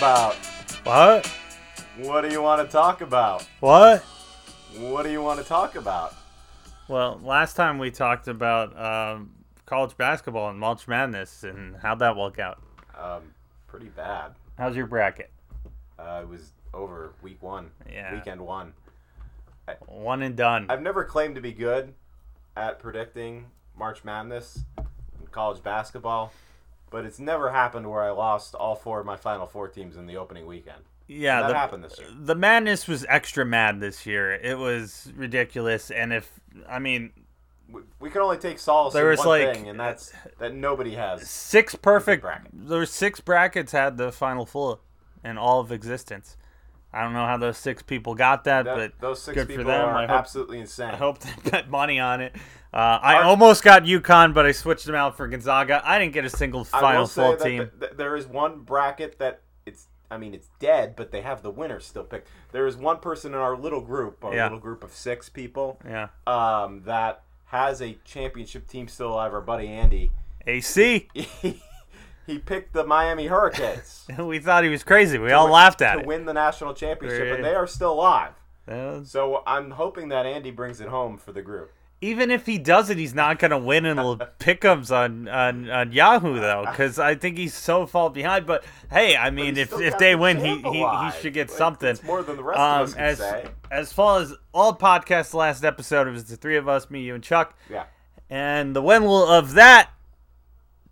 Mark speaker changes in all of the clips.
Speaker 1: want to talk about?
Speaker 2: What?
Speaker 1: What do you want to talk about?
Speaker 2: What?
Speaker 1: What do you want to talk about?
Speaker 2: Well, last time we talked about um, college basketball and March Madness, and how'd that work out?
Speaker 1: Um, pretty bad.
Speaker 2: How's your bracket?
Speaker 1: Uh, it was over week one.
Speaker 2: Yeah.
Speaker 1: Weekend one.
Speaker 2: One and done.
Speaker 1: I've never claimed to be good at predicting March Madness in college basketball, but it's never happened where I lost all four of my final four teams in the opening weekend.
Speaker 2: yeah,
Speaker 1: that
Speaker 2: the,
Speaker 1: happened this year.
Speaker 2: the madness was extra mad this year. It was ridiculous, and if I mean
Speaker 1: We, we can only take solace
Speaker 2: There
Speaker 1: in
Speaker 2: was,
Speaker 1: one
Speaker 2: like-
Speaker 1: thing, and that's that nobody has.
Speaker 2: six perfect
Speaker 1: bracket.
Speaker 2: there were six brackets had the final four in all of existence. I don't know how those six people got that,
Speaker 1: That-
Speaker 2: but
Speaker 1: those six
Speaker 2: good
Speaker 1: people
Speaker 2: for them.
Speaker 1: are
Speaker 2: I hope,
Speaker 1: absolutely insane.
Speaker 2: I hope they bet money on it. Uh, I
Speaker 1: Our-
Speaker 2: almost got UConn, but I switched them out for Gonzaga. I didn't get a single Final Four team.
Speaker 1: th- th- there is one bracket that it's. I mean, it's dead, but they have the winner still picked. There is one person in our little group, our
Speaker 2: Yeah.
Speaker 1: little group of six people,
Speaker 2: yeah,
Speaker 1: um, that has a championship team still alive. Our buddy Andy,
Speaker 2: AC.
Speaker 1: he, he picked the Miami Hurricanes
Speaker 2: we thought he was crazy. We all
Speaker 1: win-
Speaker 2: laughed at
Speaker 1: to
Speaker 2: it.
Speaker 1: win the national championship, and they are still alive.
Speaker 2: Uh,
Speaker 1: So I'm hoping that Andy brings it home for the group.
Speaker 2: Even if he does it, he's not gonna win in the pickums on, on on Yahoo though, because I think he's so far behind. But hey, I mean, if if they
Speaker 1: the
Speaker 2: win, he, he he should get
Speaker 1: Like,
Speaker 2: something.
Speaker 1: It's more than the rest
Speaker 2: Um,
Speaker 1: of us
Speaker 2: as
Speaker 1: say.
Speaker 2: as far as all podcasts, last episode it was the three of us, me, you, and Chuck,
Speaker 1: Yeah.
Speaker 2: and the winner of that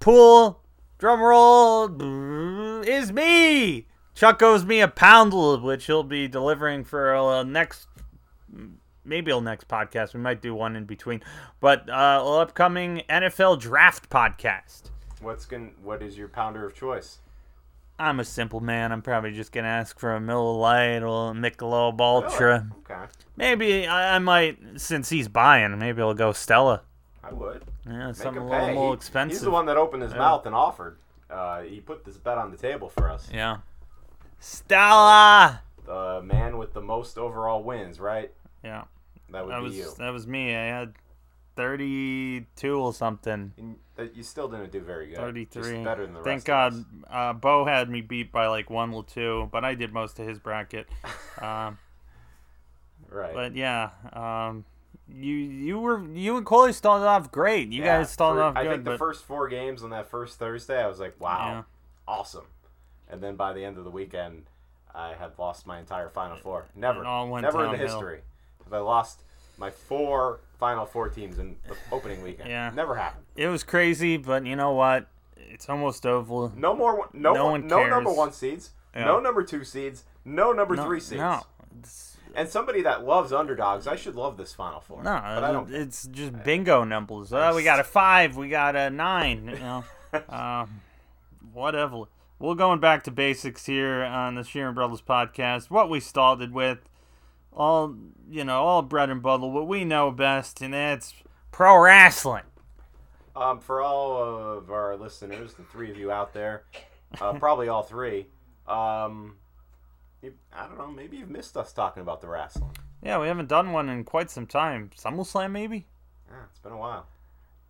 Speaker 2: pool drum roll is me. Chuck owes me a pound, which he'll be delivering for uh, next maybe a next podcast. We might do one in between, but uh, upcoming NFL draft podcast.
Speaker 1: What's going what is your pounder of choice?
Speaker 2: I'm a simple man. I'm probably just gonna ask for a Miller Lite or a Michelob Ultra.
Speaker 1: Okay.
Speaker 2: Maybe I, I might, since he's buying, maybe I'll go Stella.
Speaker 1: I would.
Speaker 2: Yeah,
Speaker 1: Make
Speaker 2: something a little more
Speaker 1: He-
Speaker 2: expensive.
Speaker 1: He's the one that opened his
Speaker 2: Yeah.
Speaker 1: mouth and offered. Uh, he put this bet on the table for us.
Speaker 2: Yeah, Stella.
Speaker 1: The man with the most overall wins, right?
Speaker 2: Yeah,
Speaker 1: That would
Speaker 2: that
Speaker 1: be
Speaker 2: was
Speaker 1: you.
Speaker 2: that was me. I had 32 or something.
Speaker 1: And you still didn't do very good.
Speaker 2: 33.
Speaker 1: Just better than the
Speaker 2: Thank
Speaker 1: rest of
Speaker 2: God, uh, Bo had me beat by like one or two, but I did most of his bracket. um.
Speaker 1: Right.
Speaker 2: but yeah, um, you you were you and Coley started off great. You
Speaker 1: Yeah,
Speaker 2: guys started
Speaker 1: for-
Speaker 2: off
Speaker 1: I
Speaker 2: good,
Speaker 1: think the
Speaker 2: but
Speaker 1: first four games on that first Thursday, I was like, wow,
Speaker 2: Yeah.
Speaker 1: awesome. And then by the end of the weekend, I had lost my entire Final Four. Never,
Speaker 2: It all went
Speaker 1: never in the history have I lost my four Final Four teams in the opening weekend.
Speaker 2: Yeah.
Speaker 1: Never happened.
Speaker 2: it was crazy. But you know what? It's almost over.
Speaker 1: No more. one- No.
Speaker 2: No
Speaker 1: one, no number one seeds.
Speaker 2: Yeah.
Speaker 1: No number two seeds. No number
Speaker 2: No,
Speaker 1: three seeds.
Speaker 2: no, it's,
Speaker 1: And somebody that loves underdogs, I should love this Final Four.
Speaker 2: no,
Speaker 1: but I don't.
Speaker 2: it's just bingo numbers. Uh, we got a five, we got a nine. You know, um, whatever. We're going back to basics here on the Sheeran Brothers podcast. What we started with, all you know, all bread and butter, what we know best, and that's pro wrestling.
Speaker 1: Um, for all of our listeners, the three of you out there, uh, probably all three, um, you, I don't know, maybe you've missed us talking about the wrestling.
Speaker 2: Yeah, we haven't done one in quite some time. SummerSlam, maybe.
Speaker 1: Yeah, it's been a while.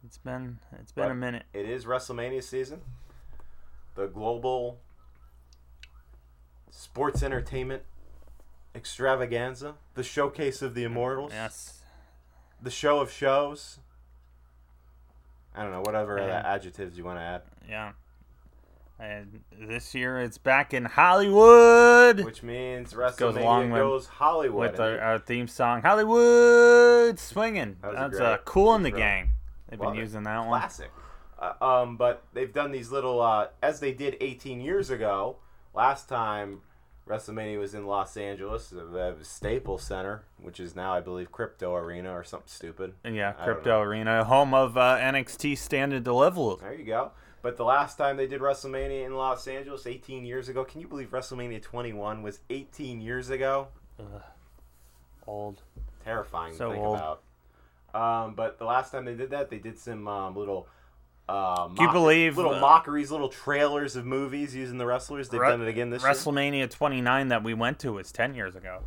Speaker 2: It's been it's been a minute.
Speaker 1: It is WrestleMania season. The global sports entertainment extravaganza, the showcase of the immortals,
Speaker 2: Yes.
Speaker 1: the show of shows. I don't know, whatever
Speaker 2: Yeah.
Speaker 1: adjectives you want to add.
Speaker 2: Yeah. And this year it's back in Hollywood
Speaker 1: Which means
Speaker 2: goes
Speaker 1: WrestleMania
Speaker 2: along with-
Speaker 1: goes Hollywood.
Speaker 2: with our, our theme song, Hollywood Swinging.
Speaker 1: That a
Speaker 2: That's
Speaker 1: great
Speaker 2: uh, cool in the
Speaker 1: intro.
Speaker 2: gang. They've been
Speaker 1: it.
Speaker 2: using that one.
Speaker 1: classic. Uh, um, but they've done these little, uh, as they did 18 years ago. Last time WrestleMania was in Los Angeles, the Staples Center, which is now, I believe, Crypto Arena or something stupid.
Speaker 2: And yeah,
Speaker 1: I
Speaker 2: Crypto Arena, home of uh, NXT Standard Deliverable.
Speaker 1: There you go. But the last time they did WrestleMania in Los Angeles, 18 years ago, can you believe WrestleMania 21 was 18 years ago?
Speaker 2: Old.
Speaker 1: Terrifying
Speaker 2: So
Speaker 1: to think
Speaker 2: old.
Speaker 1: about. Um, but the last time they did that, they did some um, little. Uh,
Speaker 2: Can you believe,
Speaker 1: little
Speaker 2: uh,
Speaker 1: mockeries, little trailers of movies using the wrestlers? They've
Speaker 2: Re-
Speaker 1: done it again this year.
Speaker 2: WrestleMania 29 that we went to was 10 years ago.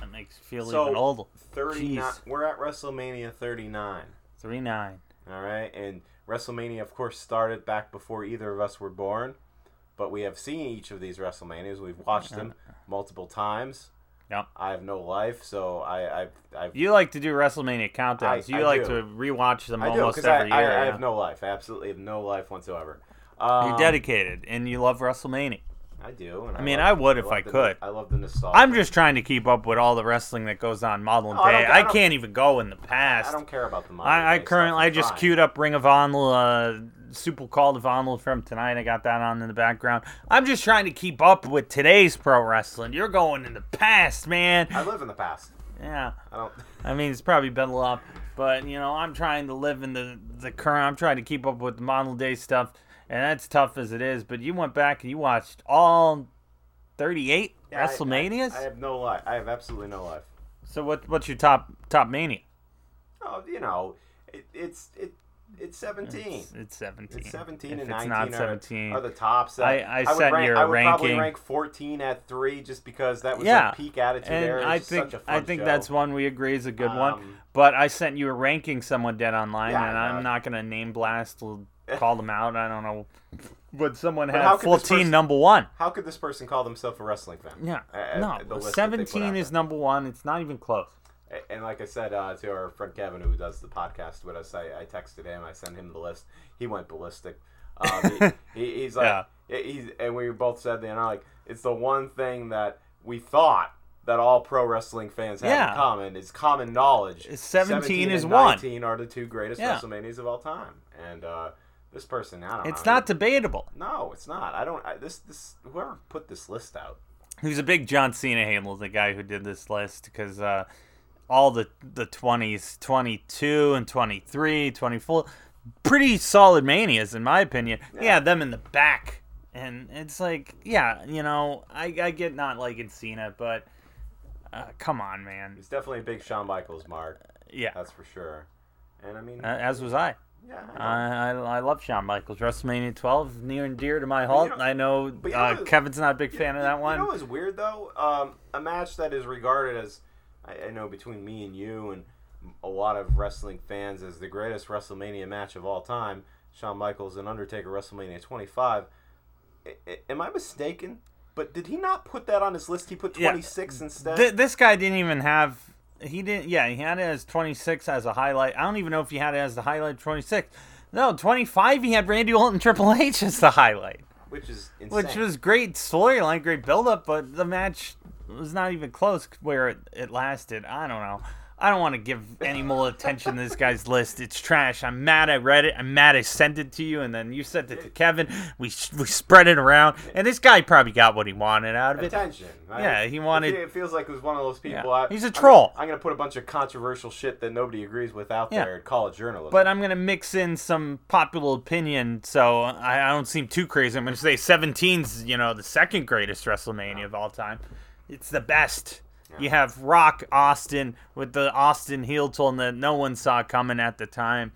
Speaker 2: That makes you feel
Speaker 1: So,
Speaker 2: even older.
Speaker 1: 39.
Speaker 2: Jeez.
Speaker 1: We're at WrestleMania 39.
Speaker 2: 3 9.
Speaker 1: All right, and WrestleMania, of course, started back before either of us were born. but we have seen each of these WrestleManias. We've watched them multiple times.
Speaker 2: Yep.
Speaker 1: I have no life, so I I've, I've
Speaker 2: You like to do WrestleMania countdowns.
Speaker 1: I-
Speaker 2: you
Speaker 1: I
Speaker 2: like
Speaker 1: do.
Speaker 2: to rewatch them
Speaker 1: I
Speaker 2: almost
Speaker 1: I,
Speaker 2: every
Speaker 1: I,
Speaker 2: year.
Speaker 1: I
Speaker 2: yeah.
Speaker 1: have no life. I absolutely have no life whatsoever. Um,
Speaker 2: You're dedicated and you love WrestleMania.
Speaker 1: I do. And I,
Speaker 2: mean,
Speaker 1: love-
Speaker 2: I would if I
Speaker 1: the-
Speaker 2: could.
Speaker 1: I love the nostalgia.
Speaker 2: I'm just trying to keep up with all the wrestling that goes on modern
Speaker 1: I
Speaker 2: day. I,
Speaker 1: I
Speaker 2: can't even go in the past.
Speaker 1: I don't care about the modern
Speaker 2: I, I currently. I just
Speaker 1: trying.
Speaker 2: queued up Ring of Honor, uh, Supercard of Honor from tonight. I got that on in the background. I'm just trying to keep up with today's pro wrestling. You're going in the past, man.
Speaker 1: I live in the past.
Speaker 2: Yeah,
Speaker 1: I don't.
Speaker 2: I mean it's probably been a lot, but you know I'm trying to live in the the current. I'm trying to keep up with the modern day stuff, and that's tough as it is. But you went back and you watched all 38
Speaker 1: Yeah, I- I-
Speaker 2: WrestleManias.
Speaker 1: I, have no life. I have absolutely no life.
Speaker 2: so what what's your top top mania?
Speaker 1: Oh, you know, it, it's it it's 17.
Speaker 2: It's, it's 17.
Speaker 1: It's 17
Speaker 2: If
Speaker 1: and
Speaker 2: it's
Speaker 1: 19
Speaker 2: not
Speaker 1: are,
Speaker 2: 17.
Speaker 1: are the tops.
Speaker 2: I- I
Speaker 1: would
Speaker 2: sent
Speaker 1: rank,
Speaker 2: you a
Speaker 1: I would probably
Speaker 2: ranking.
Speaker 1: rank 14 at three just because that was
Speaker 2: Yeah.
Speaker 1: peak attitude
Speaker 2: and
Speaker 1: era.
Speaker 2: I think
Speaker 1: such a fun
Speaker 2: I think
Speaker 1: show.
Speaker 2: that's one we agree is a good one.
Speaker 1: Um,
Speaker 2: But I sent you a ranking someone dead online,
Speaker 1: Yeah,
Speaker 2: and
Speaker 1: I
Speaker 2: I'm not gonna name blast or call them out. I don't know, but someone
Speaker 1: But
Speaker 2: had
Speaker 1: could
Speaker 2: 14
Speaker 1: person-
Speaker 2: number one.
Speaker 1: How could this person call themselves a wrestling fan?
Speaker 2: Yeah,
Speaker 1: Uh,
Speaker 2: no,
Speaker 1: the list that they put
Speaker 2: 17 is number one. It's not even close.
Speaker 1: And like I said uh, to our friend Kevin, who does the podcast with us, I, I texted him. I sent him the list. He went ballistic. Um, he, he, he's like, he's, and we both said, you know, like it's the one thing that we thought that all pro wrestling fans have
Speaker 2: Yeah.
Speaker 1: in common is common knowledge.
Speaker 2: 17 is
Speaker 1: and
Speaker 2: one.
Speaker 1: 19 are the two greatest
Speaker 2: Yeah.
Speaker 1: WrestleManias of all time. And uh, this person, I don't
Speaker 2: It's
Speaker 1: know.
Speaker 2: not debatable.
Speaker 1: No, it's not. I don't. I, this this whoever put this list out.
Speaker 2: Who's a big John Cena handle, the guy who did this list, because uh, all the the 20s, 22 and 23, 24, pretty solid manias in my opinion. Yeah, them in the back, and it's like, yeah, you know, I, I get not liking Cena, but uh, come on, man.
Speaker 1: He's definitely a big Shawn Michaels mark.
Speaker 2: Yeah,
Speaker 1: That's for sure. And I mean,
Speaker 2: uh, as was I.
Speaker 1: yeah. I.
Speaker 2: I, I love Shawn Michaels. WrestleMania 12, near and dear to my heart.
Speaker 1: you know-
Speaker 2: I know,
Speaker 1: you know
Speaker 2: uh, Kevin's not a big fan of that one.
Speaker 1: You know what's weird though? Um, a match that is regarded as, I, I know between me and you and a lot of wrestling fans as the greatest WrestleMania match of all time, Shawn Michaels and Undertaker WrestleMania 25. I, I, am I mistaken? But did he not put that on his list? He put
Speaker 2: Yeah.
Speaker 1: 26 instead.
Speaker 2: Th- this guy didn't even have. He didn't. Yeah, he had it as 26 as a highlight. I don't even know if he had it as the highlight 26. No, 25. He had Randy Orton Triple H as the highlight,
Speaker 1: which is insane.
Speaker 2: which was great storyline, great build-up, but the match was not even close where it, it lasted. I don't know. I don't want to give any more attention to this guy's list. It's trash. I'm mad I read it. I'm mad I sent it to you, and then you sent it to Kevin. We we spread it around, and this guy probably got what he wanted out of it.
Speaker 1: attention. right?
Speaker 2: Yeah, he wanted-
Speaker 1: It, feels like it was one of those people.
Speaker 2: Yeah.
Speaker 1: I-
Speaker 2: He's a
Speaker 1: I'm-
Speaker 2: troll.
Speaker 1: I'm, gonna put a bunch of controversial shit that nobody agrees with out
Speaker 2: Yeah.
Speaker 1: there. And call it journalism.
Speaker 2: But I'm gonna mix in some popular opinion, so I, I don't seem too crazy. I'm gonna say 17's, you know, the second greatest WrestleMania of all time. It's the best. You have Rock Austin with the Austin heel turn that no one saw coming at the time.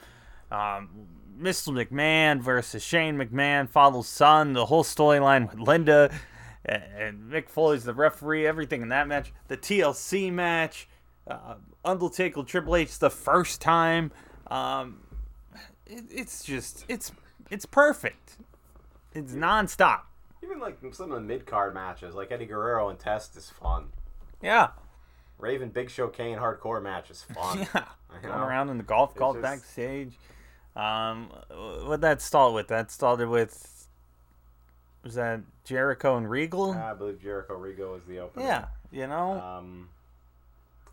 Speaker 2: Um, Mr. McMahon versus Shane McMahon, father's son, the whole storyline with Linda and, and Mick Foley's the referee, everything in that match. The TLC match, uh, Undertaker Triple H the first time. Um, it, it's just it's it's perfect. It's nonstop.
Speaker 1: Even like some of the mid card matches, like Eddie Guerrero and Test, is fun.
Speaker 2: Yeah,
Speaker 1: Raven Big Show Kane hardcore match is fun.
Speaker 2: yeah. Going around in the golf cart
Speaker 1: just-
Speaker 2: backstage. Um, what that start with? That started with was that Jericho and Regal?
Speaker 1: I believe Jericho Regal was the opener.
Speaker 2: yeah, you know.
Speaker 1: Um,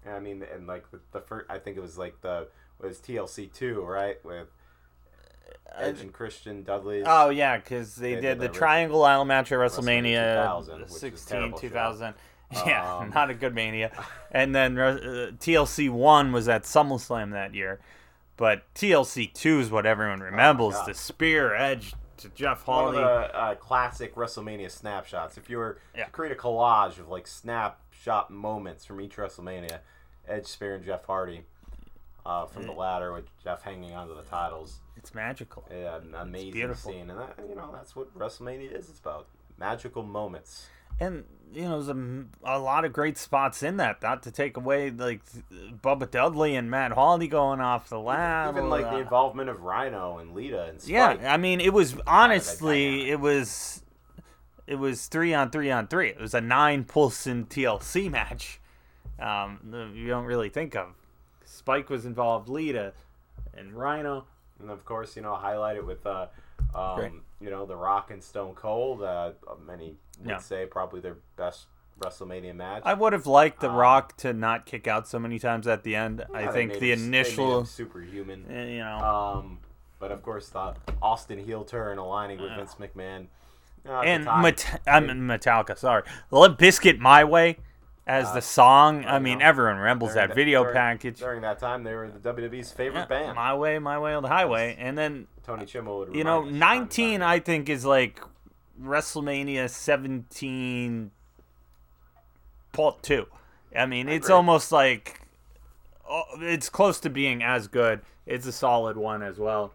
Speaker 1: and I mean, and like the, the first, I think it was like the was TLC two, right? With Edge and Christian Dudley.
Speaker 2: Oh yeah, because they,
Speaker 1: They
Speaker 2: did
Speaker 1: did
Speaker 2: the Triangle Isle match at
Speaker 1: WrestleMania
Speaker 2: WrestleMania
Speaker 1: 2000, which is a
Speaker 2: 16,
Speaker 1: terrible show.
Speaker 2: 2000. Yeah,
Speaker 1: Um,
Speaker 2: not a good mania. And then uh, TLC one was at SummerSlam that year, but TLC two is what everyone remembers:
Speaker 1: Oh
Speaker 2: the spear edge to Jeff Hardy.
Speaker 1: one of the uh, classic WrestleMania snapshots. If you were
Speaker 2: Yeah.
Speaker 1: to create a collage of like snapshot moments from each WrestleMania, Edge Spear and Jeff Hardy uh, from the ladder with Jeff hanging onto the titles.
Speaker 2: It's magical.
Speaker 1: Yeah, an amazing
Speaker 2: beautiful.
Speaker 1: scene, and that you know that's what WrestleMania is. It's about magical moments.
Speaker 2: And you know, there's a, a lot of great spots in that. Not to take away like Bubba Dudley and Matt Hardy going off the lab.
Speaker 1: Even like the
Speaker 2: uh,
Speaker 1: involvement of Rhino and Lita and Spike.
Speaker 2: Yeah, I mean, it was honestly, it was it was three on three on three. It was a nine Pulson TLC match. Um, you don't really think of. Spike was involved, Lita, and Rhino.
Speaker 1: And of course, you know, highlight it with, uh, um, you know, The Rock and Stone Cold. Uh, many would
Speaker 2: Yeah.
Speaker 1: say probably their best WrestleMania match.
Speaker 2: I would have liked The
Speaker 1: Um,
Speaker 2: Rock to not kick out so many times at the end.
Speaker 1: Yeah,
Speaker 2: I think the
Speaker 1: him- they made him
Speaker 2: initial,
Speaker 1: superhuman.
Speaker 2: eh, you know,
Speaker 1: Um, but of course, the Austin heel turn aligning with Vince McMahon. uh,
Speaker 2: and
Speaker 1: time,
Speaker 2: Met- I'm Metallica. Sorry, Limp Bizkit "My Way" as the song. I
Speaker 1: you
Speaker 2: mean,
Speaker 1: know,
Speaker 2: everyone remembers
Speaker 1: during
Speaker 2: that
Speaker 1: that-
Speaker 2: video
Speaker 1: during-
Speaker 2: package.
Speaker 1: During that time, they were the WWE's favorite
Speaker 2: Yeah,
Speaker 1: band.
Speaker 2: My way, my way on the highway, and then
Speaker 1: Tony Chimel would
Speaker 2: you know,
Speaker 1: remind us from time to
Speaker 2: 19. I think is like WrestleMania 17 part 2. I mean, it's
Speaker 1: agree.
Speaker 2: almost like oh, it's close to being as good. It's a solid one as well.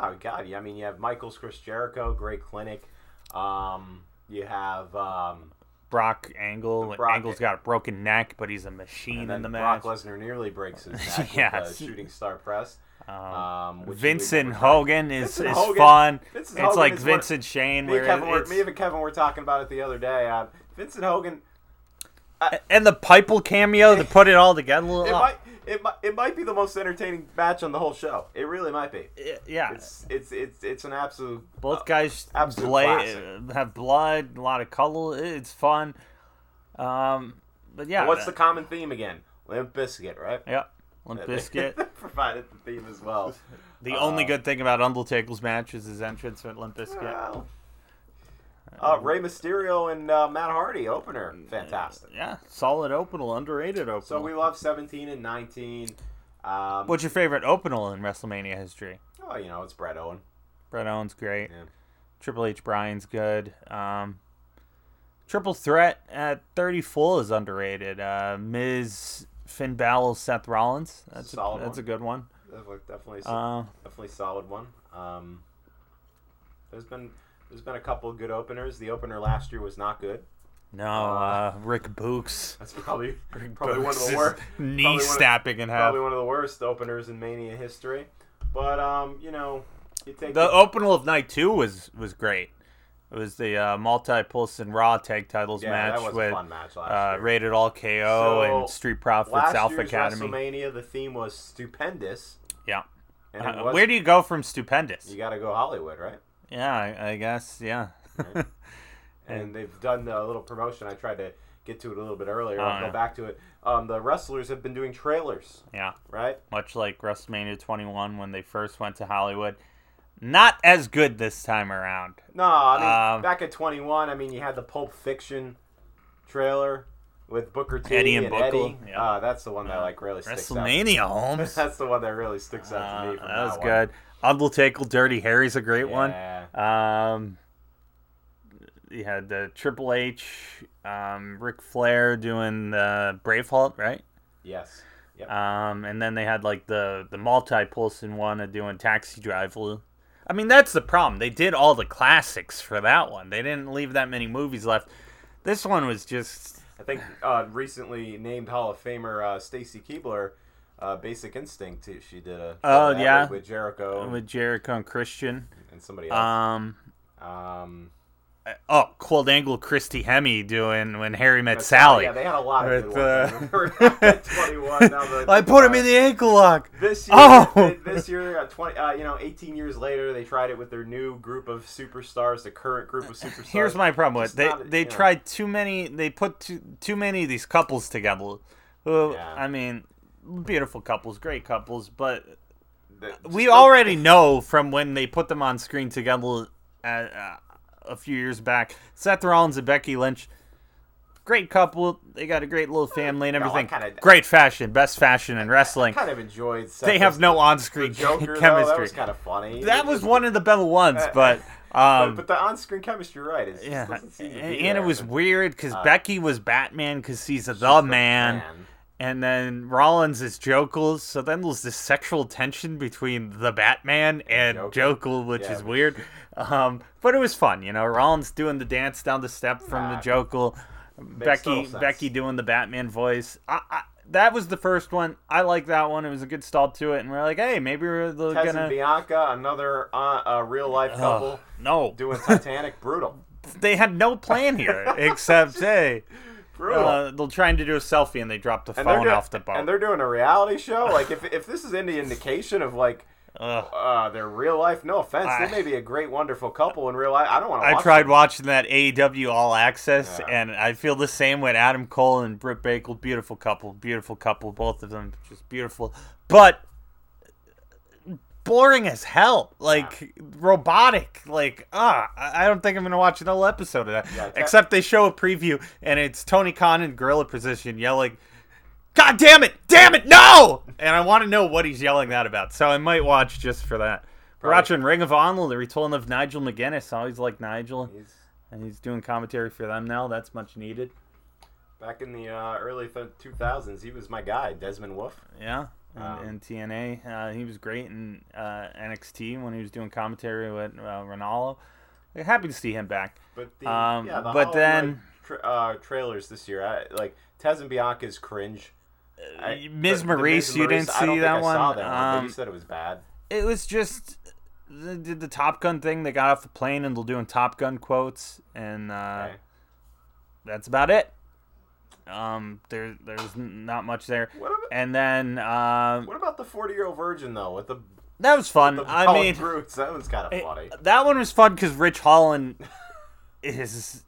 Speaker 1: Oh God! Yeah, I mean, you have Michaels, Chris Jericho, great clinic. Um, you have um,
Speaker 2: Brock Angle,
Speaker 1: Brock-
Speaker 2: Angle's got a broken neck, but he's a machine in the match.
Speaker 1: Brock Lesnar nearly breaks his neck
Speaker 2: Yes.
Speaker 1: with a shooting star press. Um, which
Speaker 2: Vincent Hogan is,
Speaker 1: Vincent
Speaker 2: is
Speaker 1: Hogan-
Speaker 2: fun.
Speaker 1: Vincent
Speaker 2: it's
Speaker 1: Hogan
Speaker 2: like
Speaker 1: is one-
Speaker 2: Vince Shane,
Speaker 1: Me and, Kevin were, me and Kevin were talking about it the other day. Uh, Vincent Hogan,
Speaker 2: and the Piper cameo to put it all together.
Speaker 1: it might, it might, it might be the most entertaining match on the whole show. It really might be.
Speaker 2: yeah,
Speaker 1: It's, it's, it's, it's an absolute.
Speaker 2: Both guys
Speaker 1: absolute
Speaker 2: play, have blood, a lot of color. It's fun. Um, but yeah,
Speaker 1: What's the
Speaker 2: uh,
Speaker 1: common theme again? Limp Bizkit, right?
Speaker 2: yeah? Limp Bizkit.
Speaker 1: provided the theme as well.
Speaker 2: The only
Speaker 1: Uh,
Speaker 2: good thing about Undertaker's match is his entrance at Limp Bizkit.
Speaker 1: Well, uh, Rey Mysterio and uh, Matt Hardy opener, fantastic.
Speaker 2: Yeah, solid opener, underrated opener.
Speaker 1: So we love 17 and 19. Um,
Speaker 2: What's your favorite opener in WrestleMania history?
Speaker 1: oh, you know, it's Bret Owen.
Speaker 2: Bret Owens great.
Speaker 1: Yeah.
Speaker 2: Triple H Bryan's good. Um, Triple Threat at 34 is underrated. Uh, Miz, Finn Balor, Seth Rollins. That's a,
Speaker 1: Solid
Speaker 2: that's
Speaker 1: one.
Speaker 2: a good one.
Speaker 1: Definitely, definitely,
Speaker 2: Uh,
Speaker 1: definitely solid one. Um, there's been there's been a couple of good openers. The opener last year was not good.
Speaker 2: no, uh, Rick Boogs.
Speaker 1: That's probably
Speaker 2: Rick
Speaker 1: probably one of the worst.
Speaker 2: Knee
Speaker 1: probably
Speaker 2: snapping in half.
Speaker 1: Probably one of the worst openers in Mania history. But um, you know, you take
Speaker 2: The opener of night two was was great. It was the uh, multi-Pulse and Raw tag titles
Speaker 1: yeah,
Speaker 2: match
Speaker 1: that was
Speaker 2: with
Speaker 1: a fun match last
Speaker 2: uh,
Speaker 1: year.
Speaker 2: Rated All KO
Speaker 1: So,
Speaker 2: and Street Profits
Speaker 1: Last
Speaker 2: Alpha
Speaker 1: year's
Speaker 2: Academy.
Speaker 1: WrestleMania, the theme was stupendous.
Speaker 2: Yeah.
Speaker 1: And
Speaker 2: Uh,
Speaker 1: was,
Speaker 2: where do you go from stupendous?
Speaker 1: you got to go Hollywood, right?
Speaker 2: Yeah, I, I guess. Yeah.
Speaker 1: Right. and they've done a little promotion. I tried to get to it a little bit earlier.
Speaker 2: Oh,
Speaker 1: I'll
Speaker 2: yeah.
Speaker 1: go back to it. Um, the wrestlers have been doing trailers,
Speaker 2: yeah.
Speaker 1: right?
Speaker 2: Much like WrestleMania 21 when they first went to Hollywood. Not as good this time around.
Speaker 1: No, I mean
Speaker 2: Um,
Speaker 1: back at 21, I mean you had the Pulp Fiction trailer with Booker T
Speaker 2: Eddie and
Speaker 1: and,
Speaker 2: Booker,
Speaker 1: Eddie.
Speaker 2: yeah.
Speaker 1: Uh, that's the one that like really sticks out.
Speaker 2: WrestleMania, Holmes.
Speaker 1: That's the one that really sticks out to
Speaker 2: Uh,
Speaker 1: me. From
Speaker 2: that was
Speaker 1: one.
Speaker 2: Undertaker, Dirty Harry's a great
Speaker 1: Yeah.
Speaker 2: one. Um, you had the Triple H, um, Ric Flair doing the Braveheart, right?
Speaker 1: Yes. Yep.
Speaker 2: Um, and then they had like the the multi Pulson one of doing Taxi Driver. I mean, that's the problem. They did all the classics for that one. They didn't leave that many movies left. This one was just
Speaker 1: I think uh, recently named Hall of Famer uh, Stacy Keibler, uh, Basic Instinct. too. She did a
Speaker 2: Oh, yeah.
Speaker 1: with, Jericho
Speaker 2: with Jericho and Christian.
Speaker 1: and somebody else.
Speaker 2: Um,
Speaker 1: Um,
Speaker 2: oh, Kurt Angle, Christy Hemme doing when Harry met Sally.
Speaker 1: Yeah, they had a lot of
Speaker 2: With,
Speaker 1: good
Speaker 2: uh,
Speaker 1: ones. We're 21 now. The,
Speaker 2: I put him in the ankle lock.
Speaker 1: This year,
Speaker 2: Oh!
Speaker 1: this year, uh, twenty, uh, you know, eighteen years later, they tried it with their new group of superstars, the current group of superstars.
Speaker 2: Here's my problem with they.
Speaker 1: not-
Speaker 2: they
Speaker 1: you know.
Speaker 2: tried too many. They put too too many of these couples together. Who
Speaker 1: Yeah.
Speaker 2: I mean, beautiful couples, great couples, but
Speaker 1: The-
Speaker 2: we already know from when they put them on screen together uh, uh, a few years back. Seth Rollins and Becky Lynch, great couple. They got a great little family and
Speaker 1: No,
Speaker 2: everything.
Speaker 1: kinda-
Speaker 2: great fashion, best fashion in wrestling.
Speaker 1: kind of enjoyed. Seth
Speaker 2: They have no on-screen
Speaker 1: Joker, though,
Speaker 2: chemistry.
Speaker 1: that was kind of funny.
Speaker 2: That was one of the better ones,
Speaker 1: Uh,
Speaker 2: but
Speaker 1: But,
Speaker 2: um,
Speaker 1: but the on-screen chemistry, right? Is,
Speaker 2: yeah,
Speaker 1: doesn't seem to be
Speaker 2: and, it was weird because
Speaker 1: Uh,
Speaker 2: Becky was Batman because he's the
Speaker 1: the
Speaker 2: man, and then Rollins is Joker. So then there's this sexual tension between the Batman and
Speaker 1: Joker.
Speaker 2: Joker, which
Speaker 1: Yeah,
Speaker 2: is weird. Um, but it was fun, you know. Rollins doing the dance down the step from the
Speaker 1: Nah,
Speaker 2: Joker, Becky. Becky doing the Batman voice. I, I, that was the first one. I like that one. It was a good stall to it, and we're like, hey, maybe we're
Speaker 1: Tez
Speaker 2: gonna
Speaker 1: and Bianca, another uh, uh, real life couple,
Speaker 2: no
Speaker 1: doing Titanic, brutal.
Speaker 2: they had no plan here except hey,
Speaker 1: Brutal.
Speaker 2: uh, they're trying to do a selfie and they dropped the
Speaker 1: and
Speaker 2: phone
Speaker 1: doing,
Speaker 2: off the boat.
Speaker 1: and they're doing a reality show. Like if if this is any indication of like uh, their real life, no offense,
Speaker 2: I-
Speaker 1: they may be a great, wonderful couple in real life. I don't want to.
Speaker 2: I tried
Speaker 1: them.
Speaker 2: watching that AEW All Access,
Speaker 1: Yeah.
Speaker 2: and I feel the same with Adam Cole and Britt Baker. Beautiful couple, beautiful couple, both of them just beautiful, but boring as hell. Like robotic. Like ah, I I don't think I'm gonna watch another episode of that.
Speaker 1: Yeah,
Speaker 2: Except they show a preview, and it's Tony Khan in gorilla position yelling. God damn it! Damn it! No! And I want to know what he's yelling that about, so I might watch just for that. We're watching Ring of Honor, the retelling of Nigel McGuinness. I always like Nigel,
Speaker 1: He's
Speaker 2: and he's doing commentary for them now. That's much needed.
Speaker 1: back in the uh, early two thousands. He was my guy, Desmond Wolfe.
Speaker 2: Yeah, and,
Speaker 1: Um,
Speaker 2: and TNA, uh, he was great in uh, NXT when he was doing commentary with uh, Ronaldo. We're happy to see him back.
Speaker 1: But the
Speaker 2: Um,
Speaker 1: yeah, the
Speaker 2: but then-
Speaker 1: tra- uh, trailers this year, I, like Tez and Bianca's cringe. I-
Speaker 2: Ms. Maurice, you didn't
Speaker 1: I don't
Speaker 2: see
Speaker 1: think
Speaker 2: that
Speaker 1: I
Speaker 2: one?
Speaker 1: Saw that one,
Speaker 2: Um,
Speaker 1: you said it was bad.
Speaker 2: It was just they did the Top Gun thing. They got off the plane and they're doing Top Gun quotes, and uh,
Speaker 1: Okay.
Speaker 2: that's about it. Um, there, there's not much there.
Speaker 1: What about,
Speaker 2: And then uh,
Speaker 1: what about the forty year old virgin though with the,
Speaker 2: that was fun. I mean,
Speaker 1: brutes? That was kind of funny.
Speaker 2: that one was fun because Ridge Holland is,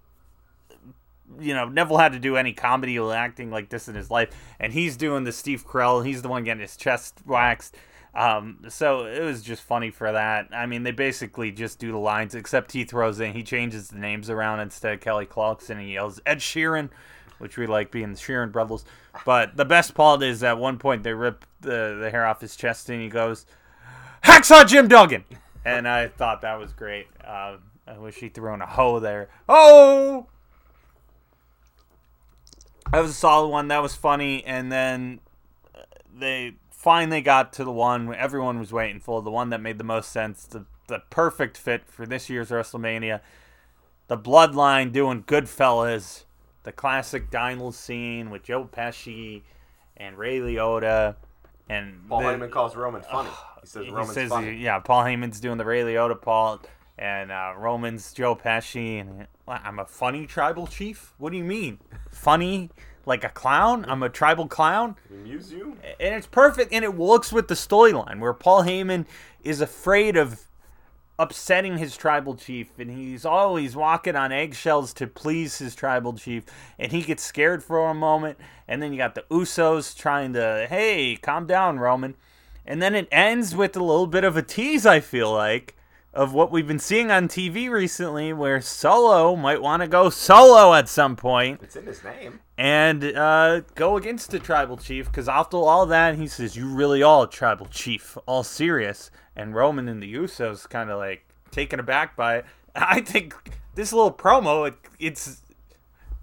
Speaker 2: you know, Neville had to do any comedy or acting like this in his life, and he's doing the Steve Carell. He's the one getting his chest waxed. Um, so it was just funny for that. I mean, they basically just do the lines, except he throws in, he changes the names around instead of Kelly Clarkson, and he yells Ed Sheeran, which we like being the Sheeran brothers. But the best part is at one point they rip the, the hair off his chest, and he goes, Hacksaw Jim Duggan. And I thought that was great. Uh, I wish he'd thrown a hoe there. Oh! That was a solid one. That was funny. And then uh, they finally got to the one everyone was waiting for, the one that made the most sense, the, the perfect fit for this year's WrestleMania. The Bloodline doing Goodfellas, the classic Dinal scene with Joe Pesci and Ray Liotta. And
Speaker 1: Paul
Speaker 2: the-
Speaker 1: Heyman calls Roman funny. He says
Speaker 2: he
Speaker 1: Roman's
Speaker 2: says,
Speaker 1: funny.
Speaker 2: yeah, Paul Heyman's doing the Ray Liotta part, and uh, Roman's Joe Pesci, and I'm a funny tribal chief. What do you mean, funny like a clown? I'm a tribal clown,
Speaker 1: Amuse you?
Speaker 2: and it's perfect, and it works with the storyline where Paul Heyman is afraid of upsetting his tribal chief and he's always walking on eggshells to please his tribal chief and he gets scared for a moment and then you got the usos trying to hey calm down roman and then it ends with a little bit of a tease i feel like of what we've been seeing on tv recently where solo might want to go solo at some point
Speaker 1: It's in his name.
Speaker 2: and uh, go against the tribal chief because after all that, he says, "You really are a tribal chief, all serious." And Roman and the Usos kind of like taken aback by it. I think this little promo, it, it's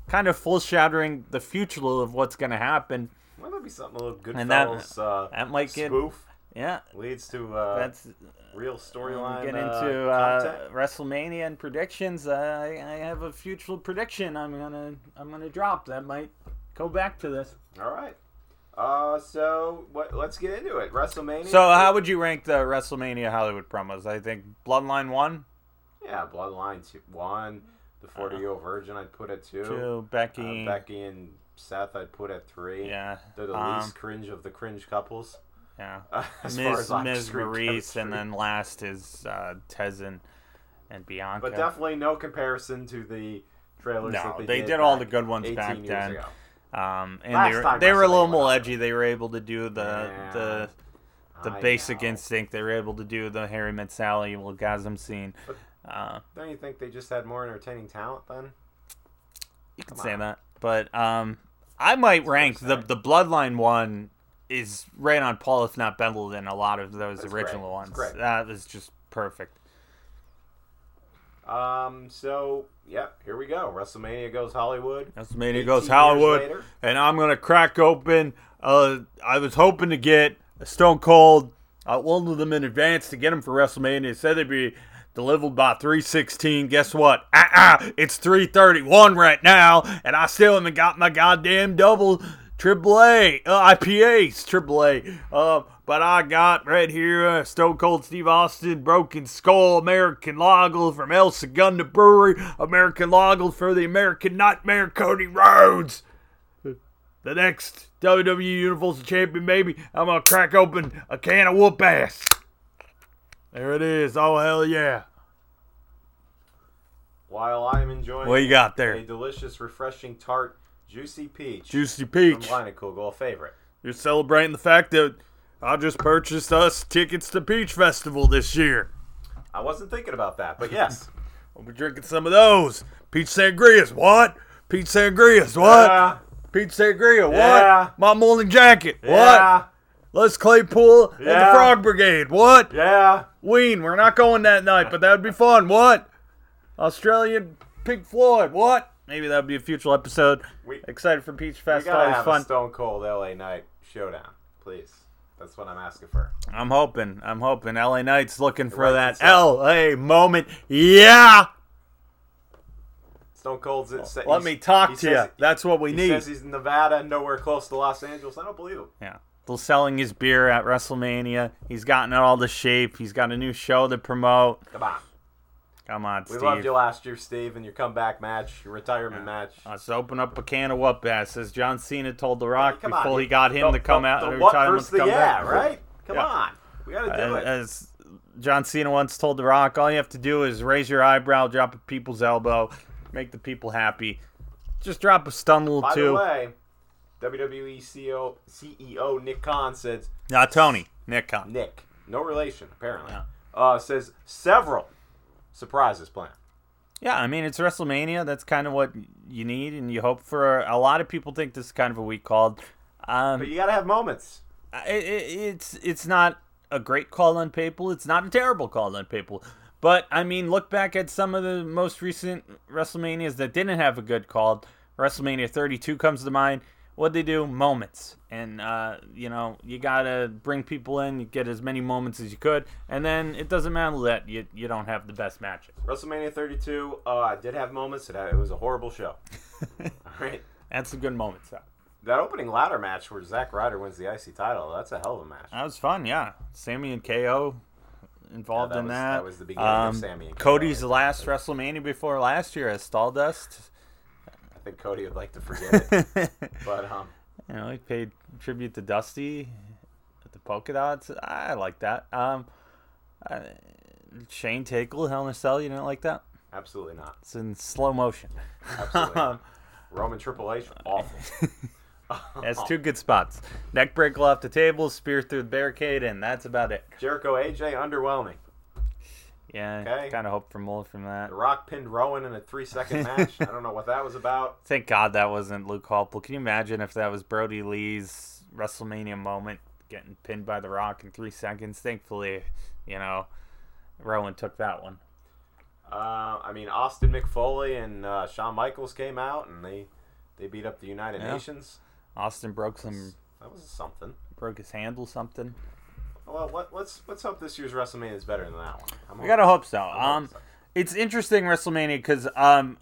Speaker 2: kind of foreshadowing the future of what's going to happen.
Speaker 1: Well, that'd be something a little good
Speaker 2: And that-
Speaker 1: uh,
Speaker 2: that might get-
Speaker 1: spoof
Speaker 2: Yeah,
Speaker 1: leads to uh,
Speaker 2: that's
Speaker 1: real storyline.
Speaker 2: get
Speaker 1: uh,
Speaker 2: into uh. WrestleMania and predictions. I, I have a future prediction. I'm gonna I'm gonna drop that might go back to this.
Speaker 1: All right. Uh, so what? Let's get into it. WrestleMania.
Speaker 2: So, how would you rank the WrestleMania Hollywood promos? I think Bloodline one,
Speaker 1: Yeah, Bloodline two, one. The forty-year-old virgin, I'd put at two.
Speaker 2: two, Becky,
Speaker 1: Uh, Becky and Seth, I'd put at three.
Speaker 2: yeah,
Speaker 1: They're the
Speaker 2: um,
Speaker 1: least cringe of the cringe couples.
Speaker 2: yeah,
Speaker 1: as far
Speaker 2: Ms.
Speaker 1: as
Speaker 2: Ms. Maurice, and then last is uh, Tez and, and Bianca.
Speaker 1: But definitely no comparison to the trailers.
Speaker 2: No,
Speaker 1: that they,
Speaker 2: they
Speaker 1: did,
Speaker 2: did all the good ones
Speaker 1: 18
Speaker 2: back then.
Speaker 1: ago.
Speaker 2: Um, and
Speaker 1: Last
Speaker 2: they were, they were a little more edgy. They were able to do the
Speaker 1: Yeah.
Speaker 2: the the
Speaker 1: I
Speaker 2: basic
Speaker 1: know.
Speaker 2: instinct. They were able to do the Harry Met Sally orgasm scene.
Speaker 1: But-
Speaker 2: Uh,
Speaker 1: Don't you think they just had more entertaining talent then?
Speaker 2: You can
Speaker 1: Come
Speaker 2: say
Speaker 1: on.
Speaker 2: that, but um, I might rank the the Bloodline one is right on Paul, if not better than a lot of those
Speaker 1: That's
Speaker 2: original
Speaker 1: great.
Speaker 2: ones.
Speaker 1: That's.
Speaker 2: That was just perfect.
Speaker 1: Um. So, yep. Here we go. WrestleMania goes Hollywood.
Speaker 2: WrestleMania goes Hollywood, and I'm gonna crack open. Uh, I was hoping to get a Stone Cold. I ordered them in advance to get them for WrestleMania. They said they'd be delivered by 316. Guess what? Uh-uh, it's 331 right now, and I still haven't got my goddamn double triple A uh, IPAs triple A. Uh, but I got right here uh, Stone Cold Steve Austin, Broken Skull, American Lager from El Segundo Brewery, American Lager for the American Nightmare, Cody Rhodes. The next WWE Universal Champion, baby. I'm gonna crack open a can of whoop ass. There it is. Oh hell yeah!
Speaker 1: While I'm enjoying
Speaker 2: What you got there, a
Speaker 1: delicious, refreshing, tart, juicy peach
Speaker 2: Juicy peach, from.
Speaker 1: Leinenkugel, a favorite.
Speaker 2: You're celebrating the fact that I just purchased us tickets to Peach Festival this year.
Speaker 1: I wasn't thinking about that, but yes.
Speaker 2: We'll be drinking some of those. Peach sangrias, what? Peach sangrias, what?
Speaker 1: Yeah,
Speaker 2: Peach sangria, what?
Speaker 1: Yeah.
Speaker 2: My morning jacket, what?
Speaker 1: yeah,
Speaker 2: Les Claypool and the Frog Brigade, what?
Speaker 1: yeah.
Speaker 2: Ween, we're not going that night, but that would be fun, what? Australian Pink Floyd, what? Maybe that would be a future episode.
Speaker 1: We-
Speaker 2: Excited for Peach
Speaker 1: We
Speaker 2: Fest,
Speaker 1: gotta
Speaker 2: always
Speaker 1: have
Speaker 2: fun.
Speaker 1: a Stone Cold LA Knight showdown, please. That's what I'm asking for.
Speaker 2: I'm hoping. I'm hoping. LA Knight's looking for that. LA moment. Yeah.
Speaker 1: Stone Cold's. It,
Speaker 2: Oh, Let me talk to you. That's what we
Speaker 1: He
Speaker 2: need.
Speaker 1: says he's in Nevada, nowhere close to Los Angeles. I don't believe him.
Speaker 2: yeah. Still selling his beer at WrestleMania. He's gotten it all the shape. He's got a new show to promote.
Speaker 1: Come on.
Speaker 2: Come on, Steve.
Speaker 1: We
Speaker 2: Steve.
Speaker 1: loved you last year, Steve, and your comeback match, your retirement match.
Speaker 2: Let's open up a can of whoop ass, as John Cena told The Rock before
Speaker 1: on.
Speaker 2: he got him
Speaker 1: The-
Speaker 2: to come
Speaker 1: the-
Speaker 2: out.
Speaker 1: The what versus the yeah,
Speaker 2: back.
Speaker 1: right? Come
Speaker 2: Yeah.
Speaker 1: on. We gotta do
Speaker 2: Uh,
Speaker 1: it.
Speaker 2: As John Cena once told The Rock, all you have to do is raise your eyebrow, drop a people's elbow, make the people happy. Just drop a stumble
Speaker 1: By
Speaker 2: too.
Speaker 1: By the way, WWE CEO, CEO Nick Khan said
Speaker 2: Not Tony. Nick Khan.
Speaker 1: Nick, no relation apparently,
Speaker 2: Yeah.
Speaker 1: uh, says several surprises planned.
Speaker 2: Yeah, I mean it's WrestleMania. That's kind of what you need, and you hope for. A lot of people think this is kind of a weak call. Um,
Speaker 1: But you gotta have moments.
Speaker 2: it, it, it's it's not a great call on people. It's not a terrible call on people. But I mean, look back at some of the most recent WrestleManias that didn't have a good call. WrestleMania 32 comes to mind. What they do? Moments, and uh, you know you gotta bring people in. You get as many moments as you could, and then it doesn't matter that you you don't have the best matches.
Speaker 1: WrestleMania 32, uh, I did have moments. It, it was a horrible show. All right.
Speaker 2: That's some good moments. Though.
Speaker 1: That opening ladder match where Zack Ryder wins the IC title, that's a hell of a match.
Speaker 2: That was fun, yeah. Sammy and KO involved
Speaker 1: Yeah, that
Speaker 2: in
Speaker 1: was-
Speaker 2: that.
Speaker 1: that was the beginning of
Speaker 2: Um,
Speaker 1: Sammy and KO.
Speaker 2: Cody's last WrestleMania before last year as Stardust.
Speaker 1: I think Cody would like to forget it. but um,
Speaker 2: you know, he paid tribute to Dusty at the polka dots. I like that. Um, uh, Shane Taker, Hell in a Cell. You didn't like that?
Speaker 1: absolutely not.
Speaker 2: It's in slow motion.
Speaker 1: Absolutely. Roman Triple H, awful.
Speaker 2: That's two good spots. Neck breaker off the table, spear through the barricade, and that's about it.
Speaker 1: Jericho AJ, underwhelming.
Speaker 2: Yeah,
Speaker 1: Okay.
Speaker 2: kind of hope for more from that.
Speaker 1: The Rock pinned Rowan in a three second match. I don't know what that was about.
Speaker 2: Thank God that wasn't Luke Harper. Can you imagine if that was Brodie Lee's WrestleMania moment, getting pinned by The Rock in three seconds? Thankfully, you know, Rowan took that one.
Speaker 1: Uh, I mean, Austin Mick Foley and uh, Shawn Michaels came out and they they beat up the United
Speaker 2: Yeah.
Speaker 1: Nations.
Speaker 2: Austin broke some,
Speaker 1: That was something.
Speaker 2: broke his handle, something.
Speaker 1: Well, let, let's let's hope this year's WrestleMania is better than that one. I'm
Speaker 2: We gotta hope so.
Speaker 1: I
Speaker 2: Um,
Speaker 1: hope so.
Speaker 2: it's interesting WrestleMania because um,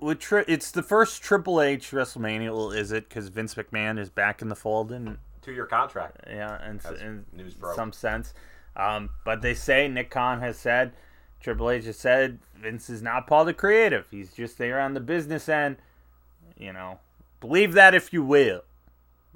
Speaker 2: with tri- it's the first Triple H WrestleMania. Well, is it? Because Vince McMahon is back in the fold and
Speaker 1: two year contract.
Speaker 2: yeah, and in some sense. Um, but they say Nick Khan has said, Triple H has said, Vince is not Paul the creative. He's just there on the business end. You know, believe that if you will.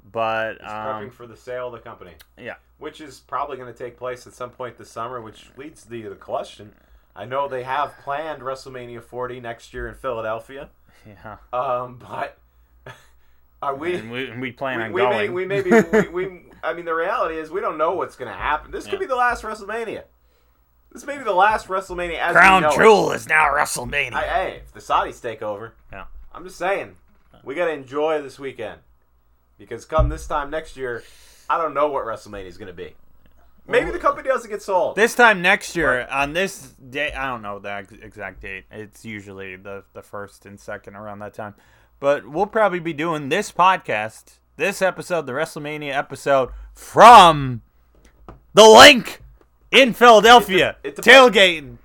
Speaker 2: But
Speaker 1: He's
Speaker 2: um,
Speaker 1: prepping for the sale of the company,
Speaker 2: yeah,
Speaker 1: which is probably going to take place at some point this summer. Which leads to the, the question. I know they have planned WrestleMania 40 next year in Philadelphia,
Speaker 2: yeah.
Speaker 1: um, but are we?
Speaker 2: and we, and we plan
Speaker 1: we,
Speaker 2: on
Speaker 1: we may,
Speaker 2: going.
Speaker 1: we may be, we, we, I mean, the reality is we don't know what's going to happen. This could be the last WrestleMania. This may be the last WrestleMania as
Speaker 2: Crown
Speaker 1: we know it.
Speaker 2: Jewel is now WrestleMania.
Speaker 1: I, hey, if the Saudis take over,
Speaker 2: yeah.
Speaker 1: I'm just saying, we got to enjoy this weekend because come this time next year, I don't know what WrestleMania is going to be. Maybe the company doesn't get sold.
Speaker 2: This time next year, on this day, I don't know the exact date. It's usually the, the first and second around that time. But we'll probably be doing this podcast, this episode, the WrestleMania episode, from the Linc in Philadelphia.
Speaker 1: It de- it dep-
Speaker 2: tailgating.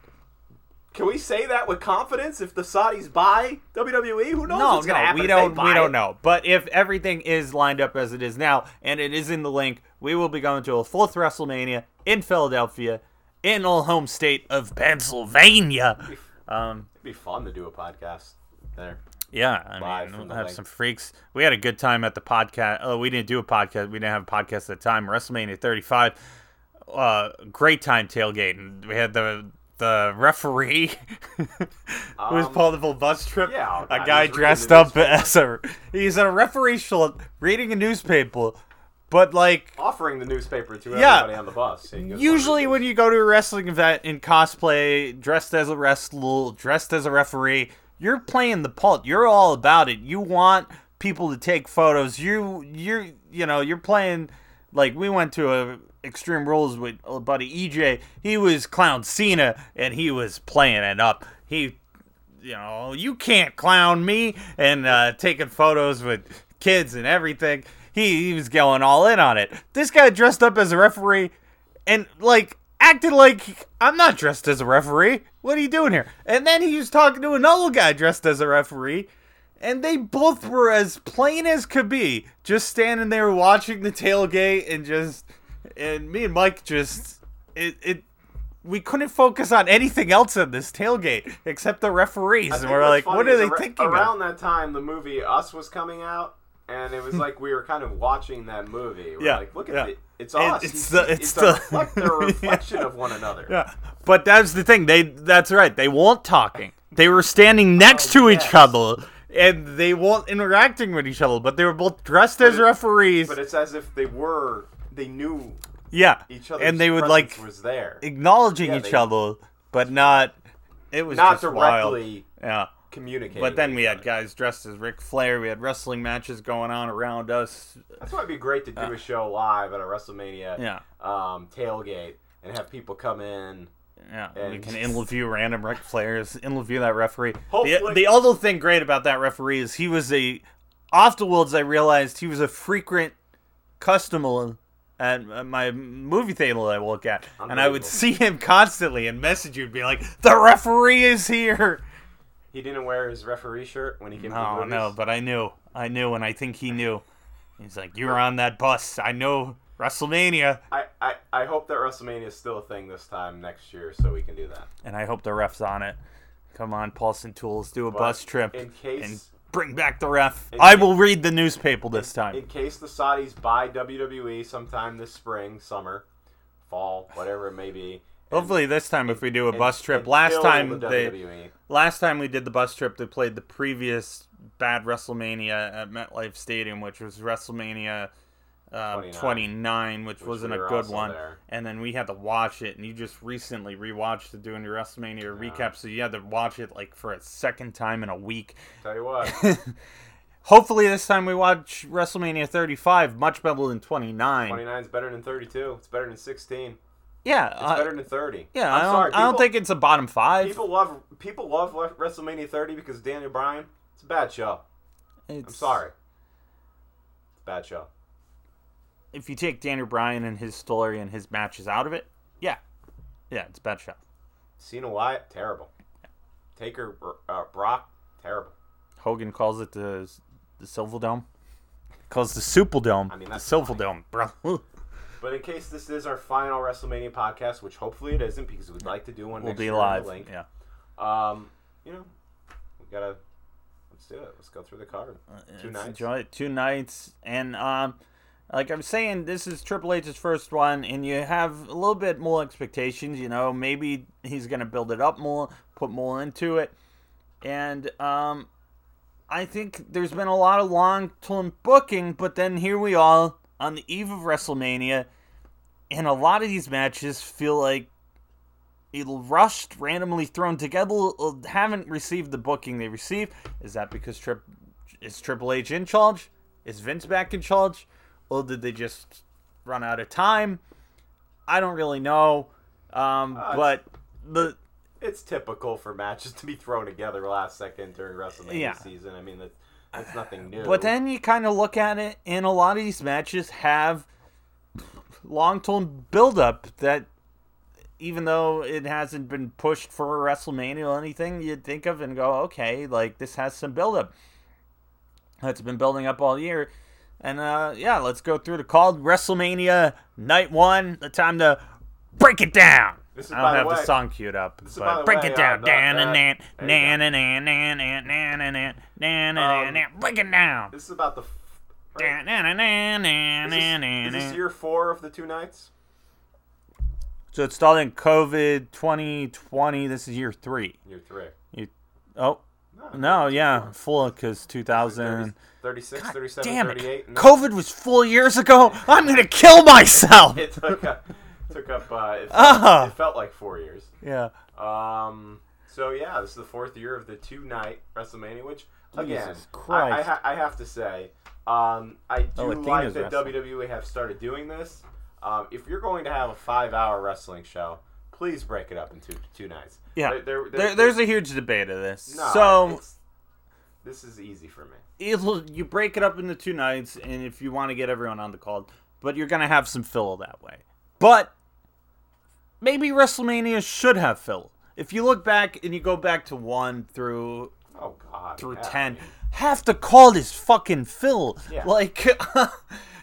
Speaker 1: Can we say that with confidence? If the Saudis buy WWE, who knows
Speaker 2: no,
Speaker 1: what's
Speaker 2: no,
Speaker 1: happen
Speaker 2: we don't. We don't
Speaker 1: it?
Speaker 2: know. But if everything is lined up as it is now, and it is in the Linc, we will be going to a fourth WrestleMania in Philadelphia, in our home state of Pennsylvania. Um,
Speaker 1: It'd be fun to do a podcast there.
Speaker 2: yeah, I
Speaker 1: Live
Speaker 2: mean, we'll have
Speaker 1: link.
Speaker 2: some freaks. We had a good time at the podcast. Oh, we didn't do a podcast. We didn't have a podcast at the time. WrestleMania 35. Uh, great time tailgating. We had the the referee who was part of the bus trip.
Speaker 1: yeah,
Speaker 2: a guy dressed up as a he's a referee shirt reading a newspaper, but like
Speaker 1: Offering the newspaper to
Speaker 2: Yeah.
Speaker 1: everybody on the bus. so you can get
Speaker 2: usually when you go to a wrestling event in cosplay, dressed as a wrestler, dressed as a referee, you're playing the part. You're all about it. You want people to take photos. You you're you know you're playing like we went to a Extreme Rules with a buddy EJ. He was Clown Cena and he was playing it up. He you know, you can't clown me and uh, taking photos with kids and everything. He, he was going all in on it. This guy dressed up as a referee and like acted like I'm not dressed as a referee. What are you doing here? And then he was talking to another guy dressed as a referee. And they both were as plain as could be, just standing there watching the tailgate and just and me and Mike just it it we couldn't focus on anything else in this tailgate except the referees. And we're like, what are they
Speaker 1: ar-
Speaker 2: thinking? of?
Speaker 1: Around that time, the movie Us was coming out, and it was hmm. like we were kind of watching that movie. We're
Speaker 2: Yeah,
Speaker 1: like, look at
Speaker 2: yeah.
Speaker 1: it. It's us.
Speaker 2: it's the- it's
Speaker 1: it's
Speaker 2: the-
Speaker 1: a reflect, they're a reflection of one another.
Speaker 2: Yeah, but that's the thing. They that's right. They weren't talking. They were standing next
Speaker 1: Oh,
Speaker 2: to
Speaker 1: yes.
Speaker 2: each other, and they weren't interacting with each other. But they were both dressed as
Speaker 1: it-
Speaker 2: referees.
Speaker 1: But it's as if they were, they knew
Speaker 2: yeah,
Speaker 1: each other.
Speaker 2: and they would like
Speaker 1: was there,
Speaker 2: acknowledging
Speaker 1: Yeah,
Speaker 2: each
Speaker 1: they-
Speaker 2: other, but not. It was
Speaker 1: not
Speaker 2: just wild.
Speaker 1: directly
Speaker 2: Yeah.
Speaker 1: communicating.
Speaker 2: But then we had guys dressed as Ric Flair. We had wrestling matches going on around us.
Speaker 1: That's why it'd be great to do a show live at a WrestleMania
Speaker 2: Yeah.
Speaker 1: um, tailgate and have people come in.
Speaker 2: Yeah, we
Speaker 1: And-
Speaker 2: can interview random Ric Flairs, interview that referee. The,
Speaker 1: Hopefully-
Speaker 2: the other thing great about that referee is he was a. Afterwards, I realized he was a frequent customer at my movie theater that I work at, and I would see him constantly and message you and be like, "The referee is here."
Speaker 1: He didn't wear his referee shirt when he came to the
Speaker 2: No,
Speaker 1: movies.
Speaker 2: no, but I knew, I knew, and I think he knew. He's like, "You're on that bus. I know WrestleMania."
Speaker 1: I, I, I hope that WrestleMania is still a thing this time next year, so we can do that.
Speaker 2: and I hope the ref's on it. Come on, Paulson Tools, do a
Speaker 1: But
Speaker 2: bus trip
Speaker 1: in case-
Speaker 2: bring back the ref.
Speaker 1: in
Speaker 2: I will read the newspaper this time.
Speaker 1: In case the Saudis buy WWE sometime this spring, summer, fall, whatever it may be.
Speaker 2: Hopefully this time if we do a
Speaker 1: and-
Speaker 2: bus trip. Last time
Speaker 1: the
Speaker 2: they last time we did the bus trip they played the previous bad WrestleMania at MetLife Stadium, which was WrestleMania uh,
Speaker 1: 29,
Speaker 2: 29, which,
Speaker 1: which
Speaker 2: wasn't
Speaker 1: we
Speaker 2: a good one.
Speaker 1: there.
Speaker 2: And then we had to watch it, and you just recently rewatched it doing your WrestleMania recap, so you had to watch it like for a second time in a week.
Speaker 1: Tell you what,
Speaker 2: Hopefully this time we watch WrestleMania 35, much better than 29.
Speaker 1: 29 is better than 32. It's better than 16.
Speaker 2: Yeah,
Speaker 1: It's
Speaker 2: uh,
Speaker 1: better than 30.
Speaker 2: yeah.
Speaker 1: I'm
Speaker 2: I don't,
Speaker 1: sorry.
Speaker 2: I don't think it's a bottom five.
Speaker 1: people love people love WrestleMania 30 because Daniel Bryan. It's a bad show. I'm sorry. It's a bad show.
Speaker 2: If you take Daniel Bryan and his story and his matches out of it, yeah, yeah, it's a bad show.
Speaker 1: Cena Wyatt, terrible. Taker, uh, Brock, terrible.
Speaker 2: Hogan calls it the the Silver Dome. Calls the Super Dome.
Speaker 1: I mean,
Speaker 2: the
Speaker 1: that's
Speaker 2: Silver. Dome, bro.
Speaker 1: But in case this is our final WrestleMania podcast, which hopefully it isn't because we'd like to do one
Speaker 2: we'll
Speaker 1: next
Speaker 2: be
Speaker 1: the
Speaker 2: live.
Speaker 1: link.
Speaker 2: Yeah.
Speaker 1: Um, you know, we gotta let's do it. Let's go through the card. Two
Speaker 2: Let's
Speaker 1: nights.
Speaker 2: Enjoy it. Two nights, and um, like I'm saying, this is Triple H's first one, and you have a little bit more expectations. You know, maybe he's gonna build it up more, put more into it, and um, I think there's been a lot of long-term booking, but then here we are on the eve of WrestleMania, and a lot of these matches feel like rushed, randomly thrown together, haven't received the booking they received. Is that because Trip is Triple H in charge? Is Vince back in charge? Or did they just run out of time? I don't really know. Um,
Speaker 1: Uh,
Speaker 2: but the
Speaker 1: It's typical for matches to be thrown together last second during WrestleMania
Speaker 2: Yeah.
Speaker 1: season. I mean, that's, that's nothing new.
Speaker 2: But then you kind of look at it, and a lot of these matches have long term build up that even though it hasn't been pushed for WrestleMania or anything, you'd think of and go, okay, like this has some buildup. It's been building up all year. And uh, yeah, let's go through the called WrestleMania Night One. The time to break it down.
Speaker 1: This is,
Speaker 2: I don't
Speaker 1: the
Speaker 2: have
Speaker 1: way-
Speaker 2: the song queued up,
Speaker 1: This
Speaker 2: but
Speaker 1: the
Speaker 2: break
Speaker 1: way,
Speaker 2: it down.
Speaker 1: uh,
Speaker 2: Dan
Speaker 1: the-
Speaker 2: and
Speaker 1: uh,
Speaker 2: nan, nan and nan, nan and nan and nan, nan and
Speaker 1: Um,
Speaker 2: nan. Break it down.
Speaker 1: This is about the. f-
Speaker 2: Dan, nan, nan, nan,
Speaker 1: Is this, is this year four of the two nights?
Speaker 2: So it started in COVID 2020. This is year three.
Speaker 1: Year three.
Speaker 2: Oh, no, yeah, full because
Speaker 1: 30,
Speaker 2: 2000.
Speaker 1: 36,
Speaker 2: God
Speaker 1: 37,
Speaker 2: damn
Speaker 1: 38.
Speaker 2: it.
Speaker 1: then
Speaker 2: COVID was four years ago. I'm going to kill myself.
Speaker 1: It took, up, took up. Uh, it, felt,
Speaker 2: Ah.
Speaker 1: it felt like four years.
Speaker 2: Yeah.
Speaker 1: Um. So yeah, this is the fourth year of the two night WrestleMania, which again, I, I, ha- I have to say, um, I do
Speaker 2: Oh,
Speaker 1: like that
Speaker 2: wrestling.
Speaker 1: WWE have started doing this. Um, if you're going to have a five hour wrestling show, please break it up into two nights.
Speaker 2: Yeah.
Speaker 1: There- there-
Speaker 2: There,
Speaker 1: there-
Speaker 2: there's a huge debate of this.
Speaker 1: no,
Speaker 2: so
Speaker 1: this is easy for me.
Speaker 2: it'll, you break it up into two nights, and if you want to get everyone on the call, but you're going to have some fill that way. But maybe WrestleMania should have fill. If you look back and you go back to one through
Speaker 1: Oh God.
Speaker 2: through
Speaker 1: yeah, I
Speaker 2: 10
Speaker 1: mean,
Speaker 2: half the call is fucking fill
Speaker 1: Yeah.
Speaker 2: like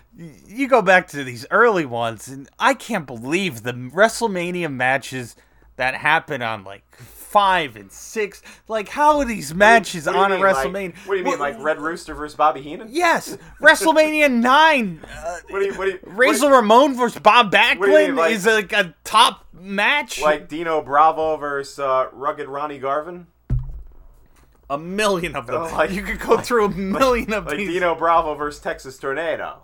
Speaker 2: you go back to these early ones and i can't believe the wrestlemania matches that happen on like five and six like how are these matches
Speaker 1: what
Speaker 2: on a
Speaker 1: mean, like-
Speaker 2: wrestlemania
Speaker 1: what do you mean, like Red Rooster versus Bobby Heenan?
Speaker 2: yes wrestlemania 9 uh,
Speaker 1: What do you? What do you? what
Speaker 2: razor
Speaker 1: you-
Speaker 2: ramon versus bob backlund
Speaker 1: mean, like-
Speaker 2: is like a top match
Speaker 1: like Dino Bravo versus uh, Rugged Ronnie Garvin?
Speaker 2: a million of them
Speaker 1: Oh, like-
Speaker 2: you could go through a million of
Speaker 1: Like
Speaker 2: these
Speaker 1: Dino Bravo versus Texas Tornado?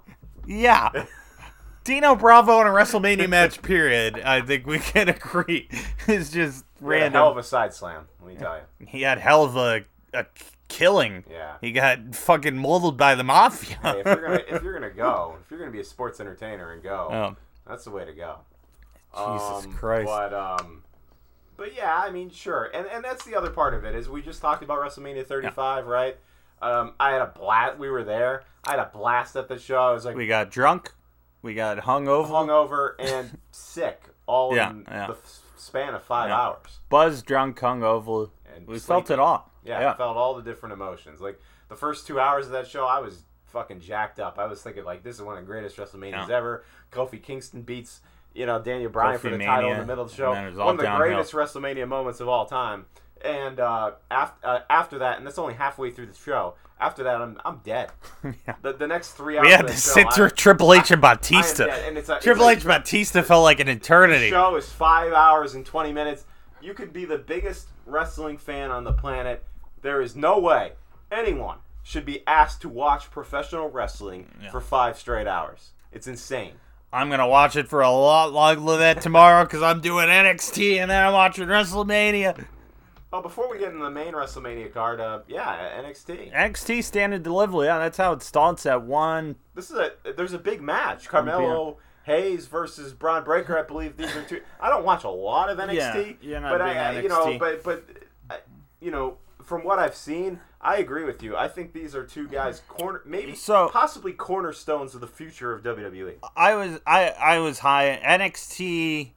Speaker 2: Yeah. Dino Bravo in a WrestleMania match, period. I think we can agree. Is just
Speaker 1: He had a
Speaker 2: random.
Speaker 1: hell of a side slam. Let me tell you.
Speaker 2: he had hell of a, a killing.
Speaker 1: Yeah.
Speaker 2: He got fucking molded by the mafia.
Speaker 1: Hey, if you're gonna if you're gonna go, if you're gonna be a sports entertainer and go,
Speaker 2: Oh,
Speaker 1: that's the way to go.
Speaker 2: Jesus
Speaker 1: Um,
Speaker 2: Christ.
Speaker 1: But um, but yeah, I mean, sure, and and that's the other part of it is we just talked about WrestleMania 35, right? Um, I had a blast. We were there. I had a blast at the show. I was like
Speaker 2: we got drunk. We got hungover.
Speaker 1: hungover and sick all
Speaker 2: Yeah,
Speaker 1: in
Speaker 2: yeah.
Speaker 1: the f- span of five
Speaker 2: Yeah.
Speaker 1: hours.
Speaker 2: Buzzed, drunk, hungover.
Speaker 1: And
Speaker 2: We felt it all.
Speaker 1: Yeah,
Speaker 2: Yeah.
Speaker 1: Felt all the different emotions. Like the first two hours of that show, I was fucking jacked up. I was thinking like, this is one of the greatest WrestleManias ever. Kofi Kingston beats you know Daniel Bryan for the
Speaker 2: Kofi
Speaker 1: title in the middle of the show.
Speaker 2: it was all
Speaker 1: One of the greatest WrestleMania moments of all time. And uh, after uh, after that, and that's only halfway through the show. After that, I'm I'm dead.
Speaker 2: Yeah.
Speaker 1: The, the next three hours.
Speaker 2: We had to sit through Triple H and
Speaker 1: I
Speaker 2: Batista.
Speaker 1: dead. And it's a,
Speaker 2: Triple
Speaker 1: like-
Speaker 2: H Batista felt like an
Speaker 1: the
Speaker 2: eternity.
Speaker 1: show is five hours and 20 minutes. You could be the biggest wrestling fan on the planet. There is no way anyone should be asked to watch professional wrestling for five straight hours. It's insane.
Speaker 2: I'm gonna watch it for a lot longer than that tomorrow because I'm doing NXT and then I'm watching WrestleMania.
Speaker 1: Oh, before we get into the main WrestleMania card, uh, yeah, NXT.
Speaker 2: NXT Stand and Deliver. Yeah, that's how it starts at one.
Speaker 1: This is a there's a big match. Carmelo Hayes versus Bron Breakker. I believe these are two. I don't watch a lot of NXT,
Speaker 2: Yeah,
Speaker 1: but I, I- you know, but but uh, you know, from what I've seen, I agree with you. I think these are two guys corner, maybe
Speaker 2: So-
Speaker 1: possibly cornerstones of the future of. WWE.
Speaker 2: I was I I was high NXT.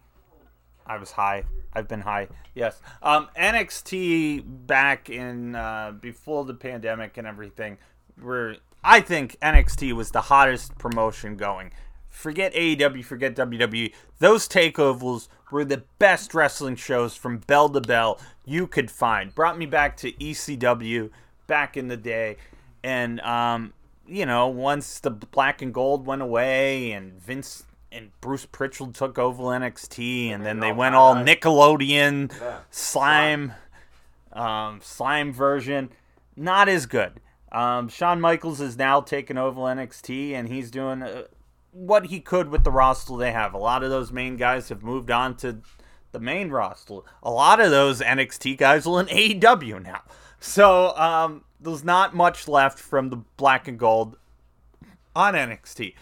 Speaker 2: I was high. I've been high. Yes. Um, NXT back in uh, before the pandemic and everything. Were I think NXT was the hottest promotion going. Forget AEW, forget WWE. Those takeovers were the best wrestling shows from bell to bell you could find. Brought me back to ECW back in the day, and um, you know, once the black and gold went away and Vince and Bruce Pritchard took over NXT, and then they went all
Speaker 1: right.
Speaker 2: Nickelodeon
Speaker 1: Yeah.
Speaker 2: slime, um, slime version, not as good. Um, Shawn Michaels is now taking over NXT, and he's doing uh, what he could with the roster they have. A lot of those main guys have moved on to the main roster. A lot of those NXT guys are in AEW now. So um, there's not much left from the black and gold on NXT.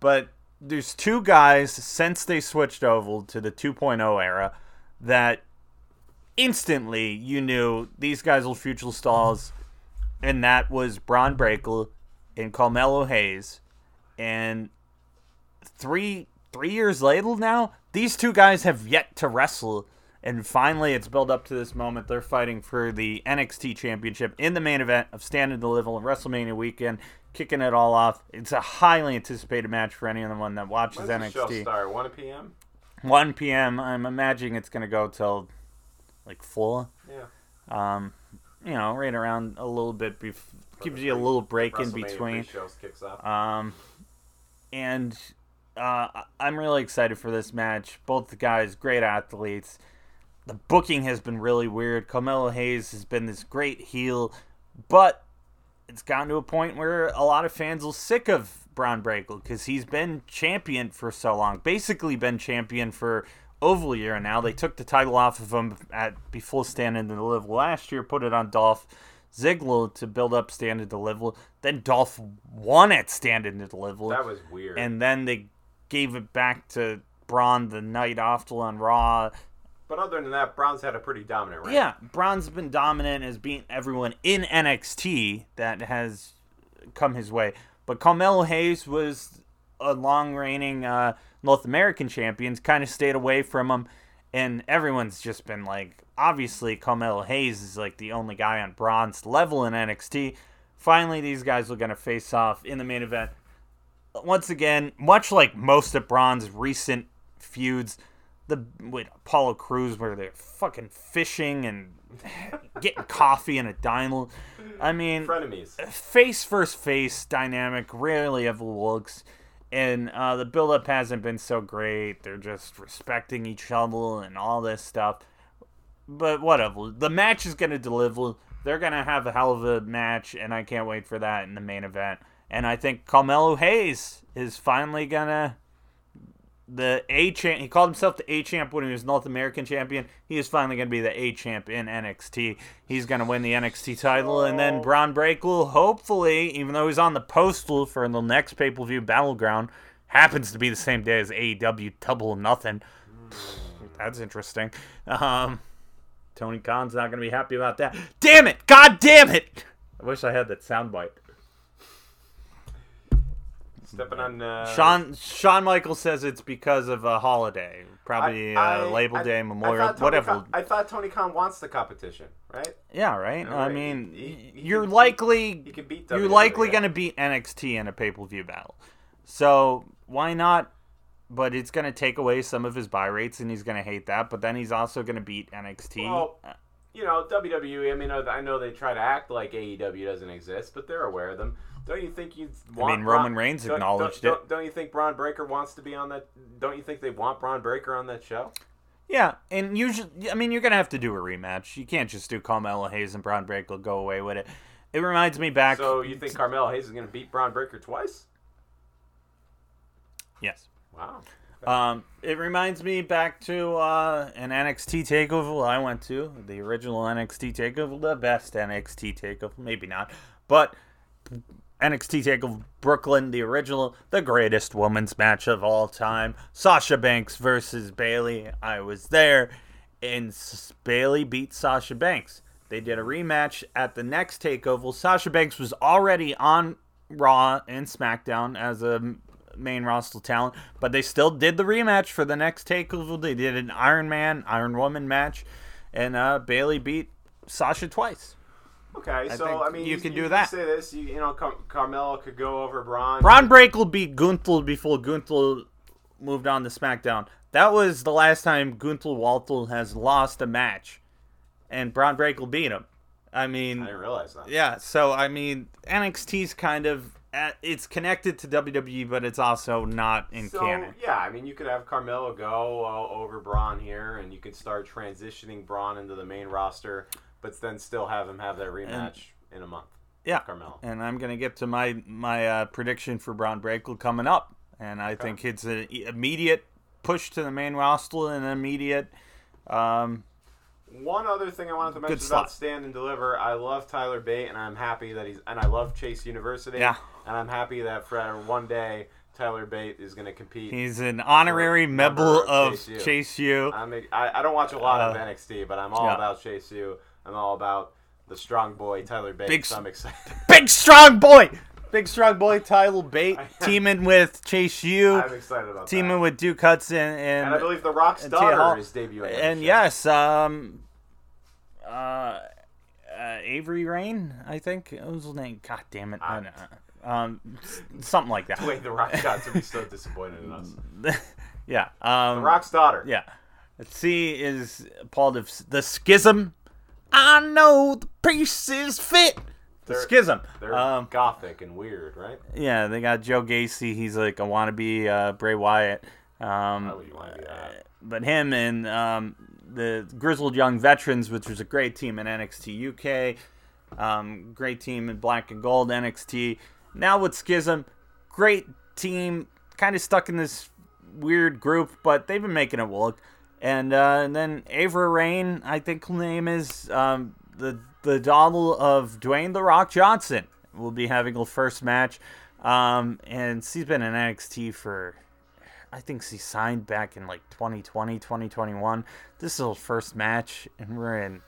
Speaker 2: But there's two guys since they switched over to the 2.0 era that instantly you knew these guys were future stars, and that was Bron Breakker and Carmelo Hayes, and three three years later now, these two guys have yet to wrestle. And finally, it's built up to this moment. They're fighting for the NXT Championship in the main event of Stand and Deliver WrestleMania weekend, kicking it all off. It's a highly anticipated match for anyone that watches
Speaker 1: When's the show
Speaker 2: NXT.
Speaker 1: start? 1 p.m.
Speaker 2: 1 p.m. I'm imagining it's going to go till like 4.
Speaker 1: Yeah.
Speaker 2: Um, you know, right around a little bit. Bef- gives you a little break in between.
Speaker 1: pre-shows kicks off.
Speaker 2: Um, and uh, I'm really excited for this match. Both the guys, great athletes. The booking has been really weird. Carmelo Hayes has been this great heel, but it's gotten to a point where a lot of fans are sick of Bron Breakker because he's been champion for so long. Basically, been champion for over a year and now. They took the title off of him at before Stand and Deliver last year, put it on Dolph Ziggler to build up Stand and Deliver. Then Dolph won at Stand and Deliver
Speaker 1: that was weird.
Speaker 2: and then they gave it back to Bron the night after on Raw.
Speaker 1: But other than that, Bron's had a pretty dominant reign.
Speaker 2: Yeah, Bron's been dominant, has beaten everyone in NXT that has come his way. But Carmelo Hayes was a long reigning uh, North American champion, kind of stayed away from him. And everyone's just been like, obviously, Carmelo Hayes is like the only guy on Bron's level in NXT. Finally, these guys are going to face off in the main event. Once again, much like most of Bron's recent feuds, the with Apollo Crews where they're fucking fishing and getting coffee in a diner. I mean,
Speaker 1: Frenemies.
Speaker 2: face first face dynamic rarely ever works. And uh, the build-up hasn't been so great. They're just respecting each other and all this stuff. But whatever. The match is going to deliver. They're going to have a hell of a match, and I can't wait for that in the main event. And I think Carmelo Hayes is finally going to the A champ. He called himself the A champ when he was North American champion. He is finally going to be the A champ in NXT. He's going to win the NXT title, and then Bron Breakker, hopefully, even though he's on the postal for the next pay per view battleground, happens to be the same day as AEW Double Nothing. That's interesting. Um, Tony Khan's not going to be happy about that. Damn it! God damn it! I wish I had that soundbite.
Speaker 1: Stepping on. Uh,
Speaker 2: Sean Shawn Michaels says it's because of a holiday, probably
Speaker 1: I-
Speaker 2: uh,
Speaker 1: I-
Speaker 2: Label
Speaker 1: I-
Speaker 2: Day, Memorial, whatever.
Speaker 1: Khan- I thought Tony Khan wants the competition, right?
Speaker 2: yeah, right.
Speaker 1: No,
Speaker 2: I mean,
Speaker 1: He- he
Speaker 2: you're likely
Speaker 1: He can beat.
Speaker 2: you're likely going to beat NXT in a pay per view battle, so why not? But it's going to take away some of his buy rates, and he's going to hate that. But then he's also going to beat NXT.
Speaker 1: Well, you know, WWE. I mean, I know they try to act like AEW doesn't exist, but they're aware of them. Don't you think you want?
Speaker 2: I mean, Roman
Speaker 1: Braun-
Speaker 2: Reigns
Speaker 1: don't-
Speaker 2: acknowledged
Speaker 1: don't,
Speaker 2: it.
Speaker 1: Don't, you think Bron Breakker wants to be on that? Don't you think they want Bron Breakker on that show?
Speaker 2: Yeah, and usually, I mean, you're gonna have to do a rematch. You can't just do Carmelo Hayes and Bron Breakker go away with it. It reminds me back.
Speaker 1: So you think Carmelo Hayes is going to beat Bron Breakker twice?
Speaker 2: yes.
Speaker 1: Wow.
Speaker 2: Um, it reminds me back to uh, an NXT takeover I went to, the original NXT takeover, the best NXT takeover, maybe not, but NXT takeover Brooklyn, the original, the greatest women's match of all time, Sasha Banks versus Bayley. I was there, and Bayley beat Sasha Banks. They did a rematch at the next takeover. Sasha Banks was already on Raw and SmackDown as a main roster talent, but they still did the rematch for the next takeover. They did an Iron Man, Iron Woman match, and uh, Bayley beat Sasha twice.
Speaker 1: Okay, so
Speaker 2: think
Speaker 1: I mean,
Speaker 2: you can do that.
Speaker 1: Say this, you, you know, Car- Carmelo could go over Bron.
Speaker 2: Bron Breakker beat Gunther before Gunther moved on to SmackDown. That was the last time Gunther Walter has lost a match, and Bron Breakker beat him. I mean,
Speaker 1: I didn't realize that.
Speaker 2: yeah. So I mean, NXT's kind of at, it's connected to WWE, but it's also not in
Speaker 1: So
Speaker 2: canon.
Speaker 1: yeah, I mean, you could have Carmelo go uh, over Bron here, and you could start transitioning Bron into the main roster, but then still have him have that rematch in a month.
Speaker 2: Yeah,
Speaker 1: Carmelo.
Speaker 2: and I'm gonna get to my my uh, prediction for Bron Breakker coming up, and I think it's an immediate push to the main roster and an immediate. Um,
Speaker 1: One other thing I wanted to mention about. Stand and Deliver, I love Tyler Bate, and I'm happy that he's, and I love Chase University,
Speaker 2: Yeah.
Speaker 1: and I'm happy that for one day Tyler Bate is going to compete.
Speaker 2: He's an honorary member of
Speaker 1: of Chase U.
Speaker 2: Chase U.
Speaker 1: I'm, a- I, I don't watch a lot of
Speaker 2: Uh,
Speaker 1: NXT, but I'm all
Speaker 2: yeah.
Speaker 1: about Chase U. I'm all about the strong boy Tyler Bate.
Speaker 2: Big
Speaker 1: so I'm excited.
Speaker 2: Big strong boy. Big strong boy Tyler Bate teaming with Chase U,
Speaker 1: I'm excited about that.
Speaker 2: teaming
Speaker 1: that.
Speaker 2: with Duke Hudson, and
Speaker 1: and I believe The Rock's daughter is debuting.
Speaker 2: and yes, um, uh, uh, Avery Rain, I think what was his name. God damn it, I um, something like that.
Speaker 1: Wait, The Rock got to be so disappointed in us.
Speaker 2: yeah, um,
Speaker 1: The Rock's daughter.
Speaker 2: yeah. C is part of the schism. I know the pieces fit. The
Speaker 1: They're-
Speaker 2: schism.
Speaker 1: They're
Speaker 2: Um,
Speaker 1: gothic and weird, right?
Speaker 2: yeah, they got Joe Gacy. He's like a wannabe uh, Bray Wyatt.
Speaker 1: Why
Speaker 2: Um,
Speaker 1: would you want to do that?
Speaker 2: but him and um, the Grizzled Young Veterans, which was a great team in NXT UK, um, great team in Black and Gold NXT. Now with Schism, great team, kind of stuck in this weird group, but they've been making it work. And, uh, and then Ava Raine, I think her name is um, the the daughter of Dwayne the Rock Johnson, will be having her first match. Um, and she's been in NXT for I think she signed back in like 2020, 2021. This is her first match, and we're in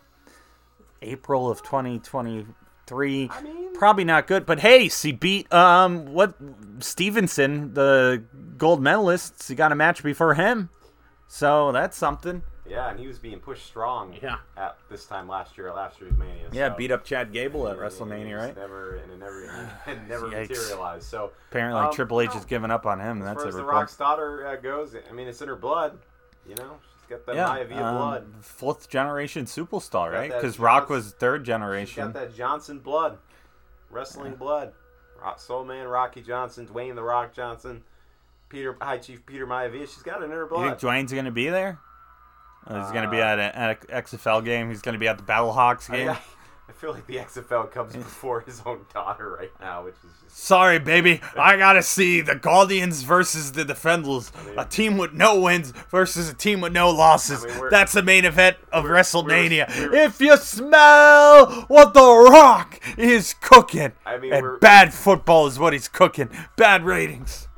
Speaker 2: April of 2023.
Speaker 1: I mean-
Speaker 2: Probably not good, but hey, she beat um what Steveson, the gold medalist. She got a match before him, so that's something.
Speaker 1: Yeah, and he was being pushed strong.
Speaker 2: Yeah.
Speaker 1: At this time last year, at last year's Mania.
Speaker 2: Yeah,
Speaker 1: so-
Speaker 2: beat up Chad Gable at WrestleMania, right?
Speaker 1: Never and it never it never
Speaker 2: Yikes.
Speaker 1: materialized. So
Speaker 2: Apparently,
Speaker 1: um,
Speaker 2: Triple H
Speaker 1: no,
Speaker 2: has given up on him.
Speaker 1: As
Speaker 2: That's
Speaker 1: far
Speaker 2: a
Speaker 1: as the. Rock's daughter uh, goes, I mean, it's in her blood. You know, she's got that
Speaker 2: yeah,
Speaker 1: Maivia
Speaker 2: um,
Speaker 1: blood.
Speaker 2: fourth generation superstar, right? Because Rock was third
Speaker 1: She's
Speaker 2: generation.
Speaker 1: got that Johnson blood, wrestling blood. Rock, Soul Man, Rocky Johnson, Dwayne the Rock Johnson, Peter High Chief Peter Maivia. She's got it in her
Speaker 2: You
Speaker 1: blood.
Speaker 2: think Dwayne's gonna be there? He's gonna be
Speaker 1: Uh,
Speaker 2: at an XFL game. He's gonna be at the Battle Hawks game.
Speaker 1: I, I feel like the XFL comes before his own daughter right now, which is just
Speaker 2: Sorry, baby. I gotta see the Guardians versus the Defenders.
Speaker 1: mean-
Speaker 2: A team with no wins versus a team with no losses.
Speaker 1: I mean,
Speaker 2: That's the main event of WrestleMania.
Speaker 1: we're- we're-
Speaker 2: if you smell what The Rock is cooking,
Speaker 1: I mean,
Speaker 2: and bad football is what he's cooking. Bad ratings.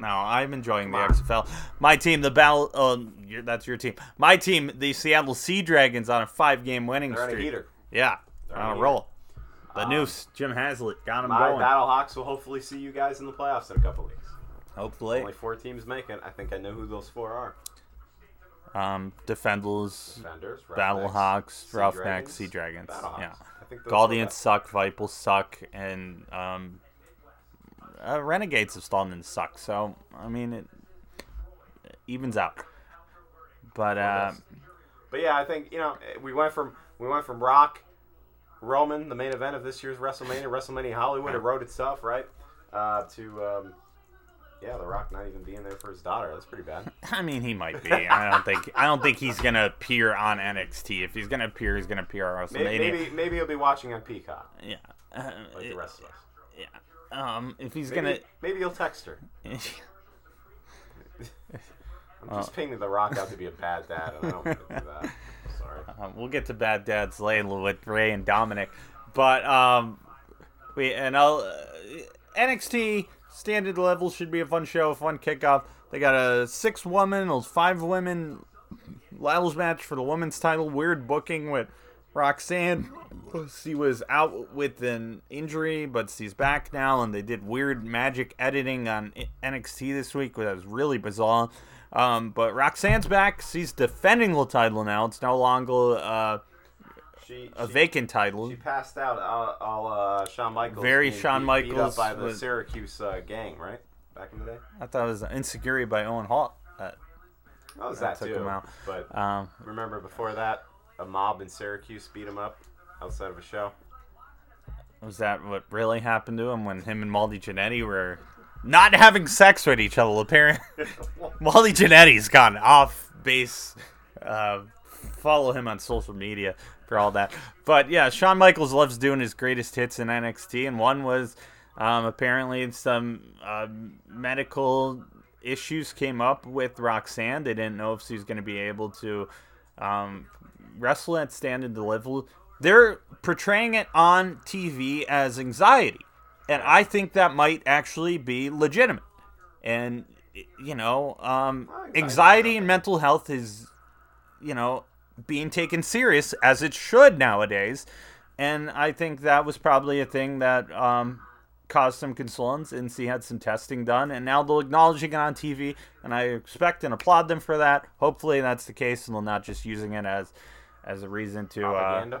Speaker 2: No, I'm enjoying the
Speaker 1: on.
Speaker 2: XFL. My team, the Battle. Uh, your, that's your team. My team, the Seattle Sea Dragons, on a five-game winning
Speaker 1: they're on a
Speaker 2: streak.
Speaker 1: heater.
Speaker 2: Yeah,
Speaker 1: They're
Speaker 2: on a
Speaker 1: heater.
Speaker 2: roll. The
Speaker 1: Um,
Speaker 2: noose, Jim Haslett, got him
Speaker 1: My
Speaker 2: going.
Speaker 1: Battlehawks will hopefully see you guys in the playoffs in a couple weeks.
Speaker 2: Hopefully,
Speaker 1: Only four teams make it. I think I know who those four are.
Speaker 2: um, Defenders,
Speaker 1: Defenders,
Speaker 2: Battlehawks,
Speaker 1: Sea
Speaker 2: Roughnecks,
Speaker 1: Dragons,
Speaker 2: Sea Dragons. Yeah,
Speaker 1: I think those
Speaker 2: Guardians suck, Vipers suck, and um, uh, Renegades have started to suck. So I mean, it, it evens out. But uh,
Speaker 1: But yeah, I think you know we went from we went from Rock, Roman, the main event of this year's WrestleMania, WrestleMania Hollywood. It wrote itself, right? Uh, to um, yeah, The Rock not even being there for his daughter. That's pretty bad.
Speaker 2: I mean, he might be. I don't think. I don't think he's gonna appear on NXT. If he's gonna appear, he's gonna appear on WrestleMania.
Speaker 1: Maybe maybe, maybe he'll be watching on Peacock
Speaker 2: Yeah. Uh,
Speaker 1: like the rest of us.
Speaker 2: yeah. Um, if he's
Speaker 1: Maybe, gonna, maybe he'll text her. I'm just painting The Rock out to be a bad dad, and I don't want to do that. Sorry.
Speaker 2: Um, we'll get to Bad Dads later with Ray and Dominic, but um, we and I'll uh, NXT Stand and Deliver should be a fun show, a fun kickoff. They got a six woman, five women ladders match for the women's title. Weird booking with Roxanne. She was out with an injury, but she's back now, and they did weird magic editing on NXT this week, which was really bizarre. Um, but Roxanne's back. She's defending the title now. It's no longer uh,
Speaker 1: She,
Speaker 2: a
Speaker 1: she-
Speaker 2: vacant title.
Speaker 1: She passed out all, all uh, Shawn Michaels.
Speaker 2: Very Shawn Michaels
Speaker 1: by the
Speaker 2: was-
Speaker 1: Syracuse uh, gang, right? Back in the day.
Speaker 2: I thought it was Insecurity by Owen Hart. Uh,
Speaker 1: That was
Speaker 2: That
Speaker 1: that,
Speaker 2: took
Speaker 1: too.
Speaker 2: him out.
Speaker 1: But
Speaker 2: um,
Speaker 1: remember before that, a mob in Syracuse beat him up outside of a show.
Speaker 2: was that what really happened to him when him and Marty Jannetty were not having sex with each other? Apparently, Marty Jannetty's gone off base. Uh, follow him on social media for all that. But yeah, Shawn Michaels loves doing his greatest hits in NXT, and one was um, apparently some uh, medical issues came up with Roxanne. They didn't know if she was going to be able to um, wrestle at stand and deliver. They're portraying it on TV as anxiety, and I think that might actually be legitimate. And you know, um,
Speaker 1: anxiety
Speaker 2: anxiety and mental health is, you know, being taken serious as it should nowadays. And I think that was probably a thing that um, caused some concerns, and she had some testing done, and now they're acknowledging it on TV, and I expect and applaud them for that. Hopefully, that's the case, and they're not just using it as as a reason to uh,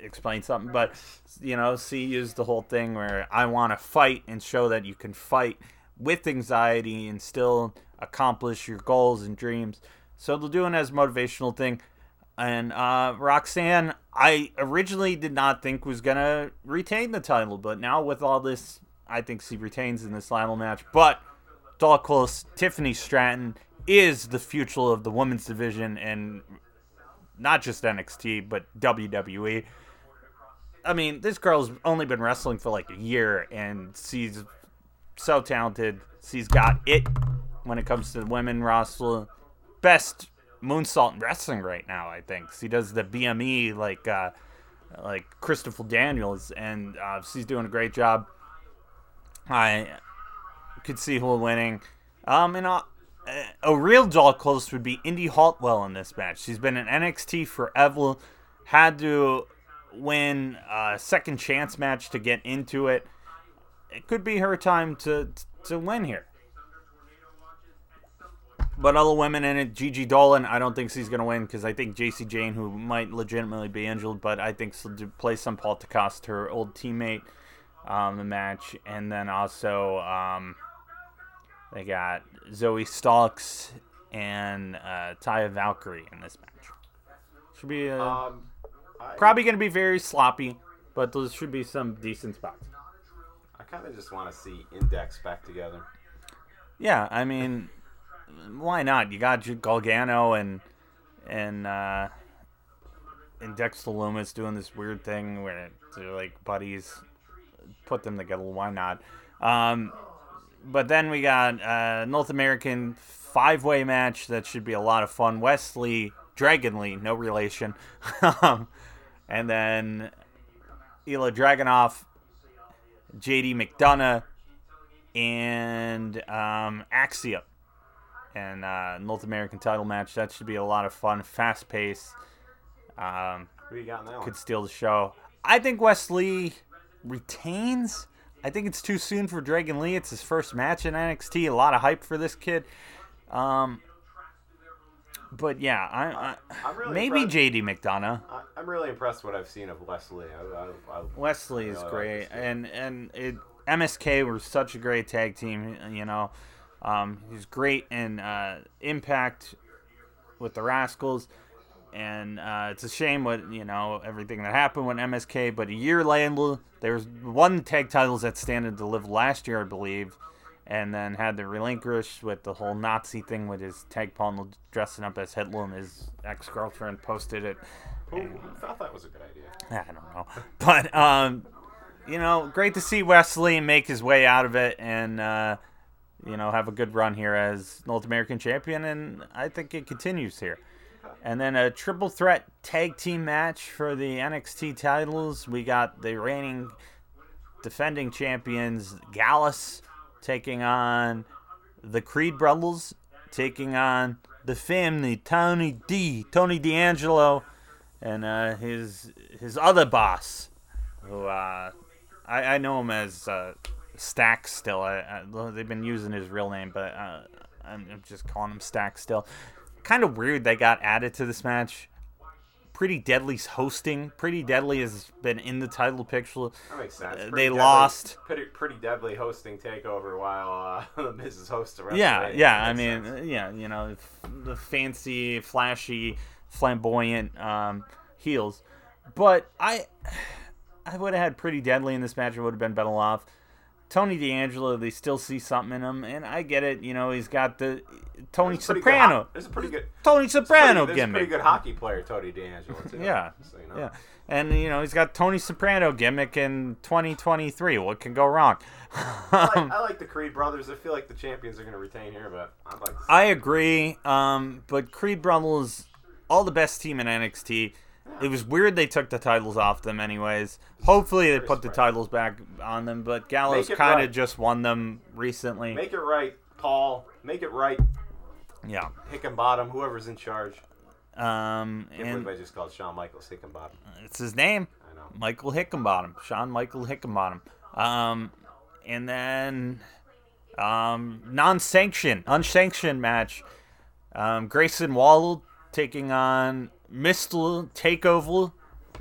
Speaker 2: explain something. But you know, C used the whole thing where I want to fight and show that you can fight with anxiety and still accomplish your goals and dreams. So they're doing it as a motivational thing. And uh, Roxanne, I originally did not think was gonna retain the title, but now with all this, I think she retains in this final match. But it's all close. Tiffany Stratton is the future of the women's division and not just NXT but WWE. I mean, this girl's only been wrestling for like a year, and she's so talented. She's got it when it comes to the women roster. Best moonsault in wrestling right now, I think. She does the BME like uh, like Christopher Daniels, and uh, she's doing a great job. I could see her winning. Um, and uh, a real doll close would be Indy Hartwell in this match. She's been in NXT forever. Had to win a second chance match to get into it. It could be her time to to win here. But other women in it, Gigi Dolan, I don't think she's going to win because I think Jacy Jayne, who might legitimately be injured, but I think she'll play some part to cost her old teammate um, the match. And then also, um, they got Zoe Starks and uh, Taya Valkyrie in this match. Should be uh,
Speaker 1: Um, I,
Speaker 2: probably going to be very sloppy, but there should be some decent spots.
Speaker 1: I kind of just want to see Index back together.
Speaker 2: Yeah, I mean, why not? You got Gargano and and uh, and Dexter Lumis doing this weird thing where they're like buddies. Put them together. Why not? Um, but then we got uh, North American five way match that should be a lot of fun. Wesley Dragon Lee, no relation, Um, and then Ilja Dragunov, JD McDonagh, and um, Axia and uh, North American title match. That should be a lot of fun, fast pace. Um,
Speaker 1: Who you got in that one?
Speaker 2: could steal the show. I think Wesley retains. I think it's too soon for Dragon Lee. It's his first match in NXT. A lot of hype for this kid. Um, but yeah, I, I,
Speaker 1: I'm really
Speaker 2: maybe
Speaker 1: impressed-
Speaker 2: JD McDonagh.
Speaker 1: I, I'm really impressed what I've seen of Wesley. I, I, I,
Speaker 2: Wesley is
Speaker 1: really
Speaker 2: great, and and it MSK were such a great tag team. You know, um, he's great in uh, Impact with the Rascals, and uh, it's a shame what you know everything that happened with MSK. But a year later, there's one tag titles that stand to deliver last year, I believe, and then had to relinquish with the whole Nazi thing with his tag partner dressing up as Hitler and his ex girlfriend posted it.
Speaker 1: Who, who thought that was a good idea?
Speaker 2: I don't know. But um, you know, great to see Wesley make his way out of it and uh, you know have a good run here as North American champion, and I think it continues here. And then a triple threat tag team match for the NXT titles. We got the reigning defending champions Gallus taking on the Creed brothers, taking on the family Tony D, Tony D'Angelo, and uh, his his other boss, who uh, I, I know him as uh, Stack still. I, I, they've been using his real name, but uh, I'm I'm just calling him Stack still. Kind of weird they got added to this match. Pretty Deadly's hosting. Pretty Deadly has been in the title picture.
Speaker 1: That makes sense.
Speaker 2: Uh,
Speaker 1: Pretty
Speaker 2: they
Speaker 1: deadly-
Speaker 2: lost.
Speaker 1: Pretty, pretty deadly hosting takeover while uh, the Miz is host of
Speaker 2: Yeah, yeah. I mean,
Speaker 1: sense.
Speaker 2: yeah. You know, the fancy, flashy, flamboyant um, heels. But I, I would have had pretty deadly in this match. It would have been better off. Tony D'Angelo, they still see something in him, and I get it. You know, he's got the Tony
Speaker 1: There's a good
Speaker 2: Soprano,
Speaker 1: There's a pretty good.
Speaker 2: Tony Soprano
Speaker 1: There's a pretty good hockey player, Tony D'Angelo. Too,
Speaker 2: Yeah,
Speaker 1: so, you know.
Speaker 2: yeah, and you know he's got Tony Soprano gimmick in 2023. What can go wrong?
Speaker 1: I, like, I like the Creed brothers. I feel like the champions are going to retain here, but I'd like to see
Speaker 2: I agree. Um, but Creed Brothers, all the best team in NXT. It was weird they took the titles off them, anyways. Hopefully they put the titles back on them. But
Speaker 1: Gallus
Speaker 2: kind of
Speaker 1: right.
Speaker 2: just won them recently.
Speaker 1: Make it right, Paul. Make it right,
Speaker 2: yeah.
Speaker 1: Hickenbottom, whoever's in charge.
Speaker 2: Um,
Speaker 1: Can't
Speaker 2: and
Speaker 1: believe I just called Shawn Michaels Hickenbottom.
Speaker 2: it's his name,
Speaker 1: I know.
Speaker 2: Michael Hickenbottom, Shawn Michael Hickenbottom. Um, and then um, non-sanctioned, unsanctioned match. Um, Grayson Waller taking on Mr. Takeover.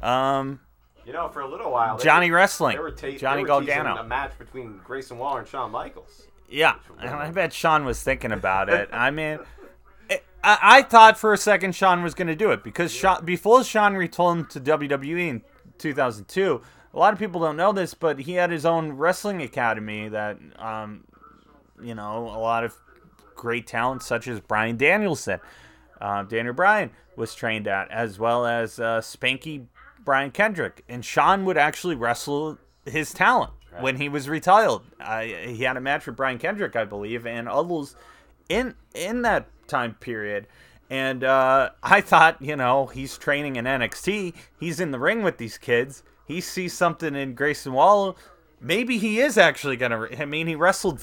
Speaker 2: Um,
Speaker 1: You know, for a little while,
Speaker 2: Johnny
Speaker 1: were-
Speaker 2: Wrestling,
Speaker 1: ta-
Speaker 2: Johnny
Speaker 1: teasing a match between Grayson Waller and Shawn Michaels.
Speaker 2: Yeah, and I bet Shawn was thinking about it. I mean, it, I, I thought for a second Shawn was going to do it because Shawn, before Shawn returned to WWE in 2002, a lot of people don't know this, but he had his own wrestling academy that, um, you know, a lot of great talent such as Bryan Danielson, uh, Daniel Bryan was trained at, as well as uh, Spanky Brian Kendrick, and Shawn would actually wrestle his talent when he was retired. Uh, he had a match with Brian Kendrick, I believe, and others in in that time period. And uh, I thought, you know, he's training in NXT. He's in the ring with these kids. He sees something in Grayson Waller. Maybe he is actually gonna. I mean, he wrestled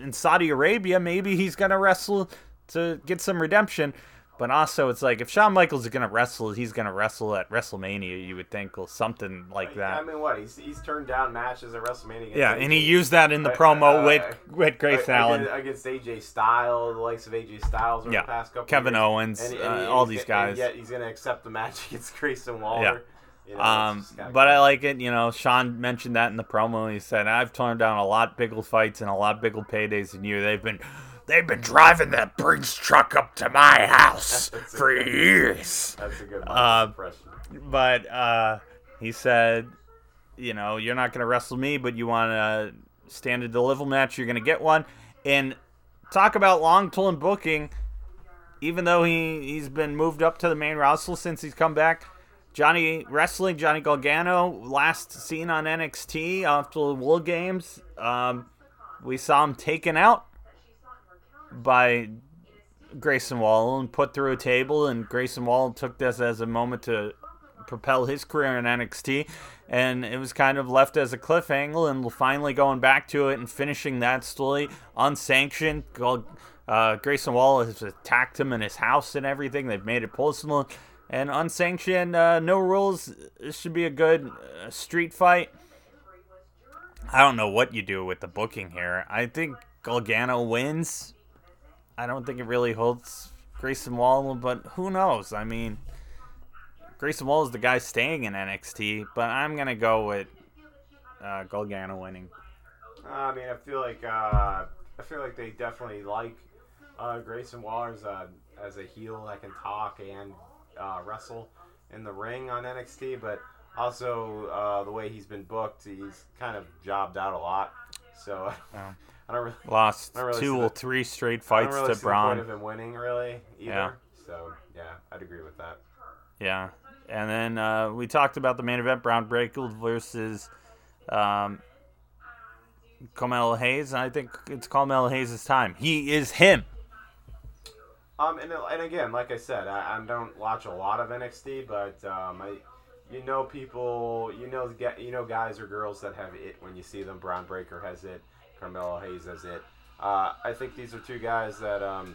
Speaker 2: in Saudi Arabia. Maybe he's gonna wrestle to get some redemption. But also, it's like if Shawn Michaels is gonna wrestle, he's gonna wrestle at WrestleMania. You would think, or something like that.
Speaker 1: I mean, what? He's, he's turned down matches at WrestleMania.
Speaker 2: Yeah,
Speaker 1: AJ,
Speaker 2: and he used that in the
Speaker 1: Uh,
Speaker 2: promo
Speaker 1: uh,
Speaker 2: with with Grace
Speaker 1: against,
Speaker 2: Allen.
Speaker 1: against AJ Styles, the likes of AJ Styles over
Speaker 2: Yeah,
Speaker 1: the past couple.
Speaker 2: Kevin
Speaker 1: years.
Speaker 2: Owens,
Speaker 1: And- and
Speaker 2: uh,
Speaker 1: he-
Speaker 2: all these
Speaker 1: and
Speaker 2: guys.
Speaker 1: yet he's gonna accept the match against Grayson Waller.
Speaker 2: Yeah.
Speaker 1: You know,
Speaker 2: Um, but I like it. You know, Shawn mentioned that in the promo. He said, "I've turned down a lot bigger fights and a lot bigger paydays than you. They've been, they've been driving that Brinks truck up to my house for
Speaker 1: good-
Speaker 2: years."
Speaker 1: That's a good
Speaker 2: uh,
Speaker 1: impression.
Speaker 2: But uh, he said, "You know, you're not gonna wrestle me, but you want to stand a deliver match. You're gonna get one." And talk about long-term booking. Even though he he's been moved up to the main roster since he's come back, Johnny Wrestling, Johnny Gargano, last seen on NXT after the World Games. Um, we saw him taken out by Grayson Waller and put through a table, and Grayson Waller took this as a moment to propel his career in NXT, and it was kind of left as a cliffhanger, and finally going back to it and finishing that story unsanctioned. Uh, Grayson Waller has attacked him in his house and everything. They've made it personal and unsanctioned. Uh, no rules. This should be a good uh, street fight. I don't know what you do with the booking here. I think Gargano wins. I don't think it really holds Grayson Waller, but who knows? I mean, Grayson Waller is the guy staying in NXT, but I'm gonna go with uh, Gargano winning.
Speaker 1: I mean, I feel like uh, I feel like they definitely like uh, Grayson Waller as a, as a heel that can talk and uh, wrestle in the ring on NXT, but also uh, the way he's been booked, he's kind of jobbed out a lot. So
Speaker 2: Yeah.
Speaker 1: I don't really,
Speaker 2: Lost
Speaker 1: I don't really
Speaker 2: two or three straight fights
Speaker 1: really
Speaker 2: to
Speaker 1: see the point
Speaker 2: Bron.
Speaker 1: of him winning really either.
Speaker 2: Yeah.
Speaker 1: So yeah, I'd agree with that.
Speaker 2: Yeah, and then uh, we talked about the main event: Bron Breakker versus um, Carmelo Hayes. And I think it's Carmelo Hayes' time. He is him.
Speaker 1: Um, and, and again, like I said, I, I don't watch a lot of NXT, but um, I, you know, people, you know, you know, guys or girls that have it when you see them. Bron Breakker has it, Carmelo Hayes as it. Uh, I think these are two guys that, um,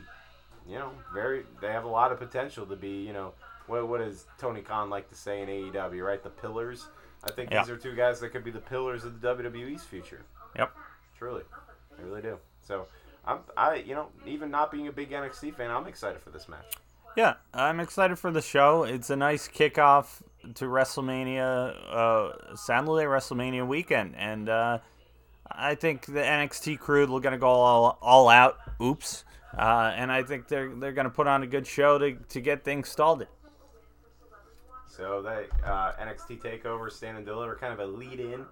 Speaker 1: you know, very, they have a lot of potential to be, you know, what what does Tony Khan like to say in AEW, right? The pillars. I think
Speaker 2: Yeah.
Speaker 1: these are two guys that could be the pillars of the WWE's future.
Speaker 2: Yep.
Speaker 1: Truly, I really do. So. I'm, I, you know, even not being a big NXT fan, I'm excited for this match.
Speaker 2: Yeah, I'm excited for the show. It's a nice kickoff to WrestleMania, uh, Saturday WrestleMania weekend, and uh, I think the NXT crew are going to go all, all out. Oops, uh, and I think they're they're going to put on a good show to to get things started.
Speaker 1: So that uh, NXT Takeover Stand and Deliver, kind of a lead in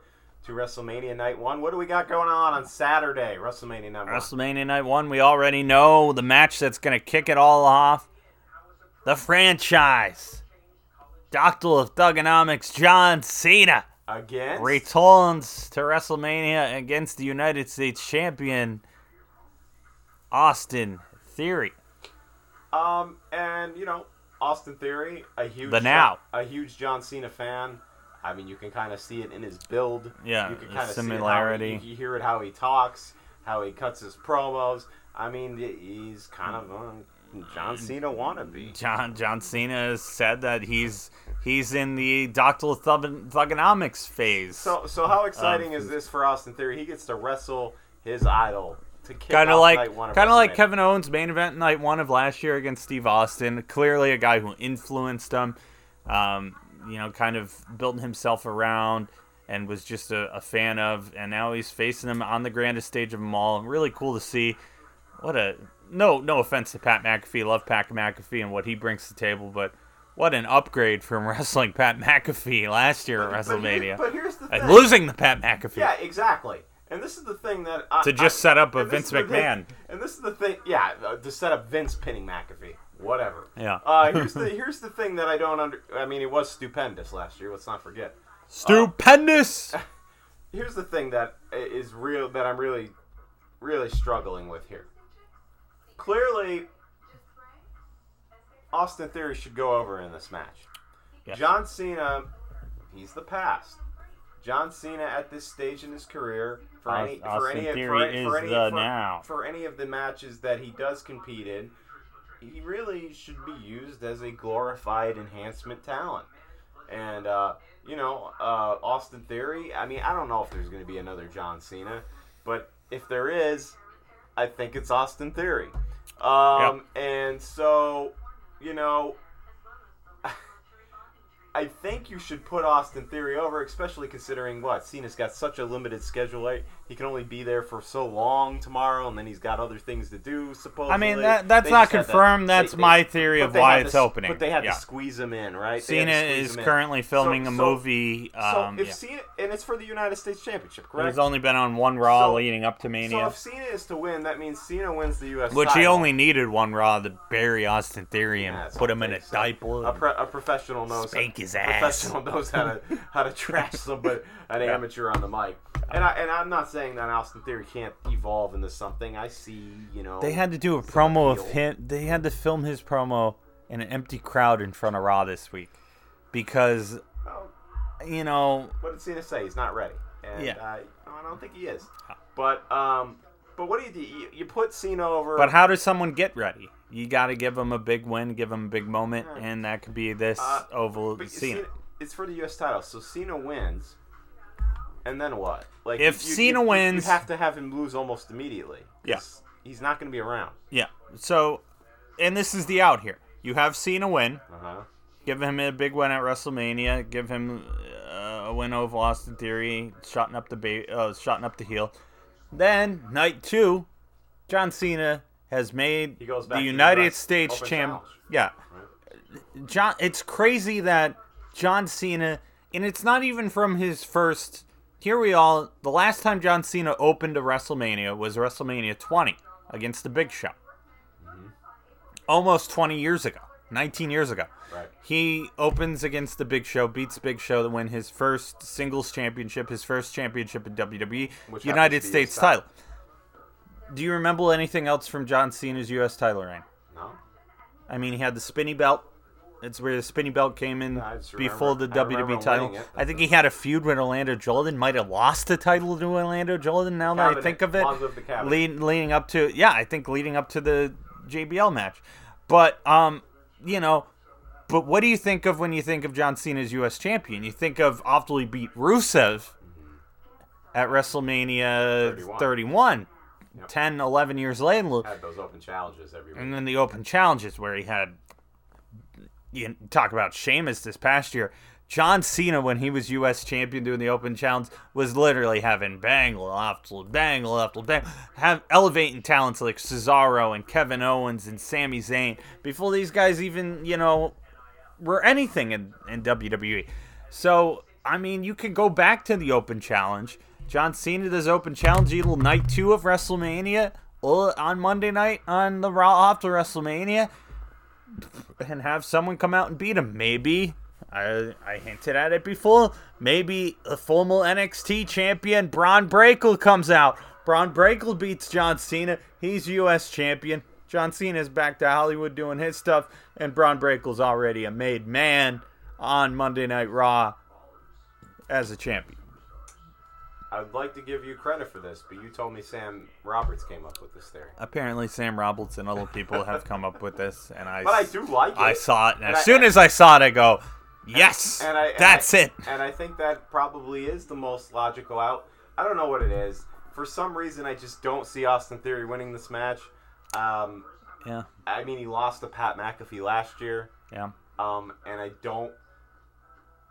Speaker 1: to WrestleMania Night One. What do we got going on on Saturday? WrestleMania Night One.
Speaker 2: WrestleMania Night 1, we already know the match that's going to kick it all off. The franchise. Doctor of Thuganomics, John Cena,
Speaker 1: Again.
Speaker 2: returns to WrestleMania against the United States champion, Austin Theory.
Speaker 1: Um, and you know, Austin Theory, a huge
Speaker 2: The now.
Speaker 1: a huge John Cena fan. I mean, you can kind of see it in his build.
Speaker 2: Yeah,
Speaker 1: you can kind of
Speaker 2: similarity.
Speaker 1: See it how he, you hear it how he talks, how he cuts his promos. I mean, he's kind of uh, John Cena wannabe.
Speaker 2: John John Cena has said that he's he's in the Doctor Thug- Thuganomics phase.
Speaker 1: So, so how exciting
Speaker 2: Um,
Speaker 1: is this for Austin Theory? He gets to wrestle his idol to
Speaker 2: kind of like kind of like Kevin Owens main event night one of last year against Steve Austin. Clearly a guy who influenced him. Um, you know, kind of built himself around and was just a, a fan of. And now he's facing him on the grandest stage of them all. Really cool to see. What a no no offense to Pat McAfee. Love Pat McAfee and what he brings to the table, but. What an upgrade from wrestling Pat McAfee last year at
Speaker 1: But here-
Speaker 2: WrestleMania.
Speaker 1: But here's the thing.
Speaker 2: and losing the Pat McAfee.
Speaker 1: Yeah, exactly. And this is the thing that I,
Speaker 2: To just
Speaker 1: I-
Speaker 2: set up a Vince
Speaker 1: the thing-
Speaker 2: McMahon.
Speaker 1: and this is the thing. Yeah, uh, to set up Vince pinning McAfee. Whatever.
Speaker 2: Yeah.
Speaker 1: Uh, here's the here's the thing that I don't under. I mean, it was stupendous last year. Let's not forget.
Speaker 2: Stupendous.
Speaker 1: Here's the thing that is real that I'm really, really struggling with here. Clearly, Austin Theory should go over in this match.
Speaker 2: Yes.
Speaker 1: John Cena, he's the past. John Cena at this stage in his career, for any for any for,
Speaker 2: is
Speaker 1: for any
Speaker 2: the
Speaker 1: for,
Speaker 2: now.
Speaker 1: for any of the matches that he does compete in, he really should be used as a glorified enhancement talent. And uh, you know, uh, Austin Theory. I mean, I don't know if there's going to be another John Cena, but if there is, I think it's Austin Theory. Um, And so, you know, I think you should put Austin Theory over, especially considering what Cena's got such a limited schedule. He can only be there for so long tomorrow, and then he's got other things to do. Supposedly,
Speaker 2: I mean, that that's
Speaker 1: They
Speaker 2: not
Speaker 1: just had to-
Speaker 2: confirmed. That's
Speaker 1: they-
Speaker 2: my theory of why
Speaker 1: had to
Speaker 2: it's opening.
Speaker 1: But they had
Speaker 2: yeah.
Speaker 1: to squeeze him in, right? They had to
Speaker 2: Cena is currently filming
Speaker 1: So-
Speaker 2: a
Speaker 1: so-
Speaker 2: movie.
Speaker 1: So
Speaker 2: Um,
Speaker 1: if
Speaker 2: yeah.
Speaker 1: Cena, and it's for the United States Championship, correct?
Speaker 2: He's only been on one Raw
Speaker 1: So-
Speaker 2: leading up to Mania.
Speaker 1: so if Cena is to win, that means Cena wins the U.S.
Speaker 2: which he only needed one Raw to bury Austin Theory and
Speaker 1: Yeah,
Speaker 2: put him in a
Speaker 1: so.
Speaker 2: diaper.
Speaker 1: A, pro- a professional knows
Speaker 2: Spank his ass.
Speaker 1: professional knows how to how to trash somebody an amateur on the mic. And I and I'm not saying that Austin Theory can't evolve into something. I see, you know.
Speaker 2: They had to do a promo of him. They had to film his promo in an empty crowd in front of Raw this week because
Speaker 1: Oh,
Speaker 2: you know
Speaker 1: what did Cena say? He's not ready. And
Speaker 2: Yeah.
Speaker 1: I, I don't think he is. But um, but what do you do? You, you put Cena over.
Speaker 2: But how does someone get ready? You got to give them a big win, give them a big moment,
Speaker 1: Yeah.
Speaker 2: and that could be this
Speaker 1: Uh,
Speaker 2: oval Cena.
Speaker 1: Cena, it's for the U.S. title, so Cena wins, and then what? Like
Speaker 2: If Cena wins-
Speaker 1: you have to have him lose almost immediately. 'cause
Speaker 2: Yeah.
Speaker 1: he's not going to be around.
Speaker 2: Yeah. So, and this is the out here. You have Cena win,
Speaker 1: Uh huh.
Speaker 2: give him a big win at WrestleMania, give him uh, a win over Austin Theory, shutting up the ba- uh, up the heel. Then night two, John Cena has made
Speaker 1: He goes back
Speaker 2: the
Speaker 1: to the
Speaker 2: United States
Speaker 1: Open
Speaker 2: champ.
Speaker 1: Challenge.
Speaker 2: Yeah, John. It's crazy that John Cena, and it's not even from his first. Here we all. The last time John Cena opened a WrestleMania was WrestleMania 20 against the Big Show. Mm-hmm. Almost 20 years ago, 19 years ago.
Speaker 1: Right.
Speaker 2: He opens against the Big Show, beats Big Show to win his first singles championship, his first championship in WWE,
Speaker 1: Which
Speaker 2: United States title. Do you remember anything else from John Cena's U.S. title reign?
Speaker 1: No.
Speaker 2: I mean, he had the spinny belt. It's where the spinning belt came in before the WWE title.
Speaker 1: it.
Speaker 2: I think he had a feud with Orlando Jordan. Might have lost the title to Orlando Jordan. Now that I think of it,
Speaker 1: Long live the cabinet.
Speaker 2: lead, leading up to yeah, I think leading up to the JBL match. But um, you know, but what do you think of when you think of John Cena as U.S. champion? You think of after he beat Rusev at WrestleMania
Speaker 1: 31.
Speaker 2: 31,
Speaker 1: Yep.
Speaker 2: 10, 11 years later.
Speaker 1: Had those open challenges every week.
Speaker 2: And then the open challenges where he had you talk about Sheamus this past year. John Cena, when he was U.S. champion doing the open challenge, was literally having bangle after bangle after bang, have elevating talents like Cesaro and Kevin Owens and Sami Zayn before these guys even, you know, were anything in, in WWE. So, I mean, you can go back to the open challenge. John Cena does open challenge either night two of WrestleMania uh, on Monday night on the Raw after WrestleMania and have someone come out and beat him. Maybe I I hinted at it before. Maybe a former NXT champion Bron Breakker comes out. Bron Breakker beats John Cena. He's U.S. champion. John Cena's back to Hollywood doing his stuff, and Bron Breakker's already a made man on Monday Night Raw as a champion.
Speaker 1: I'd like to give you credit for this, but you told me Sam Roberts came up with this theory.
Speaker 2: Apparently, Sam Roberts and other people have come up with this, and I.
Speaker 1: But I do like it.
Speaker 2: I saw it, and,
Speaker 1: And
Speaker 2: as
Speaker 1: I-
Speaker 2: soon as I saw it, I go, "Yes,
Speaker 1: and I, and
Speaker 2: that's
Speaker 1: I-
Speaker 2: it."
Speaker 1: And I think that probably is the most logical out. I don't know what it is. For some reason, I just don't see Austin Theory winning this match. Um,
Speaker 2: Yeah,
Speaker 1: I mean, he lost to Pat McAfee last year,
Speaker 2: yeah,
Speaker 1: um, and I don't.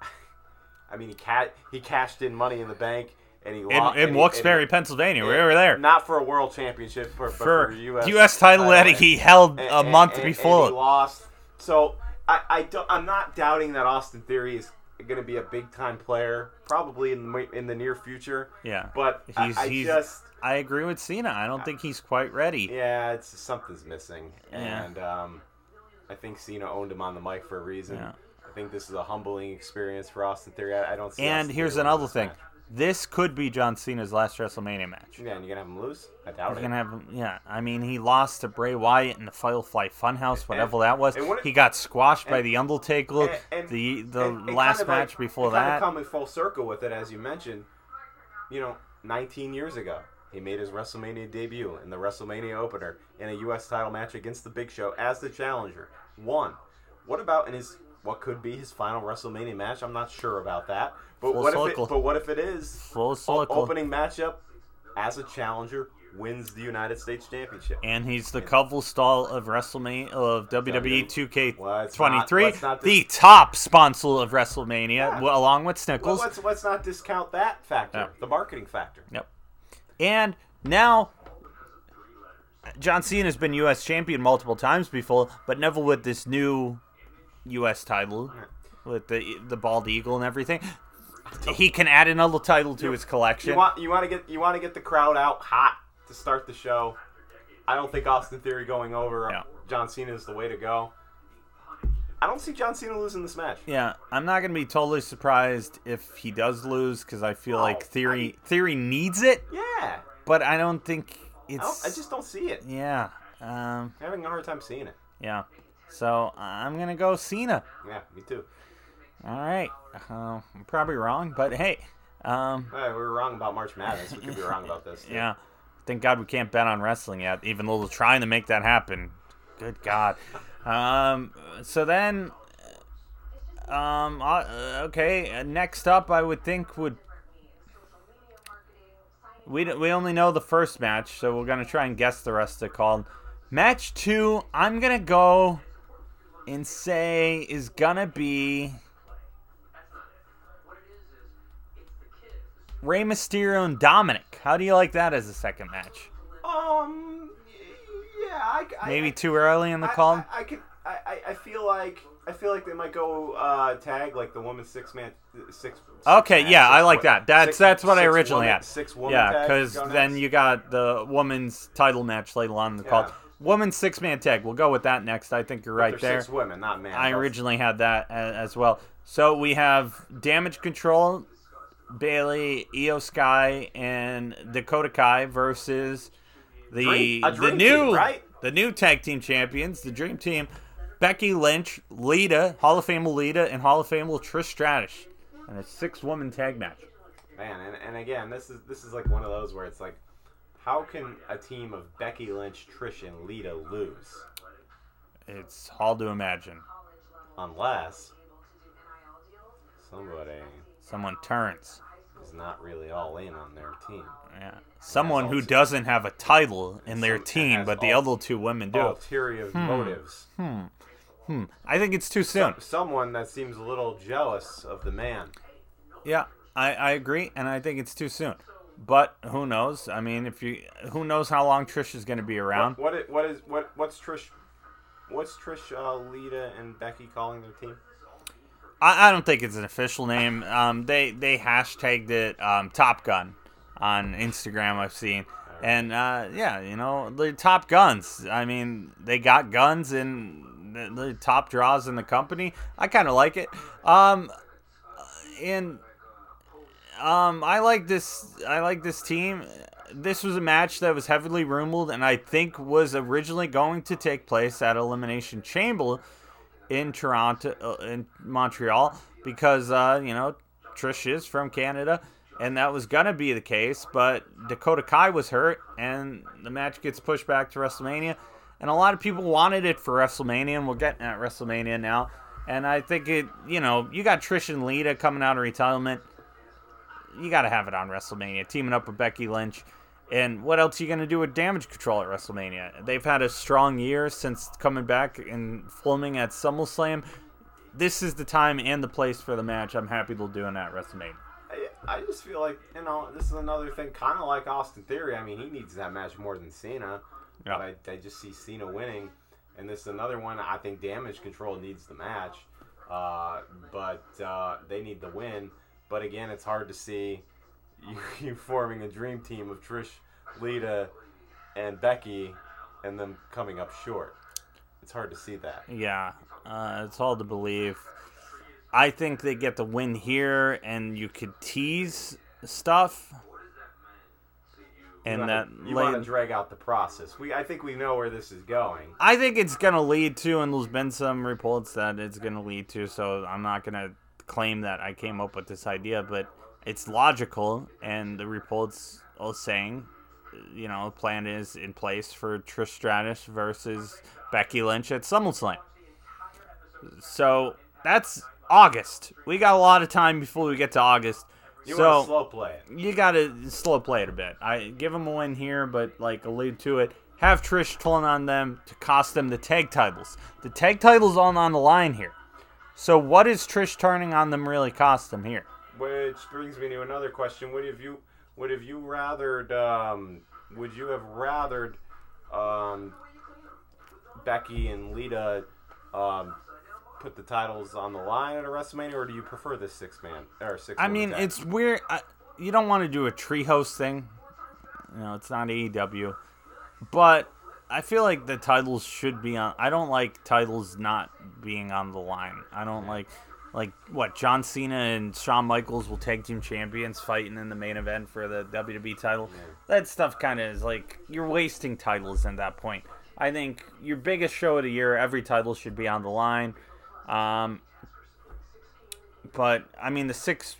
Speaker 1: I mean, he ca- he cashed in Money in the Bank, and he
Speaker 2: in,
Speaker 1: lost
Speaker 2: in Wilkes-Barre, Pennsylvania. we were there
Speaker 1: Not for a world championship, for, but
Speaker 2: for
Speaker 1: for U.S.
Speaker 2: U.S. title that he held a
Speaker 1: and-
Speaker 2: month
Speaker 1: and- and
Speaker 2: before.
Speaker 1: he lost. So I, I don't, I'm not doubting that Austin Theory is going to be a big time player, probably in the, in the near future.
Speaker 2: yeah,
Speaker 1: But I,
Speaker 2: He's-
Speaker 1: I
Speaker 2: he's-
Speaker 1: just
Speaker 2: I agree with Cena. I don't think he's quite ready.
Speaker 1: yeah, it's something's missing,
Speaker 2: Yeah.
Speaker 1: and um, I think Cena owned him on the mic for a reason.
Speaker 2: Yeah.
Speaker 1: I think this is a humbling experience for Austin Theory. I, I don't see.
Speaker 2: And
Speaker 1: Austin
Speaker 2: here's
Speaker 1: Theory
Speaker 2: another thing:
Speaker 1: match.
Speaker 2: This could be John Cena's last WrestleMania match.
Speaker 1: Yeah, and you're gonna have him lose? I doubt
Speaker 2: He's
Speaker 1: it.
Speaker 2: gonna have, him. yeah. I mean, he lost to Bray Wyatt in the Firefly Funhouse, whatever that was.
Speaker 1: and
Speaker 2: he got squashed by the Undertaker.
Speaker 1: And- and-
Speaker 2: the the
Speaker 1: and- and
Speaker 2: last
Speaker 1: kind of like-
Speaker 2: match before
Speaker 1: and kind
Speaker 2: that.
Speaker 1: of coming full circle with it, as you mentioned, you know, 19 years ago, he made his WrestleMania debut in the WrestleMania opener in a U.S. title match against the Big Show as the challenger. Won. What about in his what could be his final WrestleMania match? I'm not sure about that. But
Speaker 2: Full
Speaker 1: what
Speaker 2: circle.
Speaker 1: if it? But what if it is
Speaker 2: Full circle.
Speaker 1: opening matchup as a challenger wins the United States Championship?
Speaker 2: and he's the cover star of WrestleMania of WWE
Speaker 1: WWE. Let's
Speaker 2: 2K23,
Speaker 1: let's not dis-
Speaker 2: the top sponsor of WrestleMania,
Speaker 1: Yeah.
Speaker 2: w- along with
Speaker 1: Well,
Speaker 2: Snickers.
Speaker 1: let's let's not discount that factor,
Speaker 2: Yeah.
Speaker 1: the marketing factor.
Speaker 2: Yep. And now, John Cena has been U.S. champion multiple times before, but never with this new U.S. title, with the the bald eagle and everything. He can add another title to his collection.
Speaker 1: You want you want to get you want to get the crowd out hot to start the show. I don't think Austin Theory going over
Speaker 2: Yeah.
Speaker 1: John Cena is the way to go. I don't see John Cena losing this match.
Speaker 2: yeah, I'm not gonna be totally surprised if he does lose because I feel like Theory
Speaker 1: I
Speaker 2: Theory needs it,
Speaker 1: Yeah,
Speaker 2: but I don't think
Speaker 1: I,
Speaker 2: it's.
Speaker 1: don't, I just don't see it.
Speaker 2: yeah, um,
Speaker 1: having a hard time seeing it.
Speaker 2: yeah. So I'm gonna go Cena.
Speaker 1: Yeah, me too.
Speaker 2: All right. Uh, I'm probably wrong, but hey, um,
Speaker 1: Hey, we were wrong about March Madness. We could be wrong about this. too.
Speaker 2: yeah. Thank God we can't bet on wrestling yet, even though we're trying to make that happen. Good God. Um, so then, um, uh, okay. uh, Next up, I would think would we d- we only know the first match, so we're gonna try and guess the rest of the call. Match two, I'm gonna go and say is gonna be Rey Mysterio and Dominic. How do you like that as a second match?
Speaker 1: Um. Yeah, I, I
Speaker 2: Maybe too early in the
Speaker 1: I,
Speaker 2: call.
Speaker 1: I, I could. I, I- feel like I feel like they might go uh, tag like the woman's six man six.
Speaker 2: Okay, yeah,
Speaker 1: six
Speaker 2: I like that. That's
Speaker 1: six-
Speaker 2: that's what I originally
Speaker 1: woman-
Speaker 2: had.
Speaker 1: Six woman
Speaker 2: Yeah, because then
Speaker 1: next.
Speaker 2: you got the woman's title match later on in the call.
Speaker 1: Yeah.
Speaker 2: Women's six man tag. We'll go with that next. I think you're
Speaker 1: But
Speaker 2: right there.
Speaker 1: Six women, not man.
Speaker 2: I originally had that as well. So we have Damage Control, Bayley, Iyo Sky, and Dakota Kai versus the
Speaker 1: Dream-
Speaker 2: the new
Speaker 1: team, right?
Speaker 2: the new tag team champions, the Dream Team, Becky Lynch, Lita, Hall of Fame Lita, and Hall of Famer Trish Stratus, and a six woman tag match.
Speaker 1: Man, and, and again, this is this is like one of those where it's like, how can a team of Becky Lynch, Trish, and Lita lose
Speaker 2: It's hard to imagine.
Speaker 1: unless somebody
Speaker 2: Someone turns.
Speaker 1: is not really all in on their team?
Speaker 2: Yeah. Someone who doesn't have a title in their
Speaker 1: some-
Speaker 2: team,
Speaker 1: has
Speaker 2: but the other two women do.
Speaker 1: Ulterior motives. Hmm. Hmm.
Speaker 2: I think it's too soon.
Speaker 1: Someone that seems a little jealous of the man.
Speaker 2: Yeah, I, I agree, and I think it's too soon. But who knows? I mean, if you who knows how long Trish is going to be around?
Speaker 1: What, what i- what is what what's Trish? What's Trish, uh, Lita, and Becky calling their team?
Speaker 2: I, I don't think it's an official name. Um, they they hashtagged it um, Top Gun on Instagram. I've seen, and uh, yeah, you know, the Top Guns. I mean, they got guns and the, the top draws in the company. I kind of like it. Um, and um, I like this. I like this team. This was a match that was heavily rumored, and I think was originally going to take place at Elimination Chamber in Toronto, uh, in Montreal, because uh, you know Trish is from Canada, and that was gonna be the case, but Dakota Kai was hurt, and the match gets pushed back to WrestleMania. And a lot of people wanted it for WrestleMania, and we're getting at WrestleMania now. And I think it, you know, you got Trish and Lita coming out of retirement. You got to have it on WrestleMania, teaming up with Becky Lynch. And what else are you going to do with Damage Control at WrestleMania? They've had a strong year since coming back and filming at SummerSlam. This is the time and the place for the match. I'm happy they'll do it at WrestleMania.
Speaker 1: I, I just feel like, you know, this is another thing, kind of like Austin Theory. I mean, he needs that match more than Cena.
Speaker 2: Yeah.
Speaker 1: But I, I just see Cena winning. And this is another one I think Damage Control needs the match. Uh, but uh, they need the win. But again, it's hard to see you, you forming a dream team of Trish, Lita, and Becky, and them coming up short. It's hard to see that.
Speaker 2: Yeah, uh, it's hard to believe. I think they get the win here, and you could tease stuff, and
Speaker 1: you
Speaker 2: that
Speaker 1: wanna, you
Speaker 2: late-
Speaker 1: want to drag out the process. We I think we know where this is going.
Speaker 2: I think it's gonna lead to, and there's been some reports that it's gonna lead to. So I'm not gonna claim that I came up with this idea, but it's logical, and the reports are saying, you know, a plan is in place for Trish Stratus versus Becky Lynch at SummerSlam. So that's August. We got a lot of time before we get to August.
Speaker 1: You
Speaker 2: so
Speaker 1: want to slow play it.
Speaker 2: you gotta slow play it a bit. I give them a win here, but like allude to it. Have Trish pulling on them to cost them the tag titles. The tag titles aren't on the line here. So what is Trish turning on them really cost them here?
Speaker 1: Which brings me to another question: Would have you would have you rathered um, would you have rathered um, Becky and Lita um, put the titles on the line at a WrestleMania, or do you prefer this six man or six?
Speaker 2: I mean, it's weird. I, you don't want to do a treehouse thing. You know, it's not AEW, but I feel like the titles should be on. I don't like titles not being on the line. I don't like, like what John Cena and Shawn Michaels will tag team champions fighting in the main event for the WWE title. That stuff kind of is like you're wasting titles at that point. I think your biggest show of the year, every title should be on the line. Um, but I mean, the six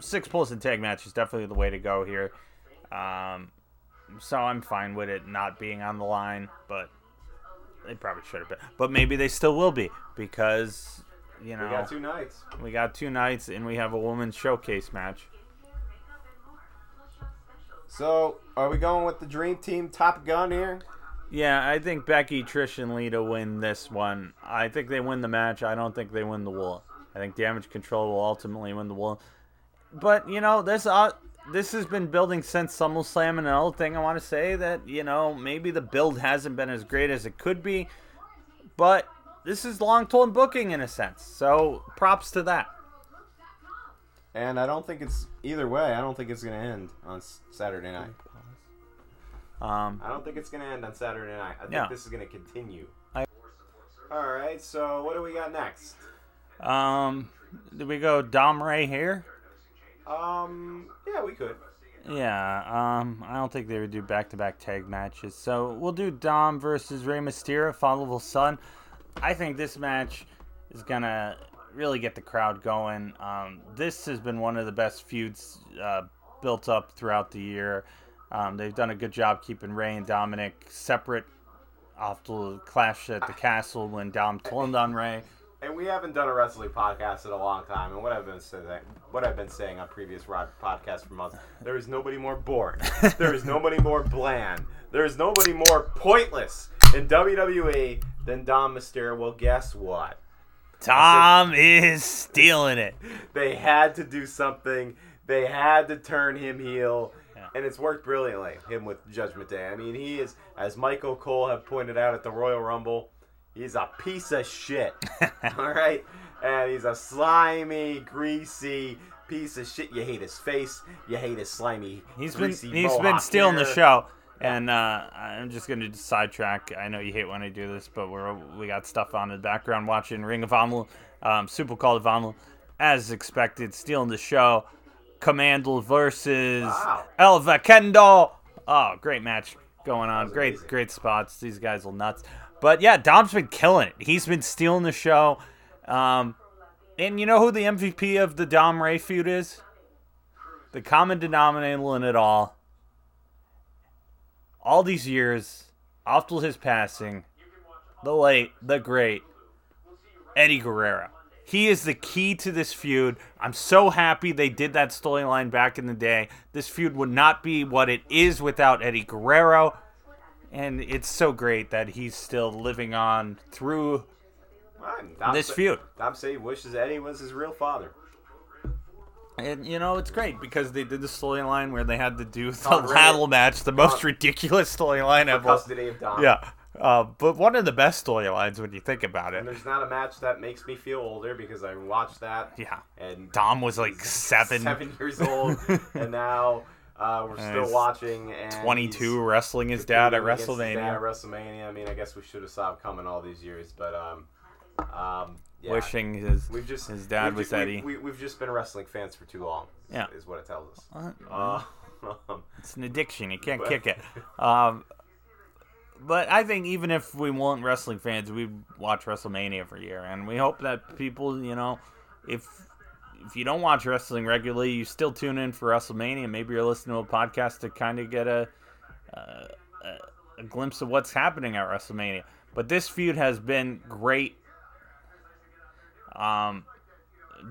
Speaker 2: six person tag match is definitely the way to go here. Um, so I'm fine with it not being on the line, but they probably should have been. But maybe they still will be because you know
Speaker 1: we got two nights.
Speaker 2: we got two nights and we have a women's showcase match.
Speaker 1: So, are we going with the Dream Team Top Gun here?
Speaker 2: Yeah, I think Becky, Trish, and Lita win this one. I think they win the match. I don't think they win the wool. I think Damage Control will ultimately win the wool. But you know, this uh, this has been building since SummerSlam, and another thing I want to say that you know maybe the build hasn't been as great as it could be, but this is long-term booking in a sense. So props to that.
Speaker 1: And I don't think it's either way. I don't think it's going to end on Saturday night.
Speaker 2: Um,
Speaker 1: I don't think it's going to end on Saturday night. I think
Speaker 2: Yeah.
Speaker 1: this is going to continue.
Speaker 2: I-
Speaker 1: All right. So, what do we got next?
Speaker 2: um, did we go Dom Rey here?
Speaker 1: Um, yeah, we could.
Speaker 2: Yeah, um, I don't think they would do back-to-back tag matches. So we'll do Dom versus Rey Mysterio, Followable Son. I think this match is gonna really get the crowd going. Um, this has been one of the best feuds uh, built up throughout the year. Um, they've done a good job keeping Rey and Dominic separate after the clash at the castle when Dom turned on Rey.
Speaker 1: And we haven't done a wrestling podcast in a long time. And what I've been saying, what I've been saying on previous rod podcasts for months, there is nobody more boring. there is nobody more bland. There is nobody more pointless in WWE than Dom Mysterio. Well, guess what?
Speaker 2: Tom is stealing it.
Speaker 1: They had to do something. They had to turn him heel.
Speaker 2: Yeah.
Speaker 1: And it's worked brilliantly, him with Judgment Day. I mean, he is, as Michael Cole have pointed out at the Royal Rumble, he's a piece of shit. All right? And he's a slimy, greasy piece of shit. You hate his face. You hate his slimy,
Speaker 2: He's been he's been stealing the show, and uh, I'm just gonna sidetrack. I know you hate when I do this, but we're we got stuff on in the background watching Ring of Honor, um, Supercard of Honor, as expected, stealing the show. Komander versus
Speaker 1: Wow.
Speaker 2: El Vacendo. Oh, great match going on. Great
Speaker 1: amazing.
Speaker 2: great spots. These guys are nuts. But yeah, Dom's been killing it. He's been stealing the show. Um, and you know who the MVP of the Dom Rey feud is? the common denominator in it all, all these years, after his passing, the late, the great Eddie Guerrero. He is the key to this feud. I'm so happy they did that storyline back in the day. This feud would not be what it is without Eddie Guerrero. And it's so great that he's still living on through
Speaker 1: Fine. Dom
Speaker 2: this
Speaker 1: say-
Speaker 2: feud.
Speaker 1: Dom say he wishes Eddie was his real father.
Speaker 2: And you know it's great because they did the storyline where they had to do the ladle match, the most
Speaker 1: Tom-
Speaker 2: ridiculous storyline ever.
Speaker 1: custody of Dom.
Speaker 2: Yeah, uh, but one of the best storylines when you think about it.
Speaker 1: And there's not a match that makes me feel older because I watched that.
Speaker 2: Yeah,
Speaker 1: And
Speaker 2: Dom was like seven,
Speaker 1: seven years old, and now uh, we're
Speaker 2: And
Speaker 1: still watching. And
Speaker 2: 22, wrestling his dad at
Speaker 1: his dad
Speaker 2: WrestleMania,
Speaker 1: at WrestleMania. I mean, I guess we should have saw it coming all these years, but um, um, yeah.
Speaker 2: wishing his
Speaker 1: We've just
Speaker 2: his dad
Speaker 1: we've
Speaker 2: was
Speaker 1: ju- we-
Speaker 2: Eddie.
Speaker 1: We, we've just been wrestling fans for too long. is-
Speaker 2: Yeah.
Speaker 1: is what it tells us. Uh, um,
Speaker 2: It's an addiction. You can't
Speaker 1: But-
Speaker 2: kick it. Um, but I think even if we weren't wrestling fans, we watch WrestleMania every year, and we hope that people, you know, if if you don't watch wrestling regularly, you still tune in for WrestleMania. Maybe you're listening to a podcast to kind of get a, uh, a a glimpse of what's happening at WrestleMania. But this feud has been great. Um,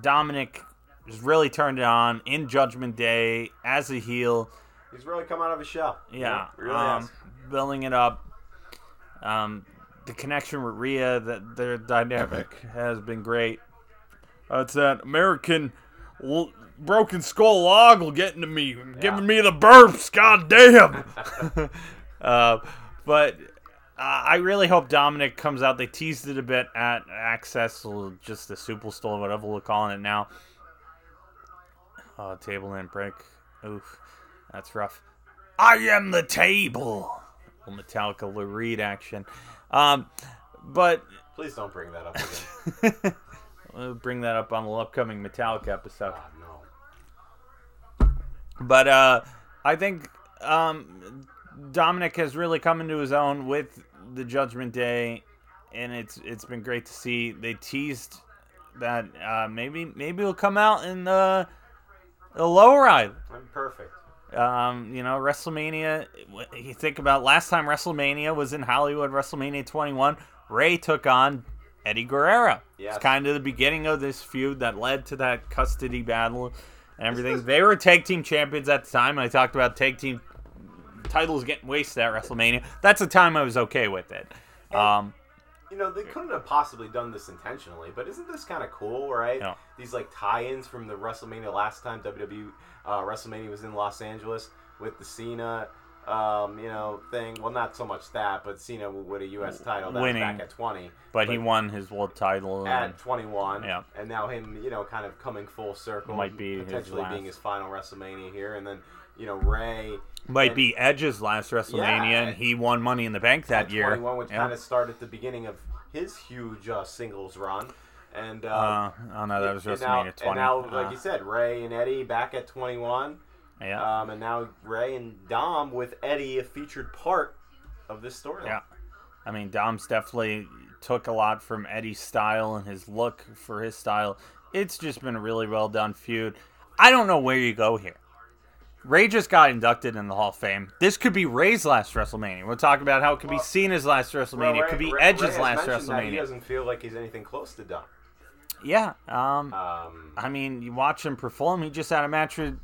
Speaker 2: Dominic has really turned it on in Judgment Day as a heel.
Speaker 1: he's really come out of his shell.
Speaker 2: Yeah,
Speaker 1: He really
Speaker 2: um,
Speaker 1: has.
Speaker 2: building it up. Um, the connection with Rhea, that their dynamic has been great. It's that American l- broken skull ogle getting to me, giving me the burps. God damn. uh, but uh, I really hope Dominic comes out. They teased it a bit at Axxess, or just the Superstore, or whatever we're calling it now. Uh, table and break. Oof, that's rough. I am the table. Little Metallica Lou Reed action. Um, but
Speaker 1: Please don't bring that up again.
Speaker 2: we'll bring that up on the upcoming Metallica episode.
Speaker 1: God, no.
Speaker 2: But uh, I think um, Dominic has really come into his own with the Judgment Day, and it's it's been great to see. They teased that uh, maybe maybe he'll come out in the the low ride.
Speaker 1: I'm perfect.
Speaker 2: Um, you know, WrestleMania. You think about last time WrestleMania was in Hollywood, WrestleMania 21. Rey took on Eddie Guerrero.
Speaker 1: Yes.
Speaker 2: It's kind of the beginning of this feud that led to that custody battle and everything. They were tag team champions at the time. And I talked about tag team titles getting wasted at WrestleMania. That's the time I was okay with it. Um,
Speaker 1: You know, they couldn't have possibly done this intentionally, but isn't this kind of cool, right?
Speaker 2: Yeah.
Speaker 1: These like tie-ins from the WrestleMania last time WWE uh, WrestleMania was in Los Angeles with the Cena, um, you know, thing. Well, not so much that, but Cena with a U.S. title that
Speaker 2: Winning.
Speaker 1: back at 20,
Speaker 2: but he won his world title. and-
Speaker 1: at 21,
Speaker 2: Yeah.
Speaker 1: and now him, you know, kind of coming full circle,
Speaker 2: Might be his
Speaker 1: potentially being his final WrestleMania here, and then you know Rey
Speaker 2: might
Speaker 1: and-
Speaker 2: be Edge's last WrestleMania,
Speaker 1: Yeah.
Speaker 2: and he won Money in the Bank that year.
Speaker 1: 21, which
Speaker 2: Yeah.
Speaker 1: kind of started the beginning of his huge uh, singles run, and. Uh,
Speaker 2: Uh, oh no, that was WrestleMania
Speaker 1: now,
Speaker 2: 20.
Speaker 1: And now, like
Speaker 2: Uh,
Speaker 1: you said, Rey and Eddie back at 21.
Speaker 2: yeah.
Speaker 1: Um, and now Rey and Dom with Eddie a featured part of this storyline.
Speaker 2: Yeah. I mean, Dom's definitely took a lot from Eddie's style and his look for his style. It's just been a really well done feud. I don't know where you go here. Rey just got inducted in the Hall of Fame. This could be Rey's last WrestleMania. We're talking about how it could be
Speaker 1: Well,
Speaker 2: Cena's last WrestleMania.
Speaker 1: Well,
Speaker 2: it could be
Speaker 1: Rey-
Speaker 2: Edge's
Speaker 1: Rey
Speaker 2: last
Speaker 1: WrestleMania. He doesn't feel like he's anything close to Dom.
Speaker 2: Yeah. Um,
Speaker 1: Um,
Speaker 2: I mean, you watch him perform. He just had a match with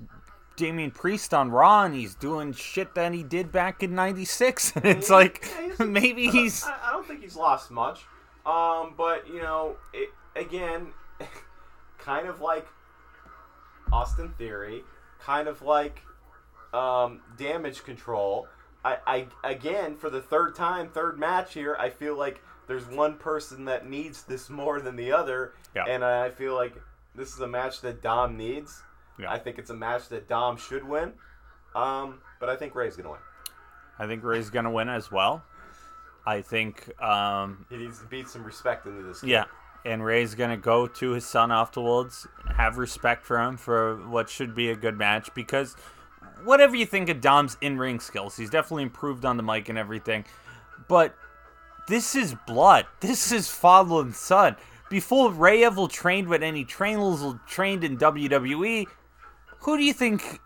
Speaker 2: Damian Priest on Raw, and he's doing shit that he did back in '96. And it's like
Speaker 1: yeah, he's-
Speaker 2: maybe he's
Speaker 1: I, I don't think he's lost much. Um, but you know, it, again, kind of like Austin Theory, kind of like um, Damage Control. I, I again for the third time, third match here. I feel like there's one person that needs this more than the other,
Speaker 2: Yeah.
Speaker 1: and I feel like this is a match that Dom needs.
Speaker 2: Yeah.
Speaker 1: I think it's a match that Dom should win. Um, but I think Rey's gonna win.
Speaker 2: I think Rey's gonna win as well. I think, um,
Speaker 1: He needs to beat some respect into this.
Speaker 2: yeah, and Rey's gonna go to his son afterwards, have respect for him for what should be a good match. Because whatever you think of Dom's in-ring skills, he's definitely improved on the mic and everything. But this is blood. This is father and son. Before Rey ever trained with any trainers trained in WWE, who do you think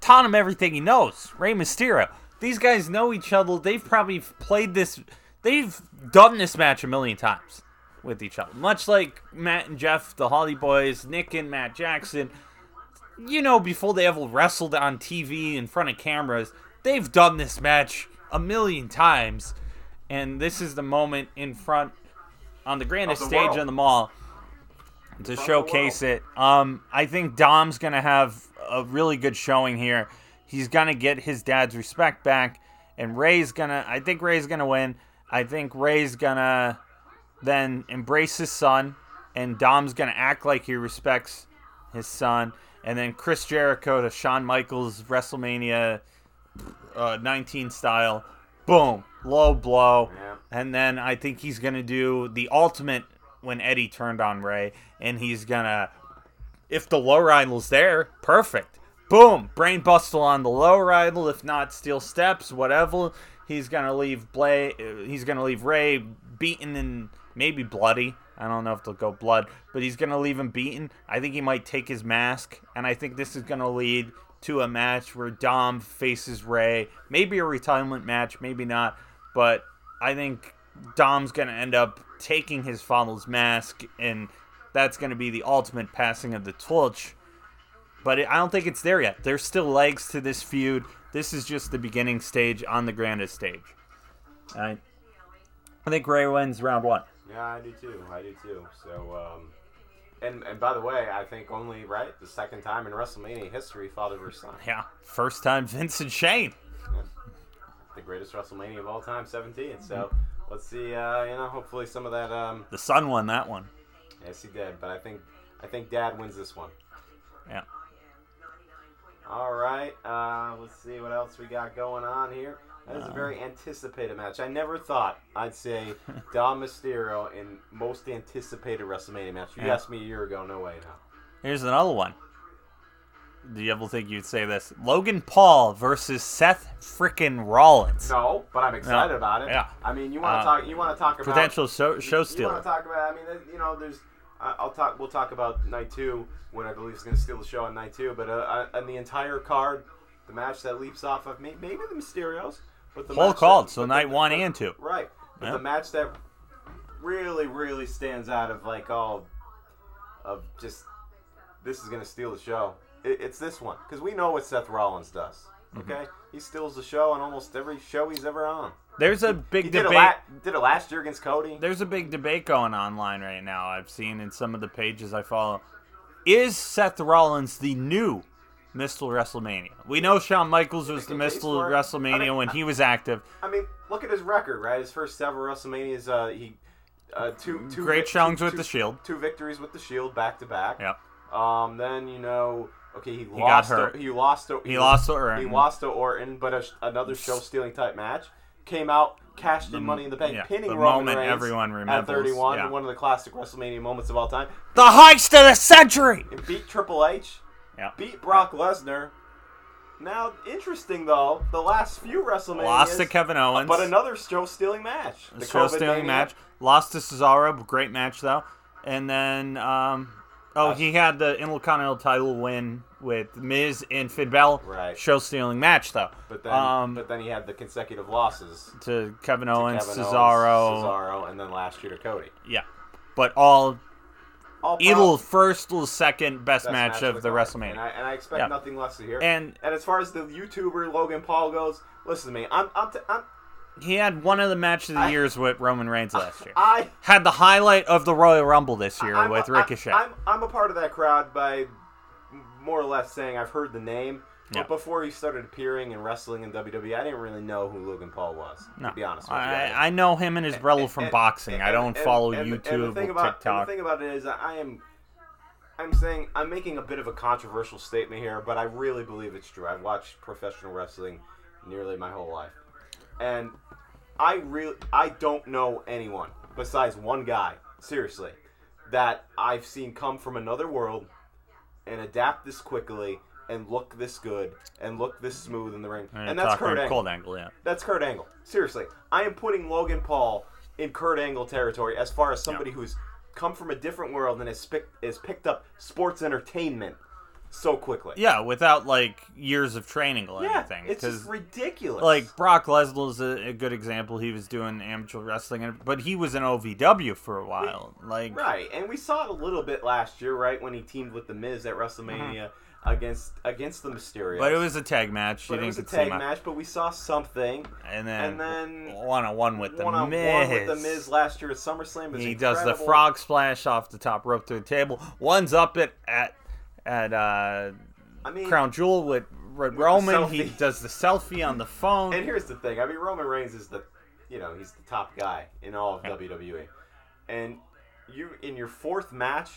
Speaker 2: taught him everything he knows. Rey Mysterio. These guys know each other. They've probably played this. They've done this match a million times with each other. Much like Matt and Jeff, the Hardy Boys, Nick and Matt Jackson. You know, before they ever wrestled on TV in front of cameras, they've done this match a million times. And this is the moment in front on the grandest
Speaker 1: the
Speaker 2: stage
Speaker 1: world.
Speaker 2: in the mall to showcase it. Um, I think Dom's gonna have a really good showing here. He's gonna get his dad's respect back, and Rey's gonna. I think Rey's gonna win. I think Rey's gonna then embrace his son, and Dom's gonna act like he respects his son, and then Chris Jericho to Shawn Michaels WrestleMania uh, 19 style, boom, low blow,
Speaker 1: Yeah.
Speaker 2: and then I think he's gonna do the ultimate when Eddie turned on Rey, and he's gonna, if the low rifle's there, perfect. Boom, brainbuster on the low rifle. If not, steel steps, whatever. He's gonna leave Blay. He's gonna leave Rey beaten and maybe bloody. I don't know if they'll go blood, but he's gonna leave him beaten. I think he might take his mask, and I think this is gonna lead to a match where Dom faces Rey. Maybe a retirement match, maybe not, but I think Dom's gonna end up taking his father's mask, and that's gonna be the ultimate passing of the torch. But it, I don't think it's there yet. There's still legs to this feud. This is just the beginning stage on the grandest stage. I, I think Rey wins round one.
Speaker 1: Yeah, I do too. I do too. So, um, and and by the way, I think only right the second time in WrestleMania history, father versus son.
Speaker 2: Yeah, first time Vince and Shane.
Speaker 1: the greatest WrestleMania of all time, 17. So let's see. Uh, you know, hopefully some of that. Um,
Speaker 2: The son won that one.
Speaker 1: yes, he did. But I think I think Dad wins this one.
Speaker 2: Yeah.
Speaker 1: All right. Uh, let's see what else we got going on here. That is a very anticipated match. I never thought I'd say Dom Mysterio in most anticipated WrestleMania match. You
Speaker 2: Yeah.
Speaker 1: asked me a year ago. No way. No.
Speaker 2: Here's another one. Do you ever think you'd say this? Logan Paul versus Seth frickin' Rollins.
Speaker 1: No, but I'm excited about it.
Speaker 2: Yeah.
Speaker 1: I mean, you want
Speaker 2: Uh,
Speaker 1: to talk? You want to talk about
Speaker 2: Potential show, show
Speaker 1: You
Speaker 2: stealer.
Speaker 1: want to talk about? I mean, you know, there's. I- I'll talk. We'll talk about night two when I believe he's going to steal the show on night two. But uh, on the entire card, the match that leaps off of me, maybe the Mysterios, but the
Speaker 2: called,
Speaker 1: that-
Speaker 2: so night
Speaker 1: the-
Speaker 2: one and two.
Speaker 1: Right, but
Speaker 2: Yeah.
Speaker 1: the match that really, really stands out of like all of just this is going to steal the show. It, it's this one because we know what Seth Rollins does.
Speaker 2: Mm-hmm.
Speaker 1: Okay, he steals the show on almost every show he's ever on.
Speaker 2: There's a big
Speaker 1: He did
Speaker 2: debate.
Speaker 1: la- did it last year against Cody.
Speaker 2: There's a big debate going online right now. I've seen in some of the pages I follow. Is Seth Rollins the new Mr. WrestleMania? We know Shawn Michaels was the
Speaker 1: Make a case
Speaker 2: Mr.
Speaker 1: for it.
Speaker 2: WrestleMania
Speaker 1: I mean,
Speaker 2: when he was active.
Speaker 1: I mean, look at his record, right? His first several WrestleManias, uh, he uh, two two
Speaker 2: Great
Speaker 1: vic-
Speaker 2: showings with
Speaker 1: two-
Speaker 2: the Shield.
Speaker 1: two victories with the Shield back to back.
Speaker 2: Yep.
Speaker 1: Um, then you know, okay, he,
Speaker 2: got
Speaker 1: lost.
Speaker 2: hurt.
Speaker 1: To, he lost. To,
Speaker 2: He lost to Orton.
Speaker 1: He lost to Orton, but a, another show-stealing type match came out, cashed in Money in the Bank,
Speaker 2: yeah,
Speaker 1: pinning
Speaker 2: the
Speaker 1: Roman
Speaker 2: moment
Speaker 1: Reigns
Speaker 2: everyone remembers.
Speaker 1: at 31,
Speaker 2: yeah.
Speaker 1: one of the classic WrestleMania moments of all time.
Speaker 2: The heist of the century.
Speaker 1: It beat Triple H,
Speaker 2: Yeah.
Speaker 1: beat Brock Lesnar. Now, interesting though, the last few WrestleManias
Speaker 2: Lost to Kevin Owens.
Speaker 1: but another show-stealing match. The
Speaker 2: show stealing match. Lost to Cesaro, great match though. And then um oh he had the Intercontinental title win with Miz and Finn Balor.
Speaker 1: Right.
Speaker 2: Show stealing match though.
Speaker 1: But then,
Speaker 2: um
Speaker 1: but then he had the consecutive losses.
Speaker 2: to Kevin
Speaker 1: to
Speaker 2: Owens,
Speaker 1: Kevin
Speaker 2: Cesaro.
Speaker 1: Owens, Cesaro, and then last year to Cody.
Speaker 2: Yeah. But all
Speaker 1: Prob-
Speaker 2: first or second best,
Speaker 1: best
Speaker 2: match, of the
Speaker 1: card.
Speaker 2: WrestleMania.
Speaker 1: And I, and I expect
Speaker 2: Yeah.
Speaker 1: nothing less to hear.
Speaker 2: And-
Speaker 1: and as far as the YouTuber Logan Paul goes, listen to me. I'm I'm, t- I'm
Speaker 2: he had one of the match of the
Speaker 1: I-
Speaker 2: years with Roman Reigns last year.
Speaker 1: I
Speaker 2: had the highlight of the Royal Rumble this year
Speaker 1: I'm,
Speaker 2: with
Speaker 1: I-
Speaker 2: Ricochet.
Speaker 1: I'm, I'm a part of that crowd by more or less saying I've heard the name.
Speaker 2: Yeah.
Speaker 1: But before he started appearing and wrestling in WWE, I didn't really know who Logan Paul was.
Speaker 2: no,
Speaker 1: To be honest with you, I.
Speaker 2: I, know him and his brother from
Speaker 1: And-
Speaker 2: boxing.
Speaker 1: and-
Speaker 2: I don't
Speaker 1: and-
Speaker 2: follow YouTube
Speaker 1: and the thing
Speaker 2: or
Speaker 1: about,
Speaker 2: TikTok.
Speaker 1: The thing about it is, I am, I'm saying I'm making a bit of a controversial statement here, but I really believe it's true. I've watched professional wrestling nearly my whole life, and I really, I don't know anyone besides one guy, seriously, that I've seen come from another world and adapt this quickly and look this good and look this smooth in the ring,
Speaker 2: And
Speaker 1: and that's Kurt Angle.
Speaker 2: Kurt Angle, yeah.
Speaker 1: That's Kurt Angle. Seriously, I am putting Logan Paul in Kurt Angle territory as far as somebody who's come from a different world and has picked has picked up sports entertainment so quickly.
Speaker 2: Yeah, without like years of training or
Speaker 1: Yeah,
Speaker 2: anything.
Speaker 1: it's just ridiculous.
Speaker 2: like Brock Lesnar's a, a good example. He was doing amateur wrestling, but he was in OVW for a while. Like,
Speaker 1: right, and we saw it a little bit last year, right, when he teamed with the Miz at mm-hmm. WrestleMania against against the Mysterios.
Speaker 2: Mm-hmm. but it was a tag match.
Speaker 1: But
Speaker 2: you
Speaker 1: it was a tag match, but we saw something.
Speaker 2: and then
Speaker 1: and then
Speaker 2: one on one with the
Speaker 1: one on
Speaker 2: Miz.
Speaker 1: one with the Miz last year at SummerSlam.
Speaker 2: He does the frog splash off the top rope to the table. One's up it at at uh,
Speaker 1: I mean,
Speaker 2: Crown Jewel with, with Roman. He does the selfie on the phone.
Speaker 1: And here's the thing. I mean, Roman Reigns is the, you know, he's the top guy in all of
Speaker 2: Yeah.
Speaker 1: WWE, and you in your fourth match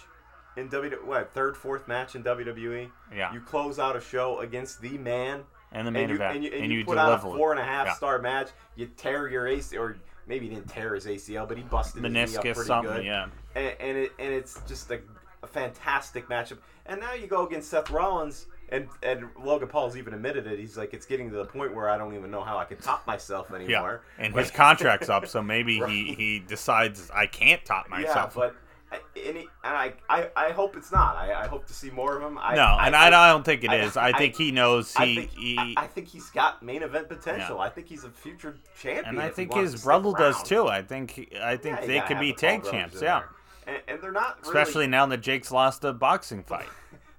Speaker 1: in WWE, what third, fourth match in WWE,
Speaker 2: Yeah.
Speaker 1: you close out a show against the man,
Speaker 2: and the main
Speaker 1: and you,
Speaker 2: event,
Speaker 1: and you, and you put out a four and a half
Speaker 2: Yeah.
Speaker 1: star match. You tear your AC, or maybe he didn't tear his ACL, but he busted his knee up pretty
Speaker 2: something.
Speaker 1: good.
Speaker 2: Yeah.
Speaker 1: and, and it and it's just a, a fantastic matchup. And now you go against Seth Rollins, and and Logan Paul's even admitted it. He's like, it's getting to the point where I don't even know how I can top myself
Speaker 2: Yeah,
Speaker 1: anymore.
Speaker 2: and
Speaker 1: Like-
Speaker 2: his contract's up, so maybe he, he decides I can't top myself.
Speaker 1: Yeah, but. I- And, he, and I, I, I hope it's not. I, I hope to see more of him. I,
Speaker 2: no, and I, I don't think it
Speaker 1: I-
Speaker 2: is. I,
Speaker 1: I-
Speaker 2: think he knows
Speaker 1: I
Speaker 2: he,
Speaker 1: think,
Speaker 2: he
Speaker 1: I, I think he's got main event potential. I think he's a future champion.
Speaker 2: and I think his brother does too. I think I think
Speaker 1: Yeah,
Speaker 2: they could be tag champs. Yeah.
Speaker 1: And, and they're not really,
Speaker 2: especially now that Jake's lost a boxing fight.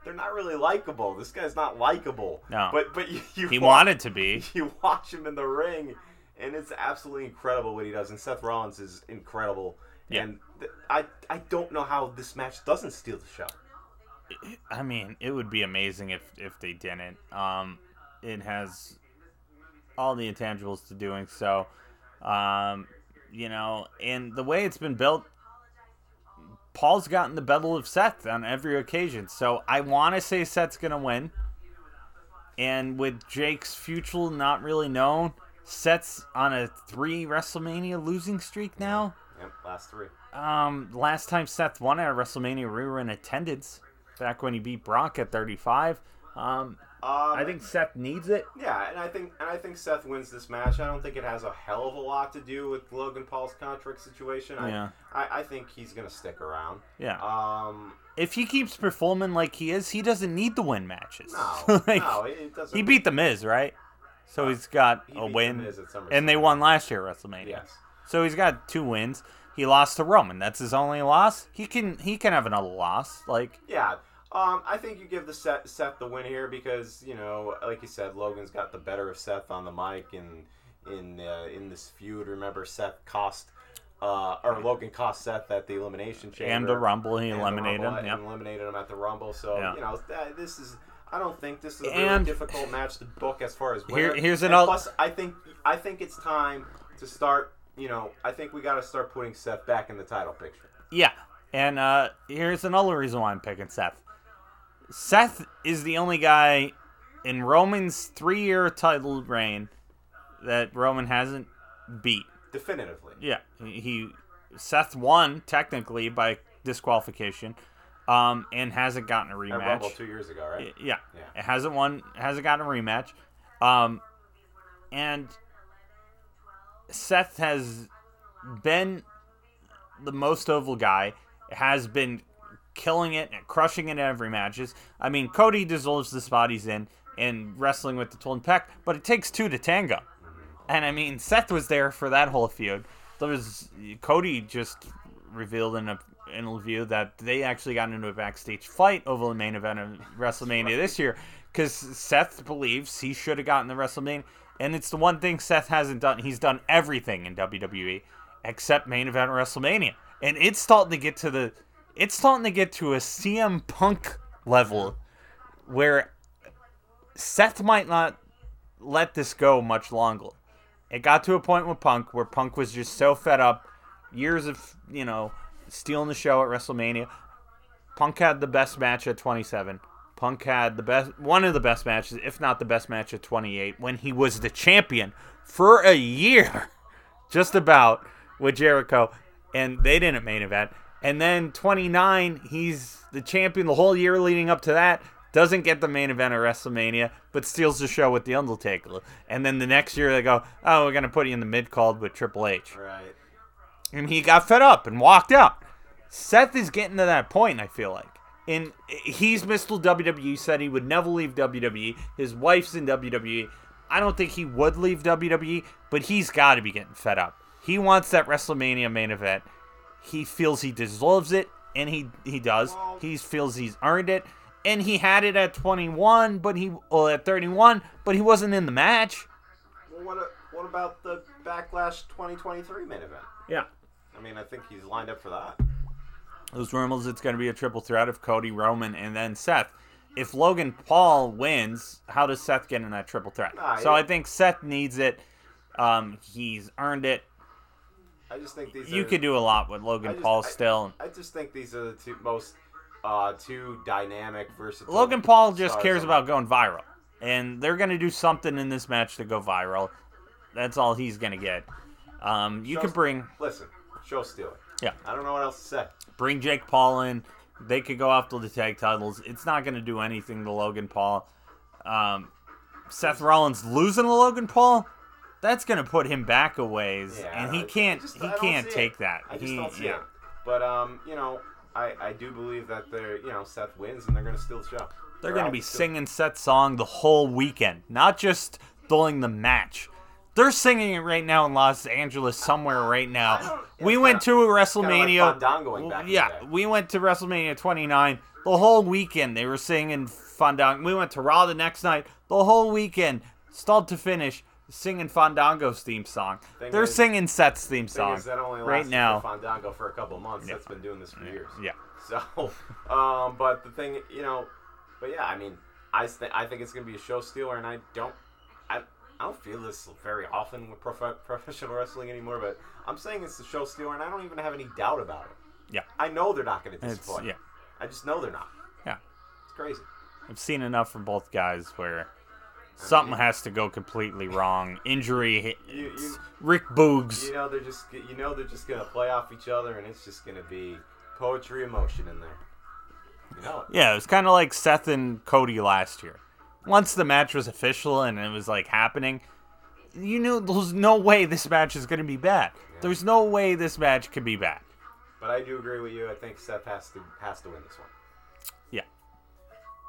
Speaker 1: they're not really likable. This guy's not likable.
Speaker 2: No.
Speaker 1: but but you, you
Speaker 2: He
Speaker 1: wa-
Speaker 2: wanted to be.
Speaker 1: You watch him in the ring, and it's absolutely incredible what he does. And Seth Rollins is incredible.
Speaker 2: Yeah.
Speaker 1: And I I don't know how this match doesn't steal the show.
Speaker 2: I mean, it would be amazing if if they didn't. Um, it has all the intangibles to doing so. Um, you know, and the way it's been built, Paul's gotten the battle of Seth on every occasion. So I want to say Seth's gonna win. And with Jake's future not really known, Seth's on a three WrestleMania losing streak now.
Speaker 1: Yep, last three.
Speaker 2: Um, last time Seth won at WrestleMania, we were in attendance back when he beat Brock at 35. Um,
Speaker 1: Um,
Speaker 2: I think Seth needs it.
Speaker 1: Yeah, and I think and I think Seth wins this match. I don't think it has a hell of a lot to do with Logan Paul's contract situation. I,
Speaker 2: Yeah.
Speaker 1: I, I think he's gonna stick around.
Speaker 2: Yeah.
Speaker 1: Um,
Speaker 2: if he keeps performing like he is, he doesn't need to win matches.
Speaker 1: no,
Speaker 2: Like,
Speaker 1: no, it, doesn't.
Speaker 2: he beat the Miz, right? So he's got
Speaker 1: He
Speaker 2: a
Speaker 1: The
Speaker 2: win,
Speaker 1: at
Speaker 2: and they won last year at WrestleMania.
Speaker 1: Yes.
Speaker 2: So he's got two wins. He lost to Roman. That's his only loss. He can he can have another loss. Like
Speaker 1: Yeah. Um, I think you give the Seth, Seth the win here because you know, like you said, Logan's got the better of Seth on the mic and in uh, in this feud. Remember, Seth cost uh, or Logan cost Seth at the Elimination Chamber
Speaker 2: and the Rumble, he eliminated
Speaker 1: Rumble,
Speaker 2: him. Yep.
Speaker 1: eliminated him at the Rumble. So
Speaker 2: Yeah.
Speaker 1: you know, that, this is. I don't think this is a really
Speaker 2: And-
Speaker 1: difficult match to book as far as
Speaker 2: Here-
Speaker 1: winner.
Speaker 2: here's
Speaker 1: And
Speaker 2: another-
Speaker 1: Plus, I think I think it's time to start. You know, I think we got to start putting Seth back in the title picture.
Speaker 2: Yeah. And uh, here's another reason why I'm picking Seth. Seth is the only guy in Roman's three year title reign that Roman hasn't beat.
Speaker 1: Definitively.
Speaker 2: Yeah. He, Seth won technically by disqualification. Um, and hasn't gotten a
Speaker 1: At Rumble
Speaker 2: rematch.
Speaker 1: two years ago, right?
Speaker 2: Yeah.
Speaker 1: Yeah.
Speaker 2: It hasn't won hasn't gotten a rematch. Um and Seth has been the most oval guy, has been killing it and crushing it in every matches. I mean, Cody deserves the spot he's in and wrestling with the Twin Peck, but it takes two to tango. And I mean, Seth was there for that whole feud. There was Cody just revealed in a interview that they actually got into a backstage fight over the main event of WrestleMania this year because Seth believes he should have gotten the WrestleMania, and it's the one thing Seth hasn't done. He's done everything in WWE except main event WrestleMania, and it's starting to get to the, it's starting to get to a CM Punk level where Seth might not let this go much longer. It got to a point with Punk where Punk was just so fed up, years of you know stealing the show at WrestleMania. Punk had the best match at 27. Punk had the best, one of the best matches, if not the best match at 28, when he was the champion for a year, just about with Jericho, and they didn't main event. And then 29, he's the champion the whole year leading up to that. Doesn't get the main event of WrestleMania, but steals the show with The Undertaker. And then the next year they go, oh, we're going to put you in the mid card with Triple H.
Speaker 1: Right.
Speaker 2: And he got fed up and walked out. Seth is getting to that point, I feel like. And he's Mr. WWE. Said he would never leave WWE. His wife's in WWE. I don't think he would leave WWE, but he's got to be getting fed up. He wants that WrestleMania main event. He feels he deserves it, and he he does. He feels he's earned it, and he had it at 21, but he well at 31, but he wasn't in the match.
Speaker 1: Well, what, what about the Backlash 2023 main event?
Speaker 2: Yeah.
Speaker 1: I mean, I think he's lined up for that.
Speaker 2: Those rumors, it's going to be a triple threat of Cody, Roman, and then Seth. If Logan Paul wins, how does Seth get in that triple threat?
Speaker 1: Nah,
Speaker 2: so
Speaker 1: yeah.
Speaker 2: I think Seth needs it. Um, he's earned it.
Speaker 1: I just think these
Speaker 2: You
Speaker 1: are,
Speaker 2: could do a lot with Logan
Speaker 1: just-
Speaker 2: Paul
Speaker 1: I-
Speaker 2: still.
Speaker 1: I just think these are the two most uh, two dynamic, versus.
Speaker 2: Logan Paul just cares
Speaker 1: on-
Speaker 2: about going viral, and they're going to do something in this match to go viral. That's all he's going to get. Um, you
Speaker 1: Show-
Speaker 2: can bring
Speaker 1: Listen, show stealer.
Speaker 2: Yeah.
Speaker 1: I don't know what else to say.
Speaker 2: Bring Jake Paul in. They could go after the tag titles. It's not going to do anything to Logan Paul. Um, Seth Rollins losing to Logan Paul, that's going to put him back a ways,
Speaker 1: Yeah,
Speaker 2: and he can't.
Speaker 1: just-
Speaker 2: he can't take
Speaker 1: it.
Speaker 2: that.
Speaker 1: I just
Speaker 2: he,
Speaker 1: don't see
Speaker 2: yeah.
Speaker 1: it. But um, you know, I I do believe that they're you know Seth wins and they're gonna steal the show.
Speaker 2: They're going to be singing Seth's song the whole weekend, not just during the match. They're singing it right now in Los Angeles somewhere right now. We went to a
Speaker 1: it's kinda like
Speaker 2: WrestleMania.
Speaker 1: Back
Speaker 2: yeah, we went to WrestleMania 29. The whole weekend they were singing Fandango. We went to Raw the next night. The whole weekend, start to finish, singing Fandango's theme song.
Speaker 1: Thing
Speaker 2: They're
Speaker 1: is-
Speaker 2: singing Seth's theme song
Speaker 1: is, that only
Speaker 2: right now.
Speaker 1: for Fandango for a couple months. That's been doing this for years.
Speaker 2: Yeah.
Speaker 1: So, um, but the thing, you know, but yeah, I mean, I th- I think it's gonna be a show stealer, and I don't, I don't feel this very often with prof- professional wrestling anymore. But I'm saying it's the show stealer, and I don't even have any doubt about it.
Speaker 2: Yeah.
Speaker 1: I know they're not gonna
Speaker 2: It's,
Speaker 1: disappoint.
Speaker 2: yeah,
Speaker 1: I just know they're not.
Speaker 2: yeah.
Speaker 1: It's crazy.
Speaker 2: I've seen enough from both guys where something has to go completely wrong. Injury, hit-
Speaker 1: You, you,
Speaker 2: Rick Boogs.
Speaker 1: you know they're just you know they're just gonna play off each other, and it's just gonna be poetry emotion in there. You know it.
Speaker 2: Yeah, it was kind of like Seth and Cody last year. Once the match was official and it was like happening, you knew there's no way this match is going to be bad. There's no way this match could be bad.
Speaker 1: But I do agree with you. I think Seth has to has to win this one.
Speaker 2: Yeah.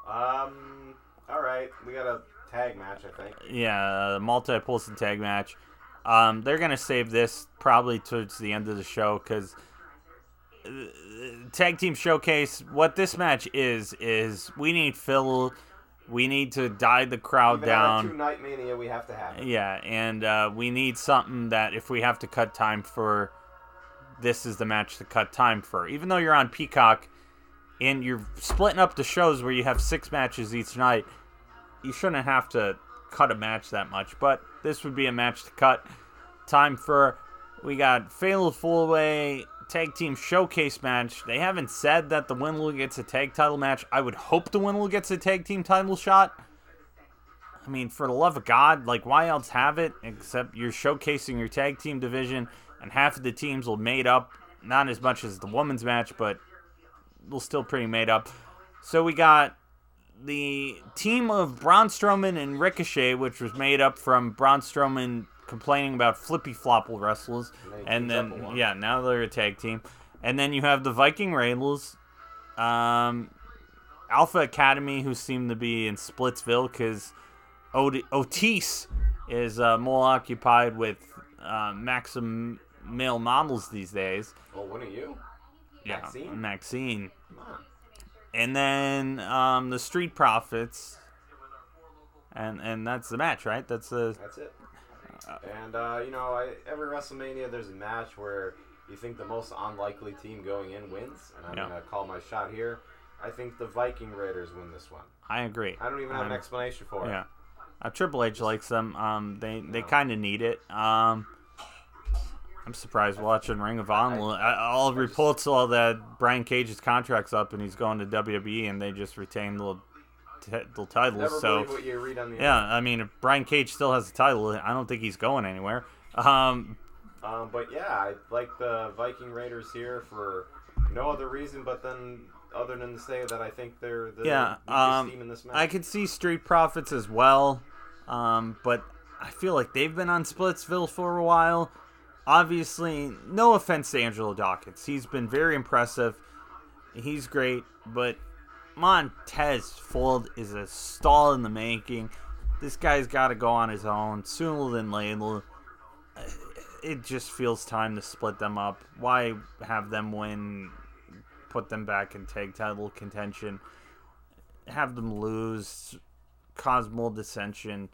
Speaker 1: Um. All right, we got a tag match. I think.
Speaker 2: Yeah, multi-person tag match. Um, they're gonna save this probably towards the end of the show because tag team showcase. What this match is is we need Phil. We need to die the crowd
Speaker 1: Even
Speaker 2: down.
Speaker 1: two night mania, we have to have. It.
Speaker 2: Yeah, and uh, we need something that if we have to cut time for, this is the match to cut time for. Even though you're on Peacock, and you're splitting up the shows where you have six matches each night, you shouldn't have to cut a match that much. But this would be a match to cut time for. We got Fatal Four-Way Tag Team Showcase match. They haven't said that the winner gets a tag title match. I would hope the winner gets a tag team title shot. I mean, for the love of God, like, why else have it except you're showcasing your tag team division, and half of the teams will made up, not as much as the women's match, but will still pretty made up. So we got the team of Braun Strowman and Ricochet, which was made up from Braun Strowman complaining about flippy flopple wrestlers,
Speaker 1: And then
Speaker 2: and
Speaker 1: he teams up with
Speaker 2: then yeah, now they're a tag team, and then you have the Viking Raiders, um, Alpha Academy, who seem to be in Splitsville because Ot- Otis is uh, more occupied with uh, Maxim male models these days.
Speaker 1: Well, one of you.
Speaker 2: Yeah,
Speaker 1: Maxine?
Speaker 2: Maxine. And then um, the Street Profits. And and that's the match, right? That's the
Speaker 1: That's it. And uh, you know, I, every WrestleMania, there's a match where you think the most unlikely team going in wins, and I'm
Speaker 2: Yeah.
Speaker 1: gonna call my shot here. I think the Viking Raiders win this one.
Speaker 2: I agree.
Speaker 1: I don't even have an
Speaker 2: I'm-
Speaker 1: explanation for it.
Speaker 2: Yeah. Uh, Triple H likes them. Um, they they kind of need it. Um, I'm surprised watching Ring of Honor. All reports all that Brian Cage's contract's up and he's going to WWE and they just retain the t- the titles.
Speaker 1: Never
Speaker 2: so
Speaker 1: what you read on the
Speaker 2: yeah, I mean, if Brian Cage still has the title, I don't think he's going anywhere. Um,
Speaker 1: Um, but yeah, I like the Viking Raiders here for no other reason but then other than to say that I think they're the
Speaker 2: yeah, um,
Speaker 1: team in this match.
Speaker 2: I could see Street Profits as well, um, but I feel like they've been on Splitsville for a while. Obviously, no offense to Angelo Dawkins, he's been very impressive. He's great, but Montez Ford is a stall in the making. This guy's got to go on his own sooner than later. It just feels time to split them up. Why have them win? Put them back in tag title contention. Have them lose. Cause more dissension.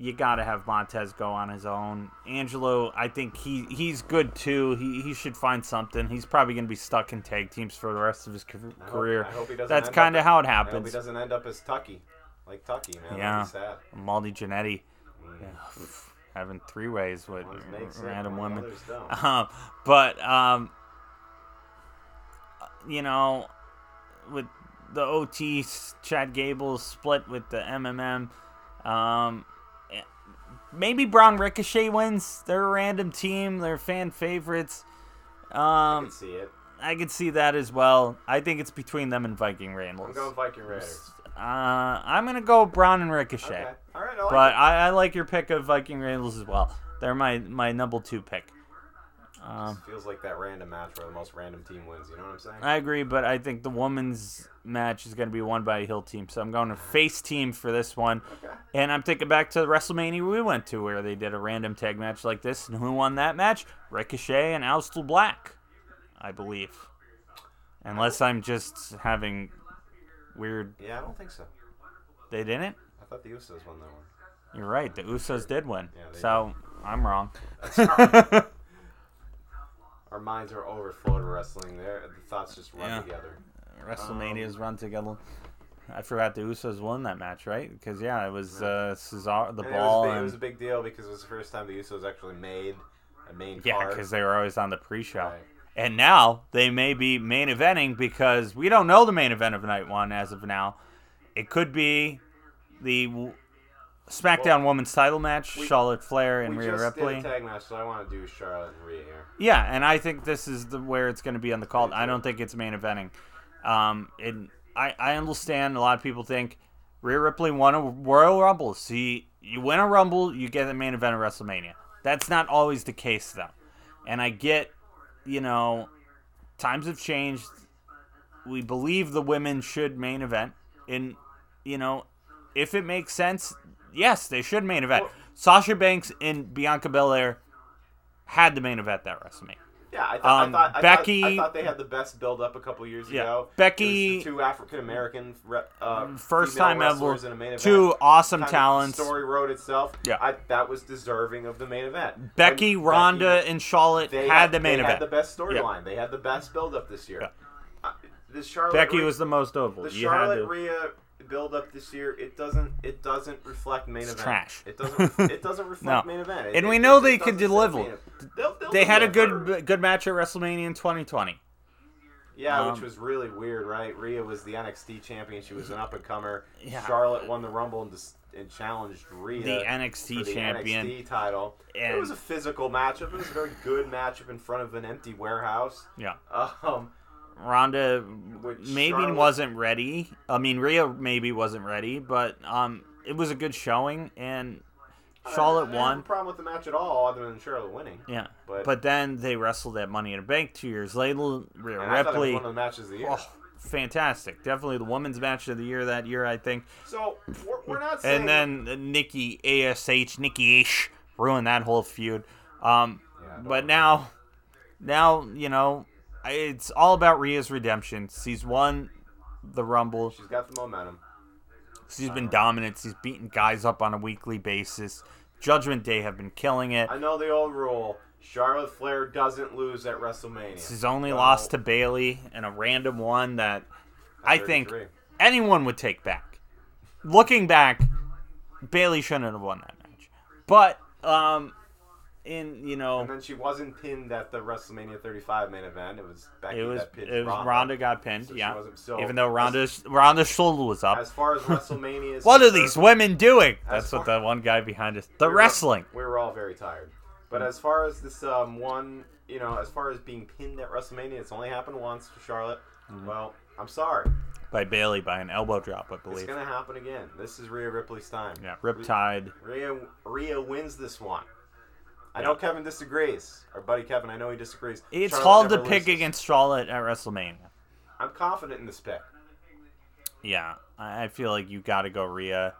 Speaker 2: You got to have Montez go on his own. Angelo, I think he he's good too. He, he should find something. He's probably going to be stuck in tag teams for the rest of his ca-
Speaker 1: I hope-
Speaker 2: career.
Speaker 1: I hope he doesn't
Speaker 2: That's kind of how it happens.
Speaker 1: I hope he doesn't end up as Tucky, like Tucky, man.
Speaker 2: Yeah.
Speaker 1: Sad.
Speaker 2: Marty Jannetty. having three ways with
Speaker 1: sense,
Speaker 2: random
Speaker 1: one
Speaker 2: women. Um, but um, you know, with the OT, Chad Gable split with the MMM. Um, maybe Braun Ricochet wins. They're a random team. They're fan favorites.
Speaker 1: I
Speaker 2: Um,
Speaker 1: can see it.
Speaker 2: I could see that as well. I think it's between them and Viking Raiders.
Speaker 1: I'm going Viking Raiders.
Speaker 2: Uh, I'm gonna go Braun and Ricochet.
Speaker 1: Okay. All right. I like
Speaker 2: But. I, I like your pick of Viking Raiders as well. They're my my number two pick. Um,
Speaker 1: feels like that random match where the most random team wins. You know what I'm saying?
Speaker 2: I agree, but I think the women's match is going to be won by a heel team. So I'm going to face team for this one.
Speaker 1: Okay.
Speaker 2: And I'm thinking back to the WrestleMania we went to where they did a random tag match like this. And who won that match? Ricochet and Aleister Black, I believe. Unless I'm just having weird.
Speaker 1: Yeah, I don't think so.
Speaker 2: They didn't?
Speaker 1: I thought the Usos won that one.
Speaker 2: You're right. The Usos did win.
Speaker 1: Yeah,
Speaker 2: so I'm wrong.
Speaker 1: Our minds are overflowed wrestling. There, the thoughts just run
Speaker 2: Yeah.
Speaker 1: together.
Speaker 2: WrestleManias run together. I forgot the Usos won that match, right? Because yeah, it was uh, Cesar, the
Speaker 1: And
Speaker 2: ball,
Speaker 1: it, was big, it was a big deal because it was the first time the Usos actually made a main
Speaker 2: yeah, because they were always on the pre-show.
Speaker 1: Right.
Speaker 2: And now they may be main eventing because we don't know the main event of night one as of now. It could be the SmackDown Women's Title match,
Speaker 1: we-
Speaker 2: Charlotte Flair and
Speaker 1: we
Speaker 2: Rhea
Speaker 1: just
Speaker 2: Ripley.
Speaker 1: did a tag match, so I want to do Charlotte and Rhea here.
Speaker 2: Yeah, and I think this is the where it's going to be on the call. I don't think it's main eventing. Um, and I I understand a lot of people think Rhea Ripley won a Royal Rumble. See, you win a Rumble, you get the main event of WrestleMania. That's not always the case though, and I get, you know, times have changed. We believe the women should main event, and you know, if it makes sense, yes, they should main event.
Speaker 1: Well-
Speaker 2: Sasha Banks and Bianca Belair had the main event that WrestleMania.
Speaker 1: Yeah, I, th-
Speaker 2: Um,
Speaker 1: I thought I
Speaker 2: Becky-
Speaker 1: Thought, I thought they had the best build up a couple years
Speaker 2: Yeah,
Speaker 1: ago.
Speaker 2: Becky-
Speaker 1: It was the two African American uh,
Speaker 2: First time ever,
Speaker 1: in a main event.
Speaker 2: two awesome
Speaker 1: Kind
Speaker 2: talents.
Speaker 1: Story wrote itself.
Speaker 2: Yeah.
Speaker 1: I, that was deserving of the main event.
Speaker 2: Becky,
Speaker 1: When
Speaker 2: Ronda,
Speaker 1: Becky-
Speaker 2: and Charlotte
Speaker 1: they
Speaker 2: had the main
Speaker 1: they
Speaker 2: event.
Speaker 1: Had the best storyline. They had the best build up this year.
Speaker 2: Yeah.
Speaker 1: Uh, the Charlotte
Speaker 2: Becky
Speaker 1: Rhea-
Speaker 2: was the most over.
Speaker 1: the
Speaker 2: You had
Speaker 1: Charlotte
Speaker 2: to.
Speaker 1: Rhea build up this year. It doesn't. It doesn't reflect main
Speaker 2: It's
Speaker 1: event.
Speaker 2: trash.
Speaker 1: It doesn't. It doesn't reflect
Speaker 2: No.
Speaker 1: main event. It-
Speaker 2: And
Speaker 1: it-
Speaker 2: we know
Speaker 1: it
Speaker 2: they
Speaker 1: just
Speaker 2: could deliver.
Speaker 1: They'll- they'll
Speaker 2: They had a
Speaker 1: deliver.
Speaker 2: good good match at WrestleMania in 2020.
Speaker 1: Yeah,
Speaker 2: Um,
Speaker 1: which was really weird, right? Rhea was the NXT champion. She was an up and comer.
Speaker 2: Yeah.
Speaker 1: Charlotte won the Rumble and, dis- and challenged Rhea
Speaker 2: The
Speaker 1: for
Speaker 2: NXT
Speaker 1: the
Speaker 2: champion.
Speaker 1: NXT title.
Speaker 2: And-
Speaker 1: it was a physical matchup. It was a very good matchup in front of an empty warehouse.
Speaker 2: Yeah.
Speaker 1: Um,
Speaker 2: Ronda
Speaker 1: Which
Speaker 2: maybe
Speaker 1: Charlotte-
Speaker 2: wasn't ready. I mean, Rhea maybe wasn't ready, but um, it was a good showing, and Charlotte won.
Speaker 1: a problem with the match at all, other than Charlotte winning.
Speaker 2: Yeah,
Speaker 1: But-
Speaker 2: but, then they wrestled at Money in the Bank two years later. Rhea
Speaker 1: And I thought it was
Speaker 2: Ripley,
Speaker 1: one of the matches of the year.
Speaker 2: oh, fantastic! Definitely the women's match of the year that year, I think.
Speaker 1: So we're, we're not saying.
Speaker 2: And then Nikki Ash, Nikki Ash ruined that whole feud. Um,
Speaker 1: Yeah,
Speaker 2: but now, now you know, it's all about Rhea's redemption. She's won the Rumble.
Speaker 1: she's got the momentum.
Speaker 2: She's been dominant. She's beating guys up on a weekly basis. Judgment Day have been killing it.
Speaker 1: I know the old rule: Charlotte Flair doesn't lose at WrestleMania.
Speaker 2: She's only
Speaker 1: So,
Speaker 2: lost to Bayley in a random one that I think anyone would take back. Looking back, Bayley shouldn't have won that match. But um, in you know,
Speaker 1: And then she wasn't pinned at the WrestleMania 35 main event. It was Becky
Speaker 2: it was
Speaker 1: that pinned
Speaker 2: it was
Speaker 1: Ronda.
Speaker 2: Ronda got pinned.
Speaker 1: So
Speaker 2: yeah,
Speaker 1: so
Speaker 2: even though
Speaker 1: as-
Speaker 2: Ronda's Ronda's shoulder was up.
Speaker 1: As far as WrestleMania is
Speaker 2: What are these women doing? That's what
Speaker 1: far-
Speaker 2: the one guy behind us. The
Speaker 1: we were-
Speaker 2: wrestling.
Speaker 1: We were all very tired. But as far as this um, one, you know, as far as being pinned at WrestleMania, it's only happened once for Charlotte.
Speaker 2: Mm-hmm.
Speaker 1: Well, I'm sorry.
Speaker 2: by Bayley by an elbow drop, I believe.
Speaker 1: It's going to happen again. This is Rhea Ripley's time.
Speaker 2: Yeah, Riptide.
Speaker 1: Rhea, Rhea wins this one. I know Kevin disagrees. Our buddy Kevin, I know he disagrees.
Speaker 2: It's
Speaker 1: Charlotte
Speaker 2: hard to pick
Speaker 1: loses.
Speaker 2: against Charlotte at WrestleMania.
Speaker 1: I'm confident in this pick.
Speaker 2: Yeah, I I feel like you got to go Rhea.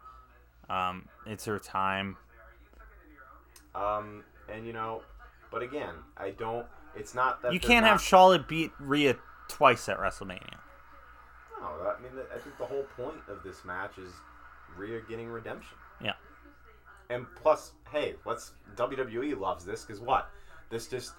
Speaker 2: Um, it's her time.
Speaker 1: Um, and you know, but again, I don't. It's not that
Speaker 2: You can't
Speaker 1: not-
Speaker 2: have Charlotte beat Rhea twice at WrestleMania.
Speaker 1: No, I mean, I think the whole point of this match is Rhea getting redemption.
Speaker 2: Yeah.
Speaker 1: And plus, hey, let's WWE loves this because what? This just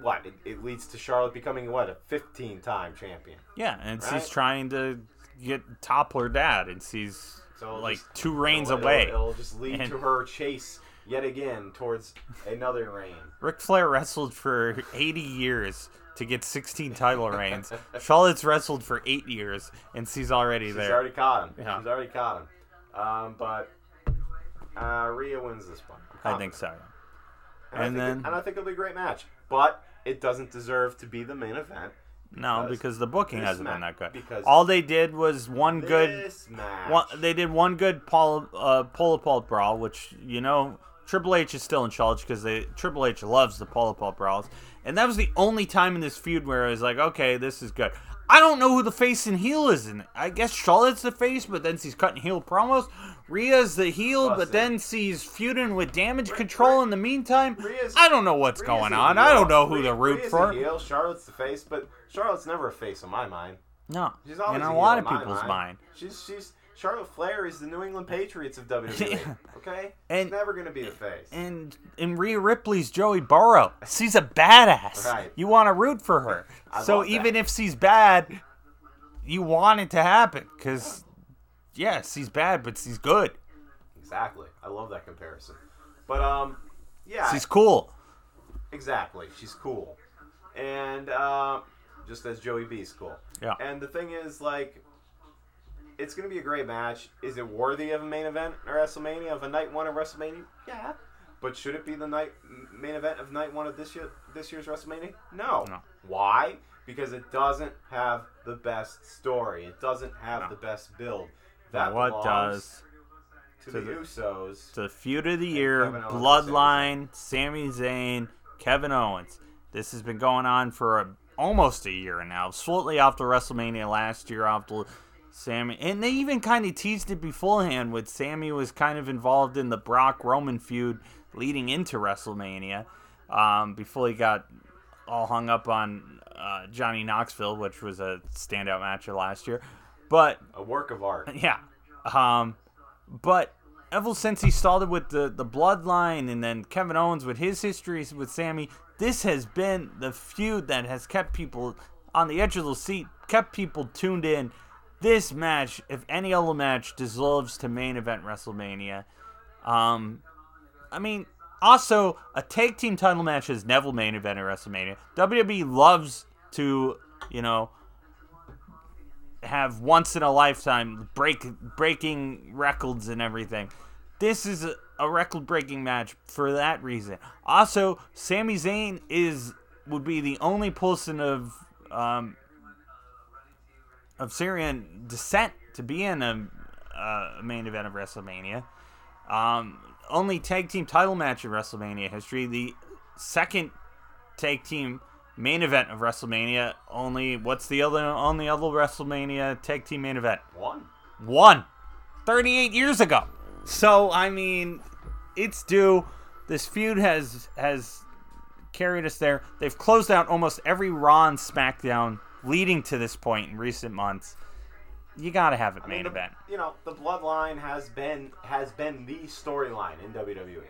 Speaker 1: what? It, it leads to Charlotte becoming what a 15-time champion.
Speaker 2: Yeah, and
Speaker 1: Right.
Speaker 2: she's trying to get topple her dad, and she's
Speaker 1: So
Speaker 2: like
Speaker 1: just-
Speaker 2: two reigns
Speaker 1: it'll-
Speaker 2: away.
Speaker 1: It'll, it'll just lead
Speaker 2: And-
Speaker 1: to her chase yet again towards another reign.
Speaker 2: Ric Flair wrestled for 80 years to get 16 title reigns. Charlotte's wrestled for eight years, and she's already
Speaker 1: She's
Speaker 2: there.
Speaker 1: She's already caught him.
Speaker 2: Yeah.
Speaker 1: She's already caught him. Um, but uh, Rhea wins this one. I'm
Speaker 2: think so.
Speaker 1: And,
Speaker 2: And
Speaker 1: I think
Speaker 2: then-
Speaker 1: it, and I think it'll be a great match. But it doesn't deserve to be the main event.
Speaker 2: No,
Speaker 1: Because
Speaker 2: because the booking
Speaker 1: this
Speaker 2: hasn't been that good.
Speaker 1: because
Speaker 2: All they did was one good
Speaker 1: This match.
Speaker 2: One, they did one good Paul uh, pull apart brawl, which you know Triple H is still in charge because they Triple H loves the pull apart brawls, and that was the only time in this feud where I was like, okay, this is good. I don't know who the face and heel is in it. I guess Charlotte's the face, but then she's cutting heel promos. Rhea's the heel, oh,
Speaker 1: but
Speaker 2: then she's feuding with Damage Control in the meantime.
Speaker 1: Rhea's-
Speaker 2: I don't know what's
Speaker 1: Rhea's
Speaker 2: going on.
Speaker 1: heel.
Speaker 2: I don't know who
Speaker 1: Rhea-
Speaker 2: to root
Speaker 1: Rhea's
Speaker 2: for.
Speaker 1: Heel. Charlotte's the face, but Charlotte's never a face in my mind.
Speaker 2: No,
Speaker 1: She's always
Speaker 2: in
Speaker 1: a
Speaker 2: a lot of people's mind.
Speaker 1: mind. She's she's Charlotte Flair is the New England Patriots of WWE. Okay,
Speaker 2: And-
Speaker 1: she's never gonna be the face.
Speaker 2: and and Rhea Ripley's Joey Burrow. She's a badass.
Speaker 1: Right.
Speaker 2: You want to root for her.
Speaker 1: I
Speaker 2: so
Speaker 1: love that.
Speaker 2: even if she's bad, you want it to happen because yeah, she's bad, but she's good.
Speaker 1: exactly. I love that comparison. But um, yeah,
Speaker 2: She's cool.
Speaker 1: exactly. She's cool, and uh, just as Joey B is cool.
Speaker 2: Yeah.
Speaker 1: And the thing is, like, it's gonna be a great match. Is it worthy of a main event or WrestleMania of a night one of WrestleMania? Yeah. But should it be the night main event of night one of this year this year's WrestleMania? No.
Speaker 2: No.
Speaker 1: Why? Because it doesn't have the best story. It doesn't have
Speaker 2: No.
Speaker 1: the best build. That
Speaker 2: what
Speaker 1: belongs
Speaker 2: does
Speaker 1: to,
Speaker 2: to
Speaker 1: the,
Speaker 2: the-
Speaker 1: Usos?
Speaker 2: the feud of the year,
Speaker 1: Kevin Owens and
Speaker 2: Bloodline, Sami Zayn, Kevin Owens. This has been going on for a, almost a year now. Shortly after WrestleMania last year, after Sami, and they even kind of teased it beforehand. With Sami was kind of involved in the Brock Roman feud leading into WrestleMania, um, before he got all hung up on uh, Johnny Knoxville, which was a standout match of last year. But
Speaker 1: A work of art.
Speaker 2: yeah. Um, but ever since he started with the, the bloodline and then Kevin Owens with his histories with Sami, this has been the feud that has kept people on the edge of the seat, kept people tuned in. This match, if any other match, deserves to main event WrestleMania. Um, I mean, also a tag team title match is never main event at WrestleMania. WWE loves to, you know, have once in a lifetime break breaking records and everything. This is a, a record breaking match for that reason. Also, Sami Zayn is would be the only person of um, of Syrian descent to be in a, a main event of WrestleMania. Um, only tag team title match in WrestleMania history. The second tag team main event of WrestleMania. Only what's the other only other WrestleMania tag team main event?
Speaker 1: One.
Speaker 2: One. 38 years ago. So I mean, it's due. This feud has has carried us there. They've closed out almost every Raw and SmackDown leading to this point in recent months. You gotta have it
Speaker 1: I
Speaker 2: main
Speaker 1: mean, the-
Speaker 2: event.
Speaker 1: You know, the bloodline has been has been the storyline in WWE.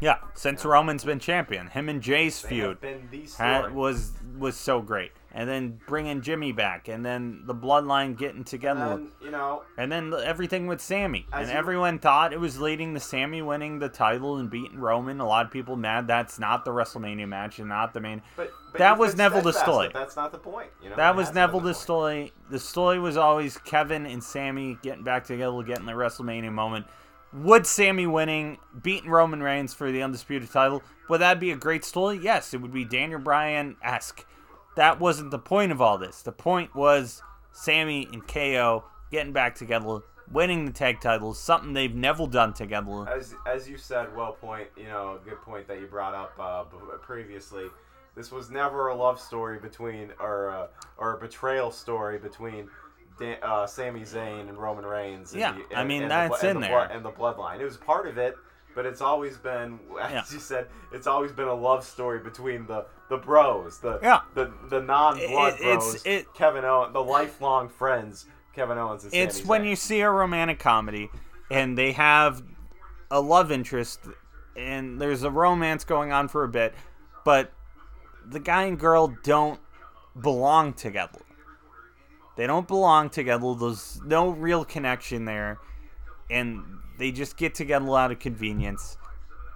Speaker 2: Yeah, since Roman's been champion, him and Jey's
Speaker 1: They
Speaker 2: feud.
Speaker 1: have been the
Speaker 2: had, was was so great. And then bringing Jimmy back, and then the bloodline getting together,
Speaker 1: and you know,
Speaker 2: and then the- everything with
Speaker 1: Sami.
Speaker 2: And
Speaker 1: you-
Speaker 2: everyone thought it was leading to Sami winning the title and beating Roman. A lot of people mad that's not the WrestleMania match and not the main.
Speaker 1: but
Speaker 2: That was
Speaker 1: Neville
Speaker 2: never the story.
Speaker 1: that That's not the point. You know,
Speaker 2: That was
Speaker 1: hasn't
Speaker 2: never
Speaker 1: been
Speaker 2: the story. The story was always Kevin and Sami getting back together, getting the WrestleMania moment. Would Sami winning, beating Roman Reigns for the undisputed title, would that be a great story? Yes, it would be Daniel Bryan esque. That wasn't the point of all this. The point was Sami and KO getting back together, winning the tag titles, something they've never done together.
Speaker 1: As as you said, well point. You know, good point that you brought up uh, previously. This was never a love story between, or uh, or a betrayal story between. Dan, uh, Sami Zayn and Roman Reigns. And
Speaker 2: Yeah,
Speaker 1: the,
Speaker 2: I mean,
Speaker 1: and
Speaker 2: that's
Speaker 1: the,
Speaker 2: in
Speaker 1: and the
Speaker 2: there.
Speaker 1: blood- and the bloodline. It was part of it, but it's always been, as
Speaker 2: Yeah.
Speaker 1: you said, it's always been a love story between the the bros, the
Speaker 2: Yeah.
Speaker 1: the the non-blood
Speaker 2: It- it's-
Speaker 1: bros,
Speaker 2: it-
Speaker 1: Kevin Owens, the lifelong friends, Kevin Owens and
Speaker 2: it's
Speaker 1: Sami
Speaker 2: when
Speaker 1: Zayn.
Speaker 2: you see a romantic comedy and they have a love interest and there's a romance going on for a bit, but the guy and girl don't belong together. They don't belong together. There's no real connection there. And they just get together out of convenience.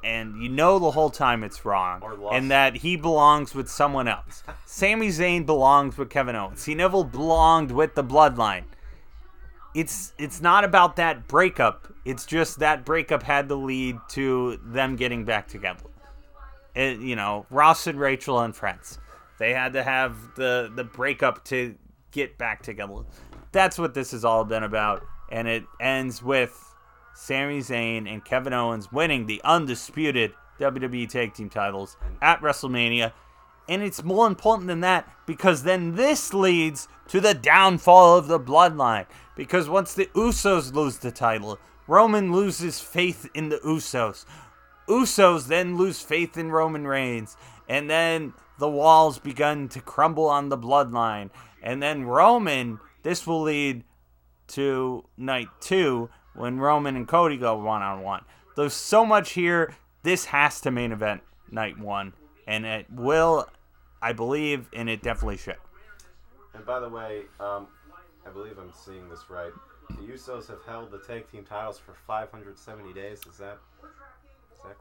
Speaker 2: And you know the whole time it's wrong. And that he belongs with someone else. Sami Zayn belongs with Kevin Owens. He never belonged with the bloodline it's it's not about that breakup. It's just that breakup had to lead to them getting back together. It, you know, Ross and Rachel and friends. They had to have the the breakup to get back together. That's what this has all been about, and it ends with Sami Zayn and Kevin Owens winning the undisputed WWE Tag Team titles at WrestleMania. And it's more important than that because then this leads to the downfall of the bloodline. Because once the Usos lose the title, Roman loses faith in the Usos. Usos then lose faith in Roman Reigns. And then the walls begin to crumble on the bloodline. And then Roman, this will lead to night two when Roman and Cody go one on one. There's so much here. This has to main event night one. And it will, I believe, and it definitely should.
Speaker 1: And by the way, um, I believe I'm seeing this right. The Usos have held the tag team titles for 570 days. Is that?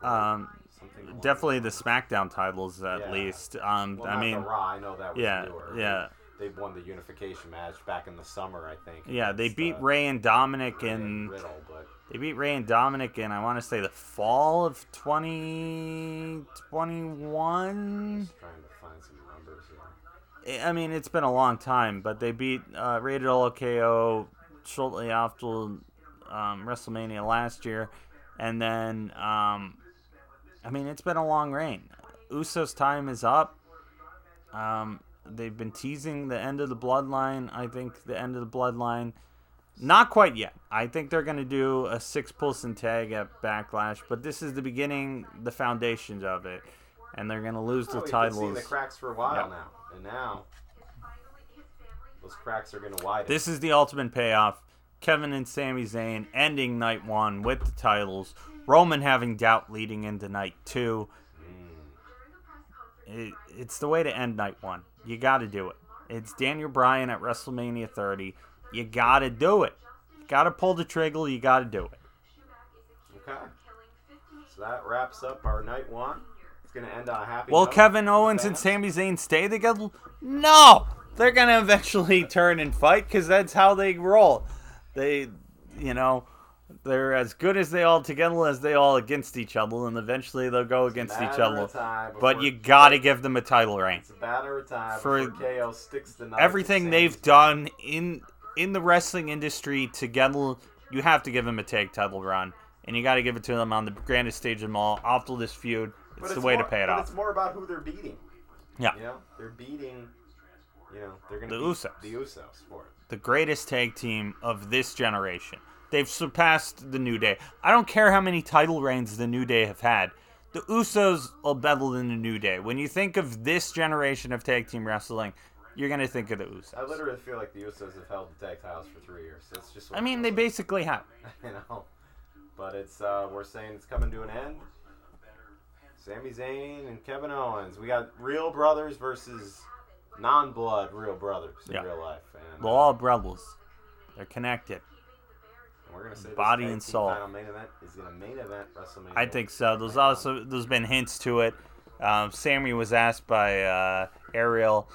Speaker 2: Um, Definitely the. SmackDown titles, at
Speaker 1: Yeah.
Speaker 2: least. Um,
Speaker 1: Well,
Speaker 2: I mean,
Speaker 1: the Raw. I know that was
Speaker 2: yeah,
Speaker 1: newer.
Speaker 2: yeah.
Speaker 1: They, they won the unification match back in the summer, I think.
Speaker 2: yeah, they beat
Speaker 1: uh,
Speaker 2: Rey and Dominic
Speaker 1: and
Speaker 2: in
Speaker 1: Riddle, but
Speaker 2: They beat Rey and Dominic in, I want to say, the fall of 2021.
Speaker 1: just trying to find some numbers here.
Speaker 2: I mean, it's been a long time, but they beat uh, Rated LKO shortly after um, WrestleMania last year. And then, um, I mean, it's been a long reign. Usos' time is up. Um, they've been teasing the end of the bloodline. I think the end of the bloodline. Not quite yet. I think they're going to do a six person tag at Backlash, but this is the beginning, the foundations of it. And they're going to lose
Speaker 1: Oh,
Speaker 2: the titles.
Speaker 1: the cracks for a while
Speaker 2: Yeah.
Speaker 1: now, and now those cracks are going to widen.
Speaker 2: This is the ultimate payoff. Kevin and Sami Zayn ending night one with the titles. Roman having doubt leading into night two. It, it's the way to end night one. You got to do it. It's Daniel Bryan at WrestleMania 30. You got to do it. Got to pull the trigger. You got to do it.
Speaker 1: okay. So that wraps up our night one. It's going to end on a happy.
Speaker 2: Will
Speaker 1: note.
Speaker 2: Kevin Owens and? Sami Zayn stay together? No! They're going to eventually turn and fight because that's how they roll. They, you know, they're as good as they all together as they all against each other, and eventually they'll go against each other. But you got to give them a title reign.
Speaker 1: It's a matter of time
Speaker 2: For
Speaker 1: KO sticks the.
Speaker 2: Everything they've
Speaker 1: Sami's
Speaker 2: done in in the wrestling industry together, you have to give them a tag title run. And you got to give it to them on the grandest stage of them all. After this feud, it's
Speaker 1: But
Speaker 2: the way
Speaker 1: more,
Speaker 2: to pay it
Speaker 1: but
Speaker 2: off.
Speaker 1: It's more about who they're beating.
Speaker 2: Yeah.
Speaker 1: You know, they're beating. You know, they're going
Speaker 2: The Usos.
Speaker 1: The Usos for it.
Speaker 2: The greatest tag team of this generation. They've surpassed the New Day. I don't care how many title reigns the New Day have had. The Usos are better than the New Day. When you think of this generation of tag team wrestling, you're gonna think of the Usos.
Speaker 1: I literally feel like the Usos have held the tag titles for three years. That's just.
Speaker 2: I mean, they basically have.
Speaker 1: you know, but it's uh, we're saying it's coming to an end. Sami Zayn and Kevin Owens. We got real brothers versus non-blood real brothers in
Speaker 2: Yeah.
Speaker 1: real life, and
Speaker 2: They're all brothers. They're connected.
Speaker 1: we're gonna say
Speaker 2: body and soul.
Speaker 1: Title main event is gonna main event WrestleMania.
Speaker 2: I think so. There's also there's been hints to it. Um, Sami was asked by uh, Ariel,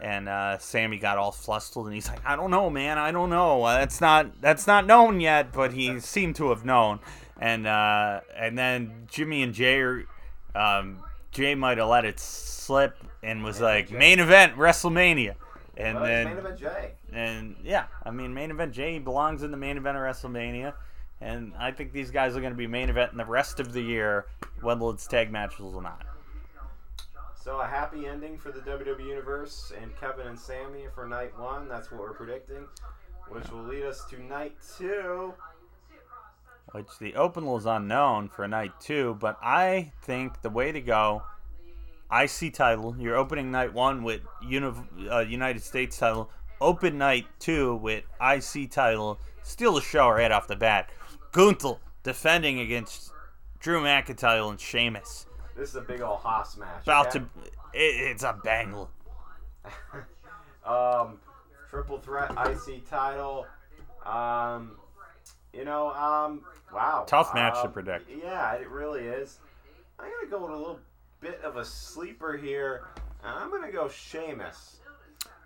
Speaker 2: and uh, Sami got all flustered, and he's like, "I don't know, man. I don't know. Uh, That's not that's not known yet." But he seemed to have known. And uh, and then Jimmy and Jey, are, um, Jey might have let it slip and was
Speaker 1: Main
Speaker 2: like,
Speaker 1: event
Speaker 2: "Main event WrestleMania," and
Speaker 1: Well,
Speaker 2: then
Speaker 1: main event Jey.
Speaker 2: and yeah, I mean, main event Jey belongs in the main event of WrestleMania, and I think these guys are going to be main event in the rest of the year, whether it's tag matches or not.
Speaker 1: So a happy ending for the WWE Universe and Kevin and Sami for night one. That's what we're predicting, which will lead us to night two.
Speaker 2: Which the open is unknown for night two, but I think the way to go, IC title, your opening night one with uni- uh, United States title, open night two with IC title, steal the show right off the bat. Gunther defending against Drew McIntyre and Sheamus.
Speaker 1: This is a big old hoss match.
Speaker 2: About
Speaker 1: okay?
Speaker 2: to, it, it's a banger.
Speaker 1: um, triple threat IC title. Um, you know, um, wow.
Speaker 2: Tough match to
Speaker 1: Um,
Speaker 2: predict.
Speaker 1: Yeah, it really is. I'm gonna go with a little bit of a sleeper here, and I'm gonna go Sheamus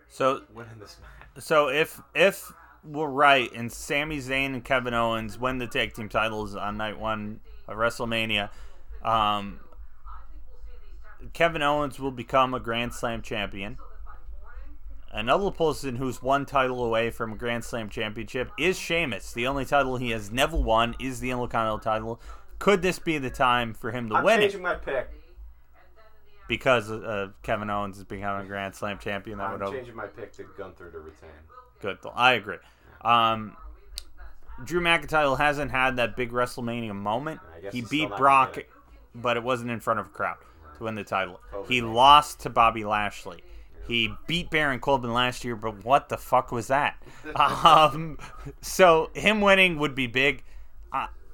Speaker 2: So
Speaker 1: winning this match.
Speaker 2: So if if we're right and Sami Zayn and Kevin Owens win the tag team titles on night one of WrestleMania, um, Kevin Owens will become a Grand Slam champion. Another person who's one title away from a Grand Slam championship is Sheamus. The only title he has never won is the Intercontinental title. Could this be the time for him to
Speaker 1: I'm
Speaker 2: win it?
Speaker 1: changing my pick.
Speaker 2: Because uh, Kevin Owens is becoming a Grand Slam champion. That
Speaker 1: I'm
Speaker 2: would
Speaker 1: changing my pick to Gunther to retain.
Speaker 2: Good. I agree. Um, Drew McIntyre hasn't had that big WrestleMania moment. He beat Brock, but it wasn't in front of a crowd to win the title. He lost to Bobby Lashley. He beat Baron Corbin last year, but what the fuck was that? um, so him winning would be big.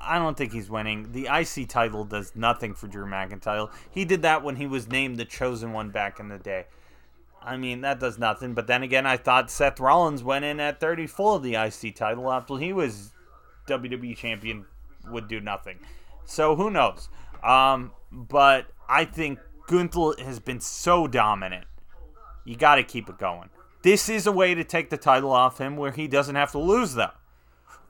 Speaker 2: I, don't think he's winning. The IC title does nothing for Drew McIntyre. He did that when he was named the chosen one back in the day. I mean, that does nothing. But then again, I thought Seth Rollins went in at 34 of the IC title after he was WWE champion would do nothing. So who knows? Um, but I think Gunther has been so dominant. You got to keep it going. This is a way to take the title off him where he doesn't have to lose, though.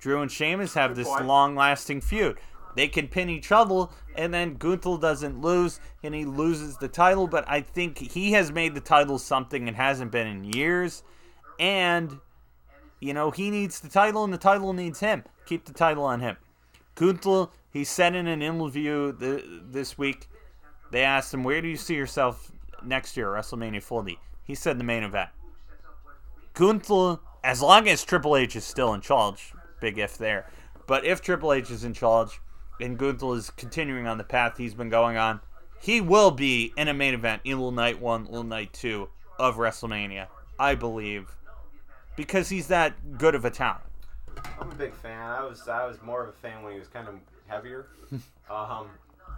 Speaker 2: Drew and Sheamus have
Speaker 1: Good
Speaker 2: this
Speaker 1: point.
Speaker 2: long lasting feud. They can pin each other, and then Gunther doesn't lose, and he loses the title. But I think he has made the title something it hasn't been in years. And, you know, he needs the title, and the title needs him. Keep the title on him. Gunther, he said in an interview th- this week, they asked him, Where do you see yourself next year, WrestleMania 40? He said the main event. Gunther, as long as Triple H is still in charge, big if there, but if Triple H is in charge and Gunther is continuing on the path he's been going on, he will be in a main event in Little Night 1, Little Night 2 of WrestleMania, I believe, because he's that good of a talent.
Speaker 1: I'm a big fan. I was I was more of a fan when he was kind of heavier. um,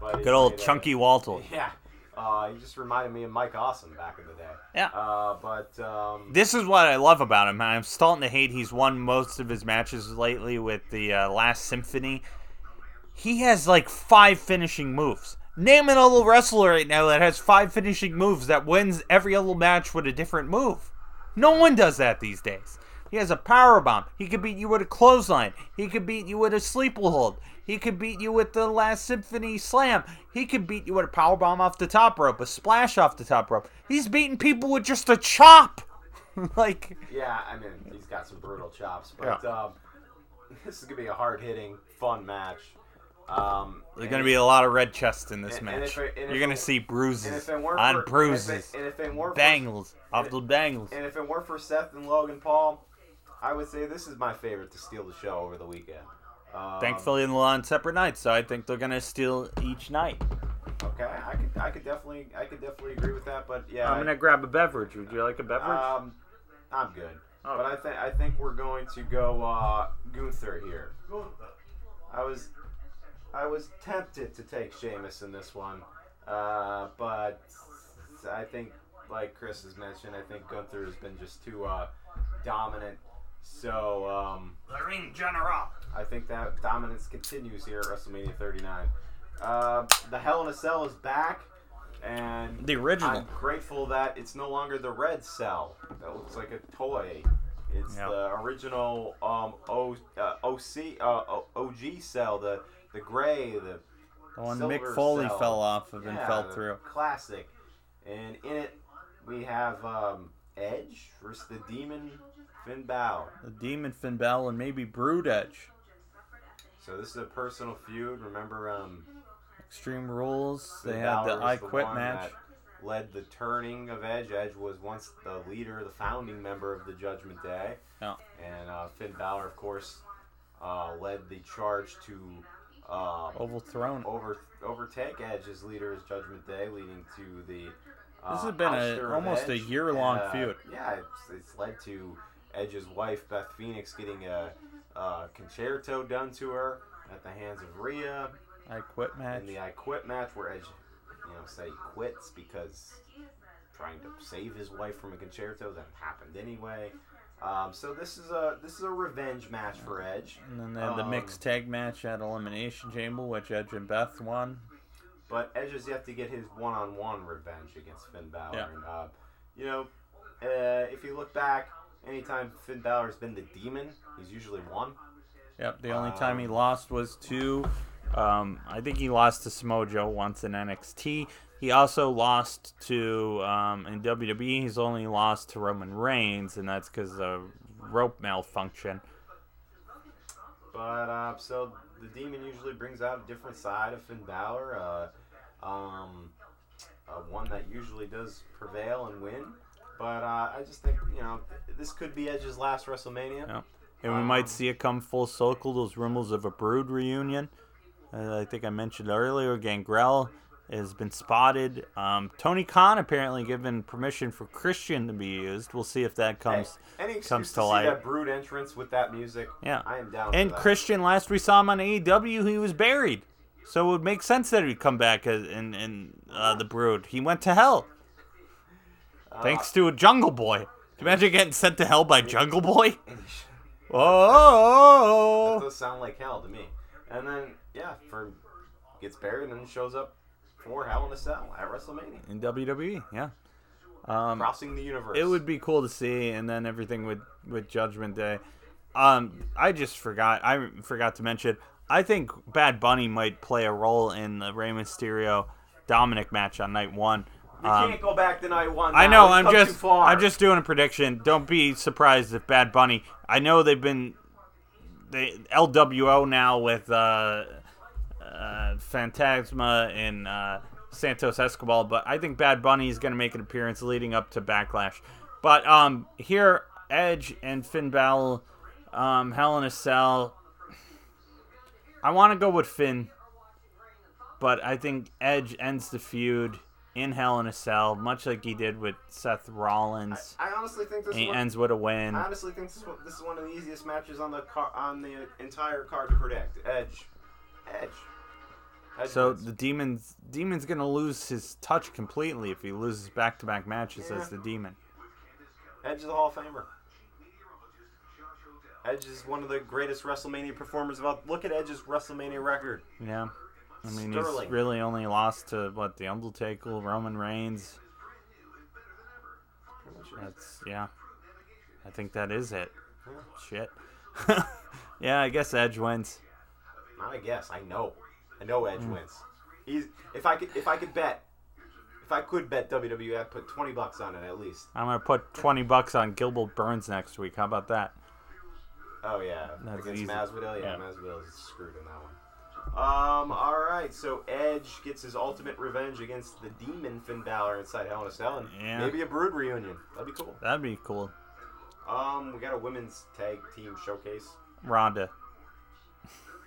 Speaker 1: but
Speaker 2: Good old Chunky Walter.
Speaker 1: Yeah. Uh, he just reminded me of Mike Awesome back in the day.
Speaker 2: Yeah.
Speaker 1: Uh, but um,
Speaker 2: This is what I love about him. I'm starting to hate he's won most of his matches lately with the uh, Last Symphony. He has like five finishing moves. Name another wrestler right now that has five finishing moves that wins every other match with a different move. No one does that these days. He has a power bomb. He could beat you with a clothesline. He could beat you with a sleeper hold. He could beat you with the Last Symphony slam. He could beat you with a power bomb off the top rope, a splash off the top rope. He's beating people with just a chop. like
Speaker 1: yeah, I mean he's got some brutal chops. But um, this is gonna be a hard hitting, fun match. Um,
Speaker 2: There's going to be a lot of red chest in this
Speaker 1: and- and
Speaker 2: match.
Speaker 1: if it-
Speaker 2: You're going to see bruises
Speaker 1: if it weren't
Speaker 2: on
Speaker 1: for,
Speaker 2: bruises,
Speaker 1: and if it, and if it weren't for-
Speaker 2: bangles after
Speaker 1: and-
Speaker 2: bangles.
Speaker 1: And if it weren't for Seth and Logan Paul, I would say this is my favorite to steal the show over the weekend. Um,
Speaker 2: Thankfully, they're on separate nights, so I think they're going to steal each night.
Speaker 1: Okay, I could, I could definitely, I could definitely agree with that. But yeah,
Speaker 2: I'm going to grab a beverage. Would you like a beverage?
Speaker 1: Um, I'm good.
Speaker 2: Oh.
Speaker 1: But I think I think we're going to go uh, Gunther here. I was I was tempted to take Sheamus in this one, uh, but I think, like Chris has mentioned, I think Gunther has been just too uh, dominant. So um,
Speaker 2: the ring general.
Speaker 1: I think that dominance continues here at WrestleMania 39. Uh, the Hell in a Cell is back, and
Speaker 2: The original.
Speaker 1: I'm grateful that it's no longer the red cell that looks like a toy. It's
Speaker 2: Yeah.
Speaker 1: the original um, o, uh, OC uh, O- OG cell, the the gray, the
Speaker 2: The one Mick Foley
Speaker 1: cell.
Speaker 2: fell off of and fell
Speaker 1: the
Speaker 2: through.
Speaker 1: Classic, and in it we have um, Edge versus the Demon Finn Balor.
Speaker 2: The Demon Finn Balor and maybe Brood Edge.
Speaker 1: So this is a personal feud. Remember, um,
Speaker 2: Extreme Rules.
Speaker 1: Finn
Speaker 2: They had the I
Speaker 1: is
Speaker 2: Quit match.
Speaker 1: led the turning of Edge. Edge was once the leader, the founding member of the Judgment Day.
Speaker 2: Yeah.
Speaker 1: And uh, Finn Balor, of course, uh, led the charge to uh,
Speaker 2: Overthrown.
Speaker 1: over overtake Edge as leader as Judgment Day, leading to the. Uh,
Speaker 2: This has been a- almost a year-long
Speaker 1: Uh,
Speaker 2: feud.
Speaker 1: Yeah, it's, it's led to Edge's wife Beth Phoenix getting a, a con-chair-to done to her at the hands of Rhea
Speaker 2: I quit match.
Speaker 1: in the I Quit match, where Edge, you know, say quits because trying to save his wife from a con-chair-to that happened anyway. Um, so this is a this is a revenge match for Edge.
Speaker 2: And then they had the
Speaker 1: Um,
Speaker 2: mixed tag match at Elimination Chamber, which Edge and Beth won.
Speaker 1: But Edge has yet to get his one-on-one revenge against Finn Balor.
Speaker 2: Yeah.
Speaker 1: And, uh, you know, uh, if you look back, anytime Finn Balor's been the demon, he's usually won.
Speaker 2: Yep, the only time he
Speaker 1: Um,
Speaker 2: lost was to, um, I think he lost to Samoa Joe once in NXT. He also lost to, um, in WWE, he's only lost to Roman Reigns, and that's because of rope malfunction.
Speaker 1: But uh, so the demon usually brings out a different side of Finn Balor. Uh, um, uh, one that usually does prevail and win. But uh, I just think you know this could be Edge's last WrestleMania.
Speaker 2: Yeah. And we
Speaker 1: Um,
Speaker 2: might see it come full circle, those rumors of a Brood reunion. Uh, I think I mentioned earlier, Gangrel has been spotted. Um, Tony Khan apparently given permission for Christian to be used. We'll see if that comes.
Speaker 1: Hey, any excuse
Speaker 2: comes
Speaker 1: to
Speaker 2: to
Speaker 1: see
Speaker 2: light.
Speaker 1: that Brood entrance with that music?
Speaker 2: Yeah.
Speaker 1: I am down.
Speaker 2: And. Christian, last we saw him on AEW, he was buried. So it would make sense that he'd come back as, in, in uh, the Brood. He went to hell thanks to a Jungle Boy. Can you imagine getting sent to hell by Jungle Boy?
Speaker 1: that
Speaker 2: Oh,
Speaker 1: does sound like hell to me. And then yeah, for gets buried and then shows up for Hell in a Cell at WrestleMania,
Speaker 2: in WWE, yeah. Um,
Speaker 1: crossing the universe.
Speaker 2: it would be cool to see, and then everything with with Judgment Day. Um, I just forgot. I forgot to mention. I think Bad Bunny might play a role in the Rey Mysterio Dominic match on night one.
Speaker 1: We
Speaker 2: Um,
Speaker 1: can't go back to night one.
Speaker 2: I know.
Speaker 1: We've
Speaker 2: I'm just. I'm just doing a prediction. Don't be surprised if Bad Bunny. I know they've been. They LWO now with uh, uh, Fantasma and uh, Santos Escobar, but I think Bad Bunny is going to make an appearance leading up to Backlash. But um, here, Edge and Finn Balor, um, Hell in a Cell. I want to go with Finn, but I think Edge ends the feud in Hell in a Cell, much like he did with Seth Rollins.
Speaker 1: I honestly think this
Speaker 2: and he
Speaker 1: is one,
Speaker 2: ends with a win.
Speaker 1: I honestly think this is, one, this is one of the easiest matches on the car, on the entire card to predict. Edge, Edge. Edge
Speaker 2: So
Speaker 1: wins.
Speaker 2: the demon's demon's gonna lose his touch completely if he loses back to back matches
Speaker 1: Yeah.
Speaker 2: as the demon.
Speaker 1: Edge is a Hall of Famer. Edge is one of the greatest WrestleMania performers of all. Look at Edge's WrestleMania record.
Speaker 2: Yeah. I mean
Speaker 1: Sterling.
Speaker 2: he's really only lost to what the Undertaker, Roman Reigns. That's yeah. I think that is it. Shit. yeah, I guess Edge wins.
Speaker 1: Not a guess. I know. I know Edge
Speaker 2: Hmm.
Speaker 1: wins. He's if I could if I could bet if I could bet WWE, I'd put twenty bucks on it at least.
Speaker 2: I'm gonna put twenty bucks on Gilbert Burns next week. How about that?
Speaker 1: Oh yeah,
Speaker 2: That's
Speaker 1: against
Speaker 2: easy.
Speaker 1: Masvidal. Yeah,
Speaker 2: Yeah.
Speaker 1: Masvidal is screwed in that one. Um. All right. So Edge gets his ultimate revenge against the Demon Finn Balor inside Hell in a Cell, and
Speaker 2: Yeah.
Speaker 1: maybe a Brood reunion. That'd be cool.
Speaker 2: That'd be cool.
Speaker 1: Um. We got a women's tag team showcase.
Speaker 2: Ronda.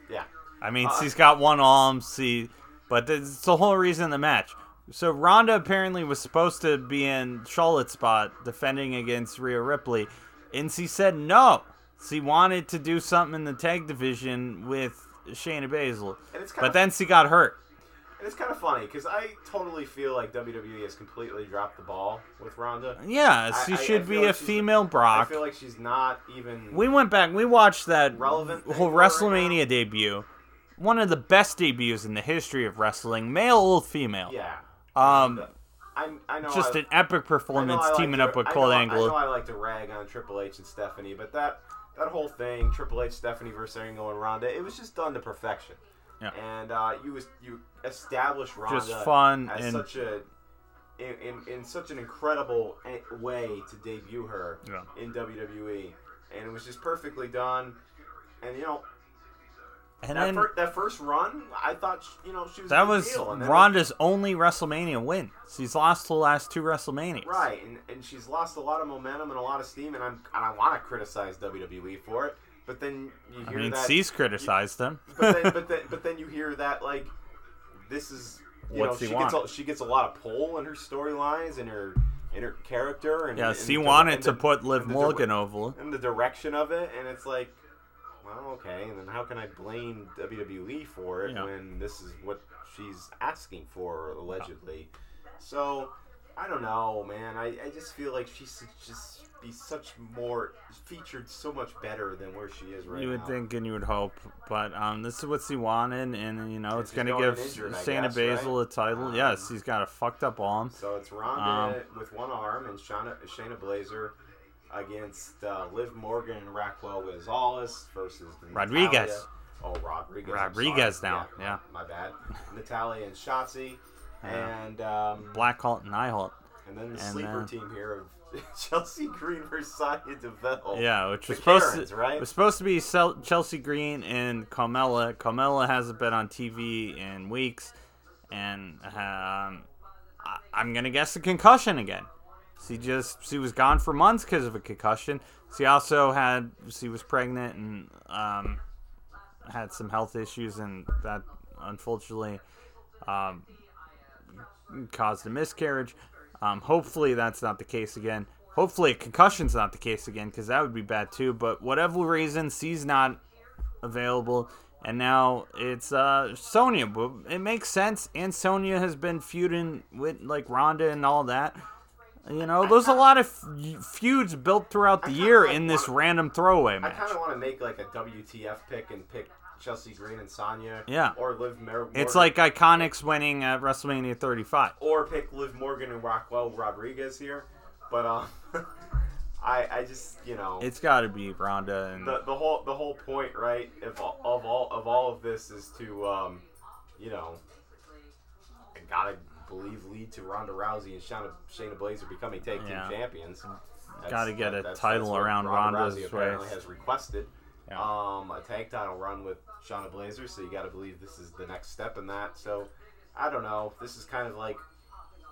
Speaker 1: Yeah.
Speaker 2: I mean,
Speaker 1: Uh,
Speaker 2: she's got one arm, see, but it's the whole reason the match. So Ronda apparently was supposed to be in Charlotte's spot defending against Rhea Ripley, and she said no. She wanted to do something in the tag division with Shayna Baszler,
Speaker 1: And it's kind
Speaker 2: but
Speaker 1: of
Speaker 2: then she got hurt.
Speaker 1: and it's kind of funny because I totally feel like WWE has completely dropped the ball with Ronda.
Speaker 2: Yeah,
Speaker 1: I-
Speaker 2: she
Speaker 1: I- I
Speaker 2: should be
Speaker 1: like
Speaker 2: a
Speaker 1: female
Speaker 2: female
Speaker 1: I feel like she's not even.
Speaker 2: We went back. We watched that
Speaker 1: Relevant
Speaker 2: whole
Speaker 1: her right
Speaker 2: WrestleMania debut. One of the best debuts in the history of wrestling, male or female.
Speaker 1: yeah.
Speaker 2: Um,
Speaker 1: I, I know.
Speaker 2: just
Speaker 1: I,
Speaker 2: an epic performance
Speaker 1: I like
Speaker 2: teaming
Speaker 1: to-
Speaker 2: up with
Speaker 1: I Kurt
Speaker 2: Angle.
Speaker 1: I know I like to rag on Triple H and Stephanie, but that that whole thing, Triple H, Stephanie versus Angle and Ronda, it was just done to perfection.
Speaker 2: Yeah.
Speaker 1: And uh, you was you established Ronda
Speaker 2: Just fun
Speaker 1: as
Speaker 2: and-
Speaker 1: such a in, in, in such an incredible way to debut her
Speaker 2: Yeah.
Speaker 1: in WWE, and it was just perfectly done. And you know,
Speaker 2: And
Speaker 1: that,
Speaker 2: then
Speaker 1: fir- that first run, I thought sh- you know she was
Speaker 2: that was.
Speaker 1: And then-
Speaker 2: only WrestleMania win. She's lost the last two WrestleManias.
Speaker 1: right, and, and she's lost a lot of momentum and a lot of steam, and I'm and I want to criticize WWE for it, but then you hear that.
Speaker 2: I mean,
Speaker 1: that.
Speaker 2: C's criticized them.
Speaker 1: but then, but then, but then you hear that like this is you
Speaker 2: What's
Speaker 1: know
Speaker 2: he
Speaker 1: she gets
Speaker 2: want?
Speaker 1: a, she gets a lot of pull in her storylines and her in her character and
Speaker 2: Yeah,
Speaker 1: and
Speaker 2: she
Speaker 1: the-
Speaker 2: wanted
Speaker 1: and
Speaker 2: to put Liv Morgan over.
Speaker 1: and the direction of it, and it's like, well, okay, and then how can I blame WWE for it
Speaker 2: Yeah.
Speaker 1: when this is what she's asking for allegedly? So I don't know, man. I, I just feel like she should just be such more featured so much better than where she is right now.
Speaker 2: You would
Speaker 1: now.
Speaker 2: think and you would hope, but um, this is what she wanted, and you know it's gonna give
Speaker 1: injured,
Speaker 2: Shayna
Speaker 1: guess,
Speaker 2: Baszler
Speaker 1: right?
Speaker 2: a title.
Speaker 1: Um,
Speaker 2: yes, he's got a fucked up arm.
Speaker 1: So it's Ronda
Speaker 2: Um,
Speaker 1: with one arm and Shayna, Shayna Baszler against uh, Liv Morgan and Raquel Gonzalez versus
Speaker 2: Rodriguez.
Speaker 1: Natalya. Oh, Rodriguez.
Speaker 2: Rodriguez now, yeah.
Speaker 1: My bad. Natalya and Shotzi.
Speaker 2: Yeah.
Speaker 1: And um,
Speaker 2: Blackheart and Neidhart.
Speaker 1: and then the
Speaker 2: and
Speaker 1: sleeper
Speaker 2: then-
Speaker 1: team here of Chelsea Green versus Sonya Deville.
Speaker 2: Yeah, which was supposed
Speaker 1: Karens,
Speaker 2: to
Speaker 1: right?
Speaker 2: was supposed to be Chelsea Green and Carmella. Carmella hasn't been on TV in weeks, and um, I- I'm gonna guess a concussion again. She just she was gone for months because of a concussion. She also had she was pregnant and um, had some health issues, and that unfortunately um, caused a miscarriage. Um, hopefully that's not the case again. Hopefully a concussion's not the case again because that would be bad too. But whatever reason, C's not available, and now it's uh, Sonya. It makes sense, and Sonya has been feuding with like Ronda and all that. You know, there's a lot of feuds built throughout the year in this random throwaway match.
Speaker 1: I kind of want to make like a WTF pick and pick Chelsea Green and Sonya.
Speaker 2: Yeah.
Speaker 1: Or Liv Mer-
Speaker 2: It's like Iconics winning at WrestleMania 35.
Speaker 1: or pick Liv Morgan and Raquel Rodriguez here. But um, I I just you know
Speaker 2: It's got to be Ronda and
Speaker 1: the the whole the whole point right of all, of all of all of this is to um, you know, I gotta believe lead to Ronda Rousey and Shana, Shayna Baszler becoming tag team
Speaker 2: Yeah.
Speaker 1: champions.
Speaker 2: Gotta get a
Speaker 1: that's-
Speaker 2: title
Speaker 1: that's
Speaker 2: around
Speaker 1: Ronda
Speaker 2: Ronda's
Speaker 1: Rousey apparently
Speaker 2: waist.
Speaker 1: has requested.
Speaker 2: Yeah.
Speaker 1: Um, a tag title run with Shayna Baszler, so you got to believe this is the next step in that. So, I don't know. This is kind of like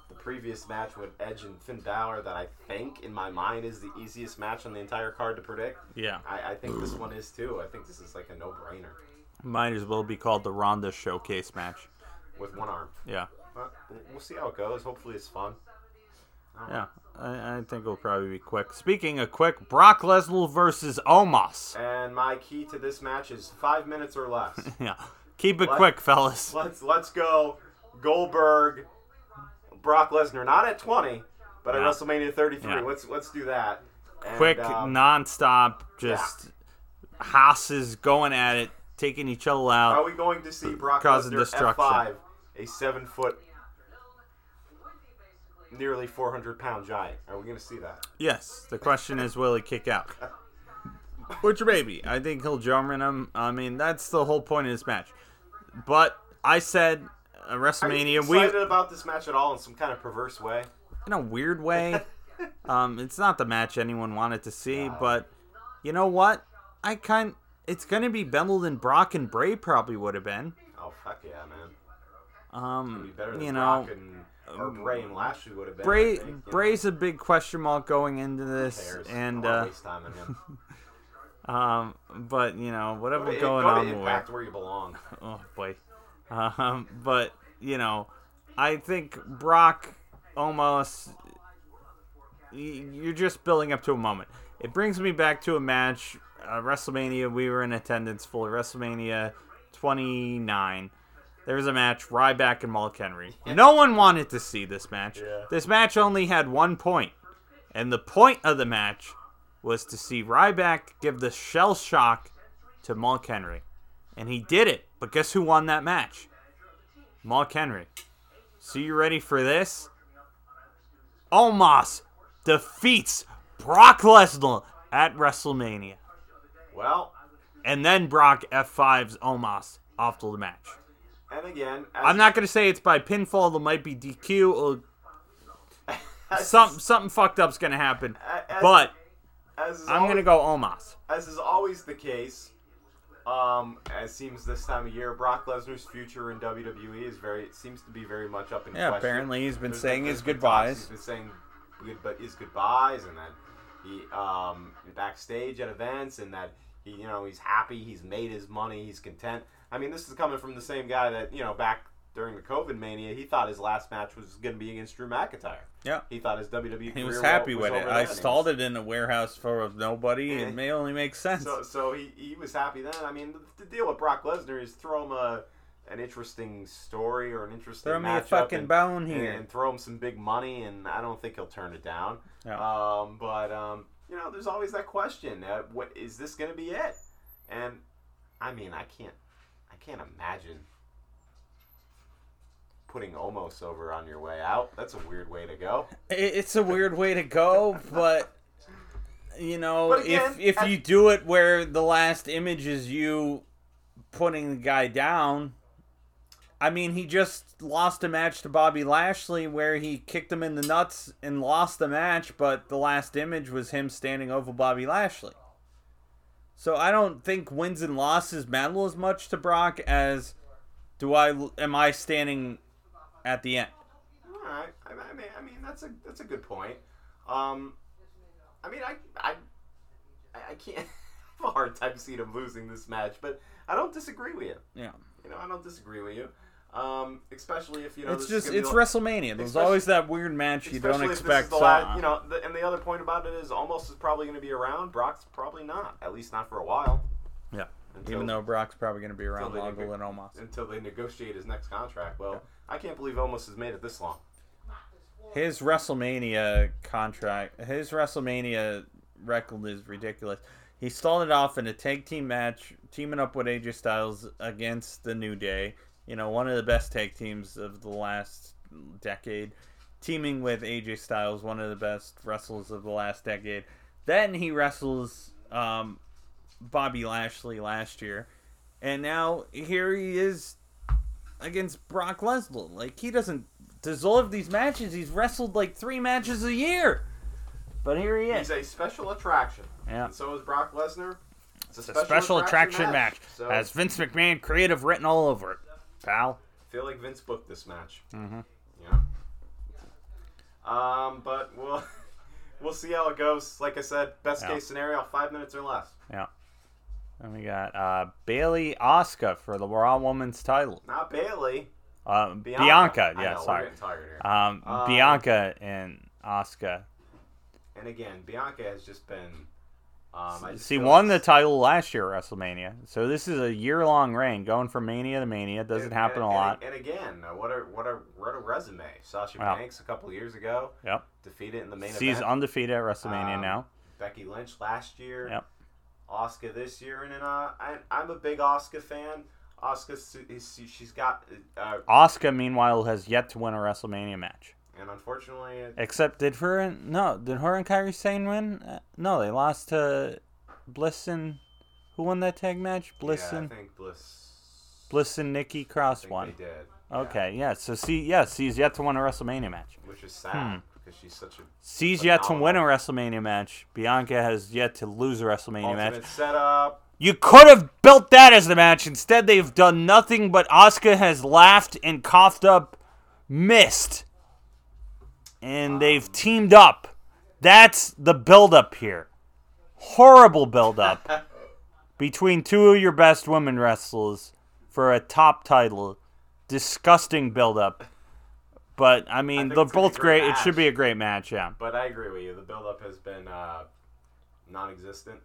Speaker 1: the previous match with Edge and Finn Balor that I think, in my mind, is the easiest match on the entire card to predict.
Speaker 2: yeah,
Speaker 1: I, I think this one is too. I think this is like a no-brainer
Speaker 2: might as well be called the Ronda Showcase match.
Speaker 1: with one arm.
Speaker 2: Yeah,
Speaker 1: But we'll see how it goes. Hopefully, it's fun.
Speaker 2: Yeah. I, I think it'll probably be quick. Speaking of quick, Brock Lesnar versus Omos.
Speaker 1: And my key to this match is five minutes or less.
Speaker 2: yeah, keep it
Speaker 1: What?
Speaker 2: quick, fellas.
Speaker 1: let's let's go Goldberg, Brock Lesnar. Not at twenty, but at WrestleMania 33.
Speaker 2: Yeah.
Speaker 1: Let's let's do that. And,
Speaker 2: Quick,
Speaker 1: um,
Speaker 2: nonstop, just hosses going at it, taking each other out.
Speaker 1: Are we going to see Brock Lesnar
Speaker 2: destruction.
Speaker 1: F5, a seven foot, nearly 400 pound giant? Are we going to see that?
Speaker 2: Yes. The question is, will he kick out? Which maybe. I think he'll German him. I mean, that's the whole point of this match. But I said uh,
Speaker 1: Are you
Speaker 2: WrestleMania. We
Speaker 1: excited about this match at all in some kind of perverse way?
Speaker 2: in a weird way. um, it's not the match anyone wanted to see, but you know what? I kind. It's gonna be better than Brock and Bray probably would have been.
Speaker 1: Oh fuck yeah, man!
Speaker 2: Um,
Speaker 1: Be better than
Speaker 2: you know,
Speaker 1: or Bray and Lashley would have been.
Speaker 2: Bray
Speaker 1: think, you know.
Speaker 2: Bray's a big question mark going into this, and
Speaker 1: I don't wanna
Speaker 2: uh, um, but you know whatever
Speaker 1: Go to-
Speaker 2: going
Speaker 1: go
Speaker 2: on.
Speaker 1: Impact where you belong.
Speaker 2: Oh boy. Um, but you know, I think Brock almost you're just building up to a moment. It brings me back to a match, uh, WrestleMania. We were in attendance for WrestleMania 29. There was a match, Ryback and Mark Henry. No one wanted to see this match.
Speaker 1: Yeah.
Speaker 2: This match only had one point, and the point of the match was to see Ryback give the shell shock to Mark Henry. And he did it. But guess who won that match? Mark Henry. So you ready for this? Omos defeats Brock Lesnar at WrestleMania.
Speaker 1: Well,
Speaker 2: And then Brock F5s Omos after the match.
Speaker 1: And again,
Speaker 2: I'm not going to say it's by pinfall. There might be DQ or
Speaker 1: as,
Speaker 2: something, something fucked up's going to happen.
Speaker 1: as-
Speaker 2: But
Speaker 1: as
Speaker 2: I'm going to go Omos.
Speaker 1: As is always the case, Um, it seems this time of year, Brock Lesnar's future in WWE is very it seems to be very much up in
Speaker 2: Yeah,
Speaker 1: question.
Speaker 2: apparently he's been
Speaker 1: There's
Speaker 2: saying his goodbyes.
Speaker 1: He's been saying good, but his goodbyes, and then he um backstage at events, and that he you know he's happy, he's made his money, he's content. I mean, this is coming from the same guy that you know back during the COVID mania, he thought his last match was going to be against Drew McIntyre.
Speaker 2: Yeah.
Speaker 1: He thought his WWE.
Speaker 2: He was happy
Speaker 1: was
Speaker 2: with it. I
Speaker 1: and
Speaker 2: stalled it in a warehouse full of nobody.
Speaker 1: Yeah.
Speaker 2: It may only make sense.
Speaker 1: So, so he, he was happy then. I mean, the, the deal with Brock Lesnar is throw him a an interesting story or an interesting
Speaker 2: Throw me a fucking
Speaker 1: and,
Speaker 2: bone here.
Speaker 1: and throw him some big money, and I don't think he'll turn it down.
Speaker 2: Yeah.
Speaker 1: Um, but um, you know, there's always that question: uh, what is this going to be it? And I mean, I can't, can't imagine putting Omos over on your way out. That's a weird way to go.
Speaker 2: It's a weird way to go, but you know,
Speaker 1: But again,
Speaker 2: if if you do it where the last image is you putting the guy down, I mean, he just lost a match to Bobby Lashley where he kicked him in the nuts and lost the match, but the last image was him standing over Bobby Lashley. So I don't think wins and losses matter as much to Brock as do I am I standing at the end.
Speaker 1: All right. I, I mean, I mean that's a that's a good point. Um, I mean, I I I I can't have a hard time seeing him losing this match, but I don't disagree with you.
Speaker 2: Yeah.
Speaker 1: You know, I don't disagree with you. Um, especially if you know
Speaker 2: it's just it's
Speaker 1: the-
Speaker 2: WrestleMania. There's always that weird match you don't
Speaker 1: especially if this is
Speaker 2: expect.
Speaker 1: the la-
Speaker 2: uh,
Speaker 1: you know, the, and the other point about it is Omos is probably going to be around. Brock's probably not, at least not for a while.
Speaker 2: yeah.
Speaker 1: Until,
Speaker 2: Even though Brock's probably going to be around longer
Speaker 1: neg-
Speaker 2: than Omos.
Speaker 1: until they negotiate his next contract. Well, I can't believe Omos has made it this long.
Speaker 2: His WrestleMania contract, his WrestleMania record is ridiculous. He started off in a tag team match, teaming up with AJ Styles against the New Day. You know, one of the best tag teams of the last decade. Teaming with AJ Styles, one of the best wrestlers of the last decade. Then he wrestles um, Bobby Lashley last year. And now here he is against Brock Lesnar. Like he doesn't deserve these matches. He's wrestled like three matches a year. But here he is.
Speaker 1: He's a special attraction.
Speaker 2: Yeah.
Speaker 1: And so is Brock Lesnar. It's
Speaker 2: It's a special attraction match.
Speaker 1: So
Speaker 2: Has Vince McMahon creative written all over it, pal.
Speaker 1: I feel like Vince booked this match.
Speaker 2: Mhm.
Speaker 1: Yeah. Um, but we'll we'll see how it goes. Like I said, best
Speaker 2: Yeah.
Speaker 1: case scenario, five minutes or less.
Speaker 2: Yeah. And we got uh, Bayley Asuka for the Raw Women's title.
Speaker 1: Not Bayley.
Speaker 2: Uh,
Speaker 1: Bianca.
Speaker 2: Bianca, yeah,
Speaker 1: know,
Speaker 2: sorry.
Speaker 1: getting tired here.
Speaker 2: Um,
Speaker 1: Um,
Speaker 2: Bianca and Asuka.
Speaker 1: and again, Bianca has just been. Um, I just
Speaker 2: She
Speaker 1: feel
Speaker 2: won the title last year at WrestleMania, so this is a year-long reign, going from Mania to Mania. It doesn't
Speaker 1: and-
Speaker 2: happen
Speaker 1: and-
Speaker 2: a lot.
Speaker 1: And, and again, uh, what a what a what a resume. Sasha
Speaker 2: Wow.
Speaker 1: Banks a couple years ago
Speaker 2: Yep,
Speaker 1: defeated in the main event.
Speaker 2: she's
Speaker 1: event.
Speaker 2: undefeated at WrestleMania
Speaker 1: Um,
Speaker 2: now.
Speaker 1: Becky Lynch last year.
Speaker 2: Yep.
Speaker 1: Asuka this year, and then uh, I, I'm a big Asuka fan. Asuka, she's got, uh,
Speaker 2: Asuka, meanwhile, has yet to win a WrestleMania match.
Speaker 1: And unfortunately, it,
Speaker 2: Except did her and no, did her and Kairi Sane win? Uh, no, they lost to Bliss and who won that tag match? Bliss
Speaker 1: yeah, I think Bliss.
Speaker 2: Bliss and Nikki Cross won.
Speaker 1: They did. yeah,
Speaker 2: Okay, yeah. So see, yes, she's yet to win a WrestleMania match.
Speaker 1: which is sad
Speaker 2: Hmm.
Speaker 1: because she's such a
Speaker 2: She's yet to win a WrestleMania match. Bianca has yet to lose a WrestleMania match.
Speaker 1: ultimate setup.
Speaker 2: You could have built that as the match. Instead, they've done nothing but Asuka has laughed and coughed up mist. And they've teamed up. That's the build-up here. Horrible build-up between two of your best women wrestlers for a top title. Disgusting build-up. But, I mean,
Speaker 1: think
Speaker 2: they're
Speaker 1: it's gonna be
Speaker 2: both
Speaker 1: great
Speaker 2: great. It should be a great match, yeah.
Speaker 1: But I agree with you. The buildup has been uh, non-existent.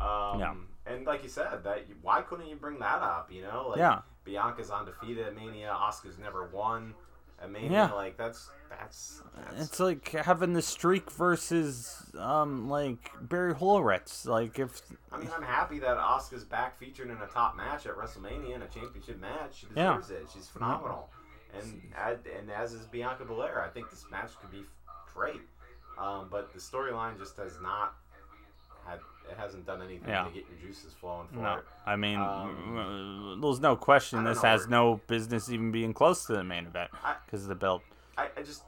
Speaker 1: Um,
Speaker 2: Yeah.
Speaker 1: And like you said, that why couldn't you bring that up? You know, like
Speaker 2: Yeah.
Speaker 1: Bianca's undefeated at Mania. Asuka's never won at Mania.
Speaker 2: Yeah.
Speaker 1: Like that's that's, that's
Speaker 2: It's like having the streak versus um like Barry Horowitz. Like if
Speaker 1: I mean, I'm happy that Asuka's back featured in a top match at WrestleMania in a championship match. She
Speaker 2: Yeah.
Speaker 1: deserves it. She's phenomenal. And and and as is Bianca Belair, I think this match could be great. Um, but the storyline just has not had it hasn't done anything
Speaker 2: Yeah.
Speaker 1: to get your juices flowing for
Speaker 2: no,
Speaker 1: it.
Speaker 2: I mean
Speaker 1: Um,
Speaker 2: there's no question this
Speaker 1: know
Speaker 2: has no business even being close to the main event because of the belt.
Speaker 1: I, I just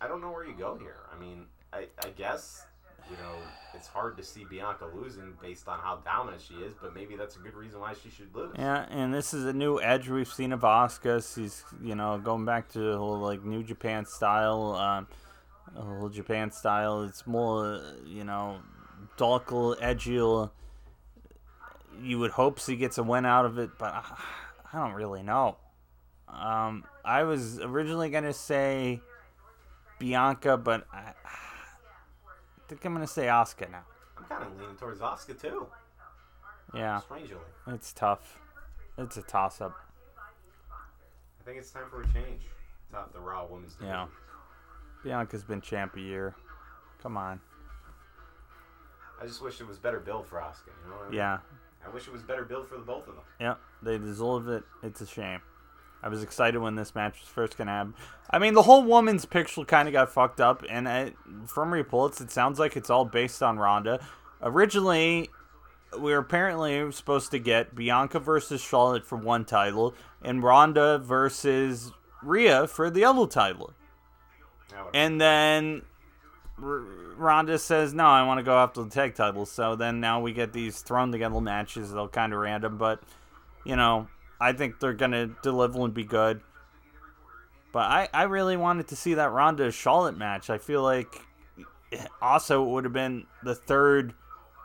Speaker 1: I don't know where you go here. I mean, I, I guess you know, it's hard to see Bianca losing based on how dominant she is, but maybe that's a good reason why she should lose.
Speaker 2: Yeah, and this is a new edge we've seen of Asuka. She's, you know, going back to the whole like New Japan style, um, Japan style. It's more, you know, darker, edgier. You would hope she gets a win out of it, but I, I don't really know. Um, I was originally gonna say Bianca, but I, I think I'm gonna say Asuka now.
Speaker 1: I'm kind of leaning towards Asuka too.
Speaker 2: Yeah,
Speaker 1: Strangely,
Speaker 2: it's tough. It's a toss up.
Speaker 1: I think it's time for a change. Top the Raw Women's Division.
Speaker 2: Yeah. Bianca's been champ a year. Come on.
Speaker 1: I just wish it was better build for Asuka. You know I mean?
Speaker 2: Yeah.
Speaker 1: I wish it was better build for the both of them.
Speaker 2: Yep. They deserve it. It's a shame. I was excited when this match was first gonna happen. I mean, the whole woman's picture kind of got fucked up, and I, from reports, it sounds like it's all based on Ronda. Originally, we were apparently supposed to get Bianca versus Charlotte for one title, and Ronda versus Rhea for the other title. And then Ronda says, "No, I want to go after the tag titles." So then now we get these thrown together matches. They're kind of random, but you know, I think they're gonna deliver and be good. But I, I really wanted to see that Ronda Charlotte match. I feel like also it would have been the third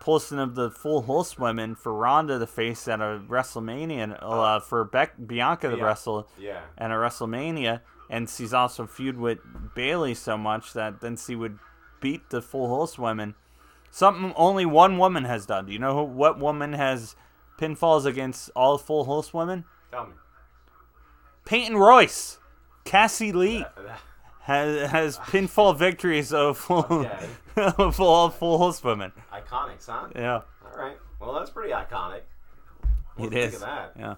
Speaker 2: person of the Four Horsewomen for Ronda to face at a WrestleMania, uh, for Beck, Bianca the
Speaker 1: Yeah.
Speaker 2: wrestle
Speaker 1: Yeah.
Speaker 2: and a WrestleMania, and she's also feud with Bayley so much that then she would beat the Four Horsewomen. Something only one woman has done. Do you know who, what woman has pinfalls against all Four Horse women?
Speaker 1: Tell me.
Speaker 2: Peyton Royce, Cassie Lee has has pinfall victories of full
Speaker 1: Okay.
Speaker 2: of all Four Horsewomen.
Speaker 1: Iconics, huh?
Speaker 2: Yeah,
Speaker 1: All right. Well, that's pretty iconic. What
Speaker 2: it
Speaker 1: do. Think of that?
Speaker 2: Yeah,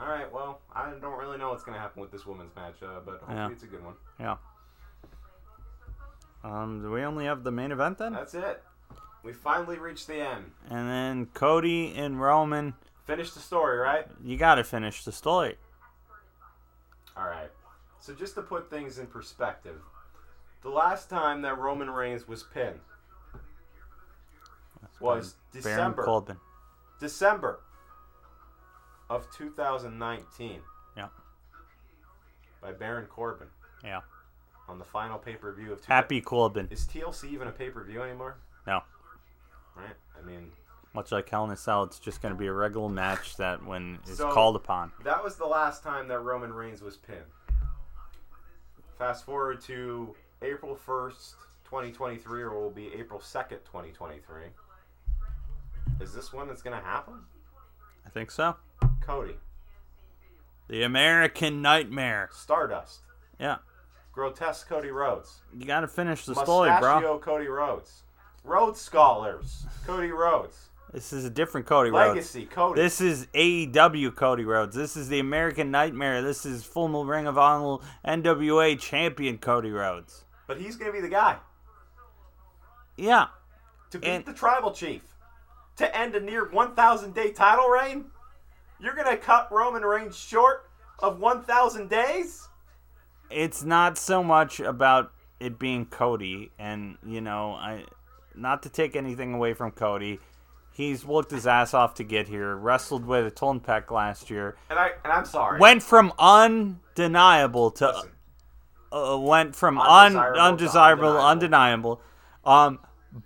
Speaker 1: All right. Well, I don't really know what's gonna happen with this women's match, uh, but hopefully
Speaker 2: Yeah.
Speaker 1: it's a good one.
Speaker 2: yeah. Um, do we only have the main event then?
Speaker 1: That's it. We finally reached the end.
Speaker 2: And then Cody and Roman.
Speaker 1: Finish the story, right?
Speaker 2: You got to finish the story.
Speaker 1: All right. So just to put things in perspective, the last time that Roman Reigns was pinned was
Speaker 2: Baron
Speaker 1: December.
Speaker 2: Corbin.
Speaker 1: December of 2019
Speaker 2: Yeah.
Speaker 1: by Baron Corbin
Speaker 2: Yeah.
Speaker 1: On the final pay-per-view of two-
Speaker 2: Happy Corbin.
Speaker 1: Is TLC even a pay-per-view anymore?
Speaker 2: No.
Speaker 1: Right? I mean,
Speaker 2: Much like Hell in a Cell, it's just going to be a regular match that when is
Speaker 1: So-
Speaker 2: called upon.
Speaker 1: that was the last time that Roman Reigns was pinned. Fast forward to April 1st, 2023, or will be April 2nd, 2023. Is this one that's going to happen?
Speaker 2: I think so.
Speaker 1: Cody,
Speaker 2: The American Nightmare.
Speaker 1: Stardust,
Speaker 2: Yeah.
Speaker 1: Grotesque Cody Rhodes,
Speaker 2: You got to finish the story, bro.
Speaker 1: Mustachio Cody Rhodes, Rhodes Scholars, Cody Rhodes,
Speaker 2: This is a different Cody Rhodes.
Speaker 1: Legacy Cody.
Speaker 2: This is AEW Cody Rhodes. This is the American Nightmare. This is former Ring of Honor NWA champion Cody Rhodes.
Speaker 1: but he's to be the guy
Speaker 2: Yeah.
Speaker 1: to beat
Speaker 2: And-
Speaker 1: the Tribal Chief to end a near 1,000 day title reign. You're to cut Roman Reigns short of 1,000 days?
Speaker 2: It's not so much about it being Cody, and you know, I not to take anything away from Cody. He's worked his ass off to get here. Wrestled with a torn pec last year.
Speaker 1: And I and I'm sorry.
Speaker 2: Went from undeniable to
Speaker 1: Listen,
Speaker 2: uh, went from
Speaker 1: Undesirable
Speaker 2: un,
Speaker 1: to
Speaker 2: undesirable,
Speaker 1: undeniable.
Speaker 2: undeniable. Um,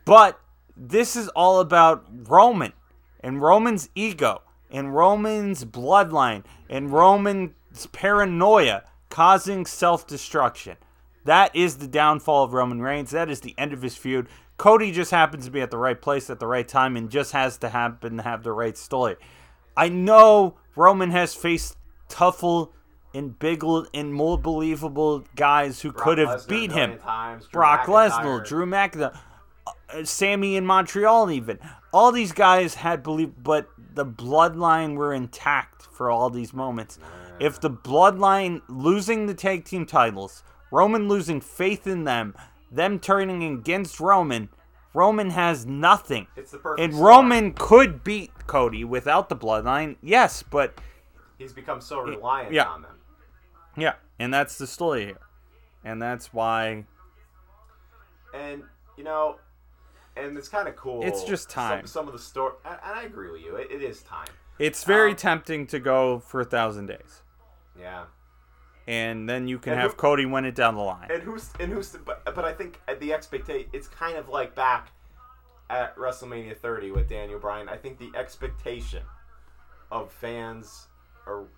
Speaker 2: but this is all about Roman and Roman's ego and Roman's bloodline and Roman's paranoia causing self-destruction. That is the downfall of Roman Reigns. That is the end of his feud. Cody just happens to be at the right place at the right time and just has to happen to have the right story. I know Roman has faced tougher and bigger and more believable guys who
Speaker 1: Brock
Speaker 2: could have
Speaker 1: Lesnar
Speaker 2: beat him.
Speaker 1: Times,
Speaker 2: Brock
Speaker 1: McIntyre.
Speaker 2: Lesnar, Drew McIntyre, uh, Sami in Montreal, even all these guys had believe, but the bloodline were intact for all these moments. If the bloodline losing the tag team titles, Roman losing faith in them, them turning against Roman, Roman has nothing.
Speaker 1: It's the perfect
Speaker 2: And. Roman could beat Cody without the bloodline, yes, but
Speaker 1: He's become so reliant
Speaker 2: yeah.
Speaker 1: on them.
Speaker 2: yeah, and that's the story here, and that's why
Speaker 1: And you know, and it's kind of cool.
Speaker 2: It's just time.
Speaker 1: Some, some of the story, and I agree with you. It, it is time.
Speaker 2: It's very
Speaker 1: Um,
Speaker 2: tempting to go for a thousand days,
Speaker 1: Yeah.
Speaker 2: and then you can
Speaker 1: And
Speaker 2: have
Speaker 1: who-
Speaker 2: Cody win it down the line.
Speaker 1: And who's and who's but but I think the expectation it's kind of like back at WrestleMania 30 with Daniel Bryan. I think the expectation of fans or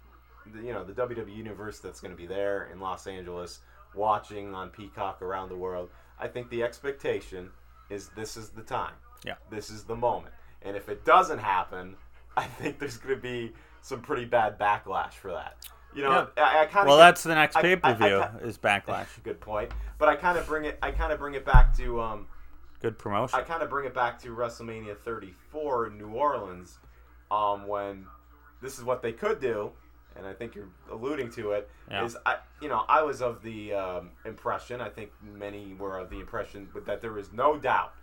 Speaker 1: you know the WWE universe that's going to be there in Los Angeles watching on Peacock around the world. I think the expectation is this is the time.
Speaker 2: Yeah.
Speaker 1: This is the moment. And if it doesn't happen, I think there's going to be some pretty bad backlash for that. You know, I, I kind of
Speaker 2: well, that's the next pay per view is Backlash.
Speaker 1: Good point. But I kind of bring it. I kind of bring it back to. Um,
Speaker 2: Good promotion.
Speaker 1: I kind of bring it back to WrestleMania 34 in New Orleans, um, when this is what they could do, and I think you're alluding to it. Is
Speaker 2: Yeah.
Speaker 1: I, you know, I was of the um, impression. I think many were of the impression that there was no doubt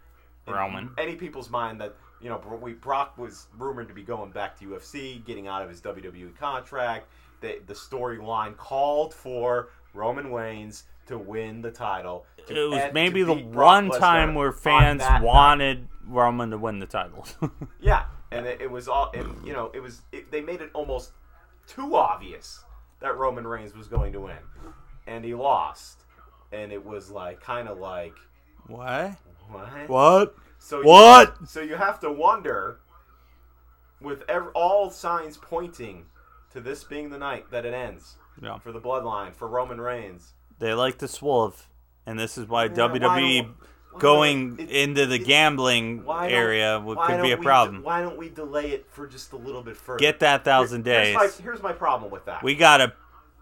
Speaker 1: in
Speaker 2: Roman.
Speaker 1: any people's mind that you know we Brock was rumored to be going back to UFC, getting out of his WWE contract. The the storyline called for Roman Reigns to win the title.
Speaker 2: it was maybe the one time where fans
Speaker 1: that night.
Speaker 2: wanted Roman to win the title.
Speaker 1: Yeah, and it, it was all, and you know, it was. It, they made it almost too obvious that Roman Reigns was going to win, and he lost, and it was like kind of like
Speaker 2: what?
Speaker 1: what?
Speaker 2: What?
Speaker 1: So
Speaker 2: What?
Speaker 1: You, so you have to wonder, with ev- all signs pointing to this being the night that it ends
Speaker 2: Yeah.
Speaker 1: for the Bloodline for Roman Reigns.
Speaker 2: They like to swerve, and this is why
Speaker 1: Yeah,
Speaker 2: WWE
Speaker 1: why
Speaker 2: going
Speaker 1: it-
Speaker 2: into the
Speaker 1: it-
Speaker 2: gambling area would, could be a problem.
Speaker 1: why don't we delay it for just a little bit further?
Speaker 2: Get that thousand
Speaker 1: Here-
Speaker 2: days.
Speaker 1: Here's my, here's my problem with that.
Speaker 2: We got a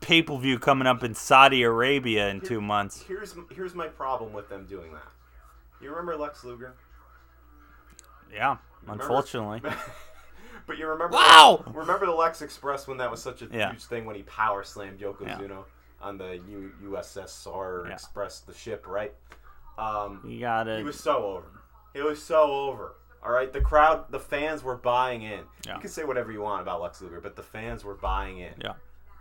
Speaker 2: pay per view coming up in Saudi Arabia in two months.
Speaker 1: Here's here's my problem with them doing that. You remember Lex Luger?
Speaker 2: Yeah,
Speaker 1: Remember-
Speaker 2: unfortunately.
Speaker 1: but you remember?
Speaker 2: Wow!
Speaker 1: Remember the Lex Express when that was such a
Speaker 2: Yeah.
Speaker 1: huge thing when he power slammed
Speaker 2: Yeah.
Speaker 1: Yokozuna on the U, USSR
Speaker 2: Yeah.
Speaker 1: Express, the ship, right? Um,
Speaker 2: You got it.
Speaker 1: he was so over. It was so over. All right, the crowd, the fans were buying in.
Speaker 2: Yeah.
Speaker 1: You can say whatever you want about Lex Luger, but the fans were buying in.
Speaker 2: Yeah.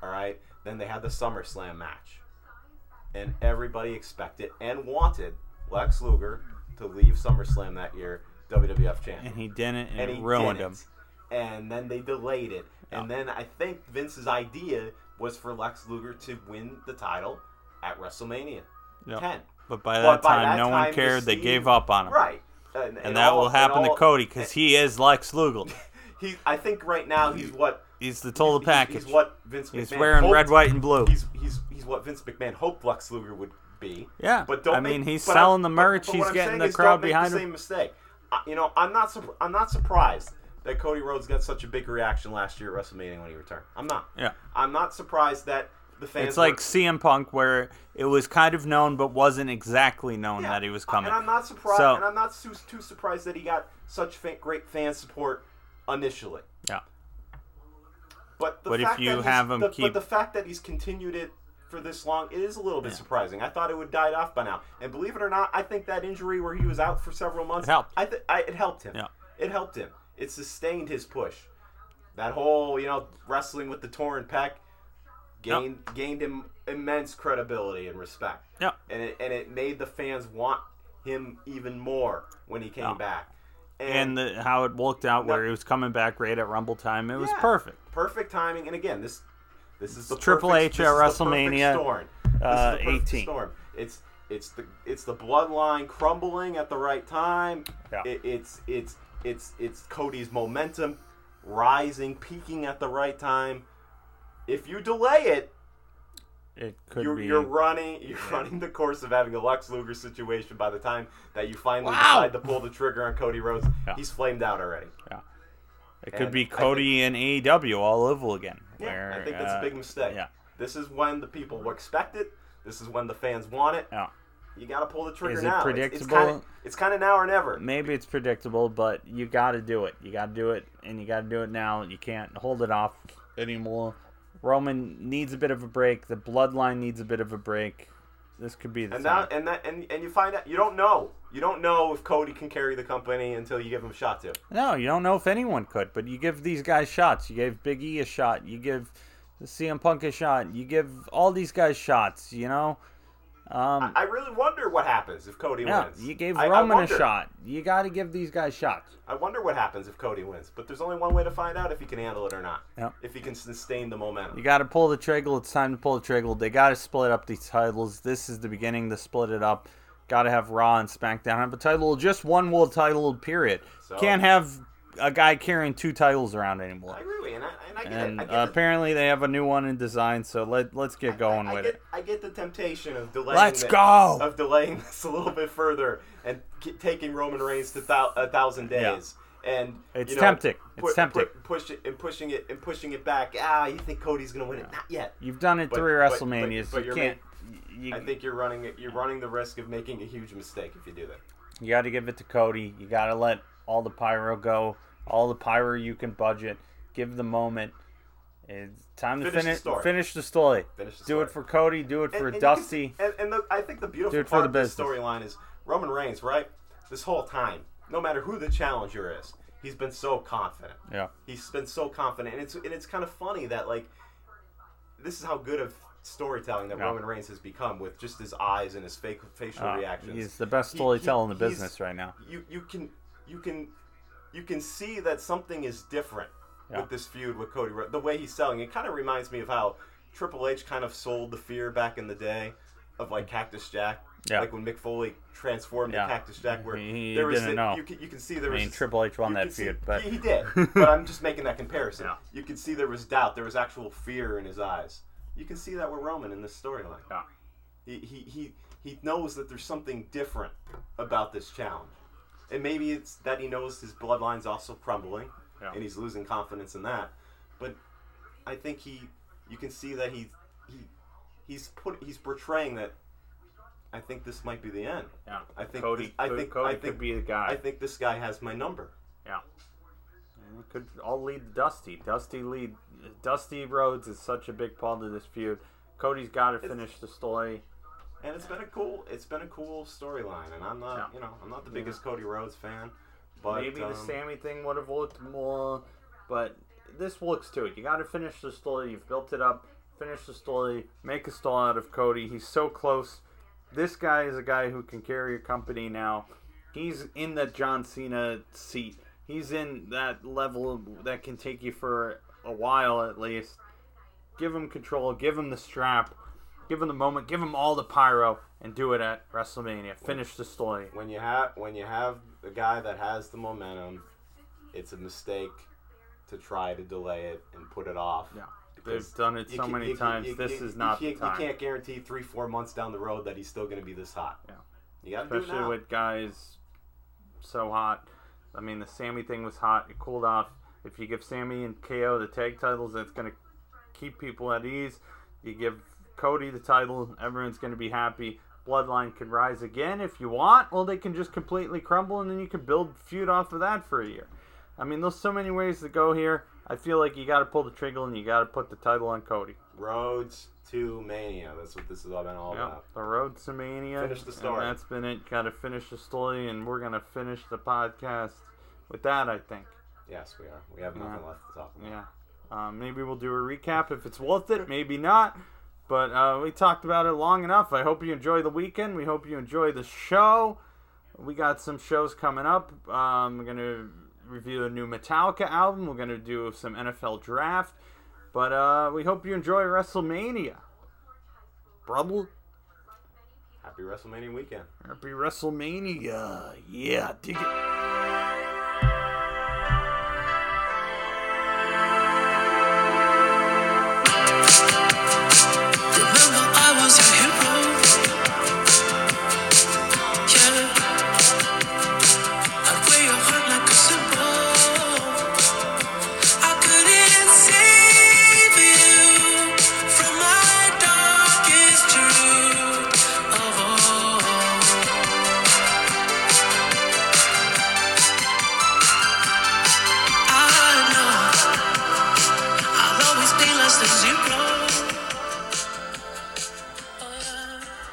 Speaker 1: All right. Then they had the SummerSlam match, and everybody expected and wanted Lex Luger to leave SummerSlam that year WWF champion,
Speaker 2: and he didn't, and,
Speaker 1: and he
Speaker 2: ruined
Speaker 1: didn't.
Speaker 2: him.
Speaker 1: And then they delayed it, and then I think Vince's idea was for Lex Luger to win the title at WrestleMania
Speaker 2: Yep.
Speaker 1: 10.
Speaker 2: But by that
Speaker 1: But by
Speaker 2: time,
Speaker 1: that
Speaker 2: no
Speaker 1: time,
Speaker 2: one cared. They gave up on him.
Speaker 1: Right. And,
Speaker 2: And that will happen to Cody because he is Lex Luger.
Speaker 1: He, I think right now he's what
Speaker 2: He's the total
Speaker 1: he's,
Speaker 2: package.
Speaker 1: He's what Vince McMahon
Speaker 2: He's wearing
Speaker 1: hoped-
Speaker 2: red, white, and blue.
Speaker 1: He's he's he's what Vince McMahon hoped Lex Luger would be.
Speaker 2: Yeah,
Speaker 1: But don't
Speaker 2: I
Speaker 1: make-
Speaker 2: mean, he's selling
Speaker 1: I'm-
Speaker 2: the merch.
Speaker 1: But, but
Speaker 2: he's getting the crowd behind
Speaker 1: the
Speaker 2: him.
Speaker 1: Same mistake. I, you know, I'm not I'm not surprised that Cody Rhodes got such a big reaction last year at WrestleMania when he returned. I'm not.
Speaker 2: Yeah.
Speaker 1: I'm not surprised that the fans.
Speaker 2: It's like
Speaker 1: were-
Speaker 2: CM Punk, where it was kind of known, but wasn't exactly known
Speaker 1: Yeah,
Speaker 2: that he was coming.
Speaker 1: And I'm not surprised.
Speaker 2: So-
Speaker 1: and I'm not too, too surprised that he got such fa- great fan support initially.
Speaker 2: Yeah.
Speaker 1: But the
Speaker 2: But if you have him
Speaker 1: the,
Speaker 2: keep-
Speaker 1: but the fact that he's continued it for this long, it is a little bit surprising. I thought it would died off by now. And believe it or not, I think that injury where he was out for several months,
Speaker 2: It helped.
Speaker 1: I, th- I it helped him.
Speaker 2: Yeah.
Speaker 1: It helped him. It sustained his push. That whole, you know, wrestling with the torn pec gained gained him immense credibility and respect.
Speaker 2: Yeah.
Speaker 1: And it and it made the fans want him even more when he came
Speaker 2: Yeah.
Speaker 1: back.
Speaker 2: and the, how it worked out, where he was coming back right at Rumble time, it was perfect.
Speaker 1: perfect timing. And again, this this is the
Speaker 2: Triple
Speaker 1: perfect,
Speaker 2: H at WrestleMania,
Speaker 1: storm. This is the
Speaker 2: uh, 18.
Speaker 1: Storm. It's it's the it's the bloodline crumbling at the right time.
Speaker 2: Yeah.
Speaker 1: It, it's it's it's it's Cody's momentum rising, peaking at the right time. If you delay it,
Speaker 2: It could
Speaker 1: you're,
Speaker 2: be.
Speaker 1: you're running you're running the course of having a Lex Luger situation by the time that you finally
Speaker 2: Wow.
Speaker 1: decide to pull the trigger on Cody Rhodes.
Speaker 2: Yeah.
Speaker 1: He's flamed out already.
Speaker 2: yeah. It could be Cody and AEW all over again.
Speaker 1: Yeah,
Speaker 2: where,
Speaker 1: I think that's
Speaker 2: uh,
Speaker 1: a big mistake.
Speaker 2: Yeah.
Speaker 1: This is when the people expect it. This is when the fans want it.
Speaker 2: Yeah.
Speaker 1: You got to pull the trigger
Speaker 2: Is it
Speaker 1: now.
Speaker 2: predictable?
Speaker 1: It's kind of now or never.
Speaker 2: Maybe it's predictable, but you got to do it. You got to do it, and you got to do it now. You can't hold it off anymore. Roman needs a bit of a break. The bloodline needs a bit of a break. This could be the
Speaker 1: And
Speaker 2: time.
Speaker 1: now and that and, and you find out you don't know. You don't know if Cody can carry the company until you give him a shot to.
Speaker 2: No, you don't know if anyone could, but you give these guys shots. You gave Big E a shot. You give CM Punk a shot. You give all these guys shots. You know, Um,
Speaker 1: I really wonder what happens if Cody
Speaker 2: yeah,
Speaker 1: wins.
Speaker 2: you gave
Speaker 1: I- I
Speaker 2: Roman a shot. You got to give these guys shots.
Speaker 1: I wonder what happens if Cody wins. But there's only one way to find out if he can handle it or not.
Speaker 2: Yep.
Speaker 1: If he can sustain the momentum.
Speaker 2: You got to pull the trigger. It's time to pull the trigger. They got to split up these titles. This is the beginning to split it up. Got to have Raw and SmackDown have a title, just one world title. Period.
Speaker 1: So-
Speaker 2: Can't have a guy carrying two titles around anymore.
Speaker 1: I agree and I, and I get
Speaker 2: And
Speaker 1: it. I get
Speaker 2: uh,
Speaker 1: the-
Speaker 2: apparently they have a new one in design. So let let's get going
Speaker 1: I, I
Speaker 2: with
Speaker 1: get,
Speaker 2: it.
Speaker 1: I get the temptation of delaying.
Speaker 2: Let's
Speaker 1: the-
Speaker 2: go!
Speaker 1: Of delaying this a little bit further and ki- taking Roman Reigns to thou- a thousand days. Yeah. And
Speaker 2: It's
Speaker 1: you know,
Speaker 2: tempting. It's tempting.
Speaker 1: pu- push it and pushing it and pushing it back. Ah, you think Cody's gonna win it? Not yet.
Speaker 2: You've done it
Speaker 1: But-
Speaker 2: three WrestleManias.
Speaker 1: but- but
Speaker 2: you
Speaker 1: you're
Speaker 2: can't. You,
Speaker 1: I think you're running you're running the risk of making a huge mistake if you do that.
Speaker 2: You got to give it to Cody. You got to let all the pyro go. All the pyro you can budget. Give the moment. It's time to
Speaker 1: Finish the story.
Speaker 2: finish the story.
Speaker 1: Finish the
Speaker 2: Do it for Cody. Do it for
Speaker 1: And- and you can
Speaker 2: Dusty.
Speaker 1: and and the, I think the beautiful
Speaker 2: Do it for
Speaker 1: part
Speaker 2: the
Speaker 1: of this storyline is Roman Reigns, right? This whole time, no matter who the challenger is, he's been so confident.
Speaker 2: yeah.
Speaker 1: He's been so confident, and it's and it's kind of funny that like this is how good of storytelling that
Speaker 2: Yeah.
Speaker 1: Roman Reigns has become with just his eyes and his fake facial
Speaker 2: Uh,
Speaker 1: reactions.
Speaker 2: he's the best
Speaker 1: He-
Speaker 2: storyteller in the business right now.
Speaker 1: You you can you can you can see that something is different
Speaker 2: Yeah.
Speaker 1: with this feud with Cody. Rhodes. The way he's selling it kind of reminds me of how Triple H kind of sold the fear back in the day of like Cactus Jack.
Speaker 2: Yeah.
Speaker 1: Like when Mick Foley transformed
Speaker 2: Yeah.
Speaker 1: to Cactus Jack, where
Speaker 2: He- he
Speaker 1: there was
Speaker 2: didn't
Speaker 1: the-
Speaker 2: know.
Speaker 1: You, can, you can see there
Speaker 2: I
Speaker 1: was
Speaker 2: mean,
Speaker 1: this-
Speaker 2: Triple H won
Speaker 1: you
Speaker 2: that
Speaker 1: can see-
Speaker 2: feud, but
Speaker 1: he, he did. but I'm just making that comparison.
Speaker 2: Yeah.
Speaker 1: You can see there was doubt. There was actual fear in his eyes. You can see that with Roman in this storyline.
Speaker 2: Yeah.
Speaker 1: He, he he he knows that there's something different about this challenge, and maybe it's that he knows his bloodline's also crumbling,
Speaker 2: Yeah.
Speaker 1: and he's losing confidence in that. But I think he, you can see that he he he's put he's portraying that. I think this might be the end.
Speaker 2: yeah.
Speaker 1: I think
Speaker 2: Cody.
Speaker 1: this- I
Speaker 2: Cody,
Speaker 1: think-
Speaker 2: Cody
Speaker 1: I
Speaker 2: could
Speaker 1: think-
Speaker 2: be the guy.
Speaker 1: I think this guy has my number.
Speaker 2: Yeah. And it could all lead Dusty. Dusty lead. Dusty Rhodes is such a big part of this feud. Cody's got to finish the story.
Speaker 1: And it's been a cool, it's been a cool storyline, and I'm not,
Speaker 2: Yeah.
Speaker 1: you know, I'm not the biggest Cody Rhodes fan, but
Speaker 2: Maybe the
Speaker 1: um,
Speaker 2: Sami thing would have looked more, but this looks to it. You got to finish the story. You've built it up. Finish the story. Make a star out of Cody. He's so close. This guy is a guy who can carry a company now. He's in the John Cena seat. He's in that level that can take you for a while at least. Give him control. Give him the strap. Give him the moment. Give him all the pyro, and do it at WrestleMania. Finish the story.
Speaker 1: when you have when you have a guy that has the momentum, it's a mistake to try to delay it and put it off.
Speaker 2: Yeah.
Speaker 1: because
Speaker 2: They've done it so
Speaker 1: can-
Speaker 2: many
Speaker 1: you
Speaker 2: times.
Speaker 1: you-
Speaker 2: this
Speaker 1: you-
Speaker 2: is not
Speaker 1: you
Speaker 2: the
Speaker 1: can't,
Speaker 2: time.
Speaker 1: You can't guarantee three, four months down the road that he's still going to be this hot.
Speaker 2: Yeah.
Speaker 1: You got to do it
Speaker 2: especially with guys so hot. I mean, the Sami thing was hot. It cooled off. If you give Sami and KO the tag titles, that's going to keep people at ease. You give Cody the title, everyone's going to be happy. Bloodline can rise again if you want. Well, they can just completely crumble, and then you can build feud off of that for a year. I mean, there's so many ways to go here. I feel like you got to pull the trigger and you got to put the title on Cody.
Speaker 1: Roads to Mania. That's what this has all been all
Speaker 2: Yep,
Speaker 1: about.
Speaker 2: the road to Mania.
Speaker 1: Finish the
Speaker 2: and
Speaker 1: story.
Speaker 2: that's been it. Got to finish the story, and we're gonna finish the podcast with that. I think.
Speaker 1: Yes, we are. We have nothing
Speaker 2: Yeah.
Speaker 1: left to talk about.
Speaker 2: Yeah. Um, maybe we'll do a recap if it's worth it. Maybe not. But uh, we talked about it long enough. I hope you enjoy the weekend. We hope you enjoy the show. We got some shows coming up. Um, we're gonna review a new Metallica album. We're gonna do some NFL draft. But uh, we hope you enjoy WrestleMania. Brother.
Speaker 1: Happy WrestleMania weekend.
Speaker 2: Happy WrestleMania. Yeah, dig it.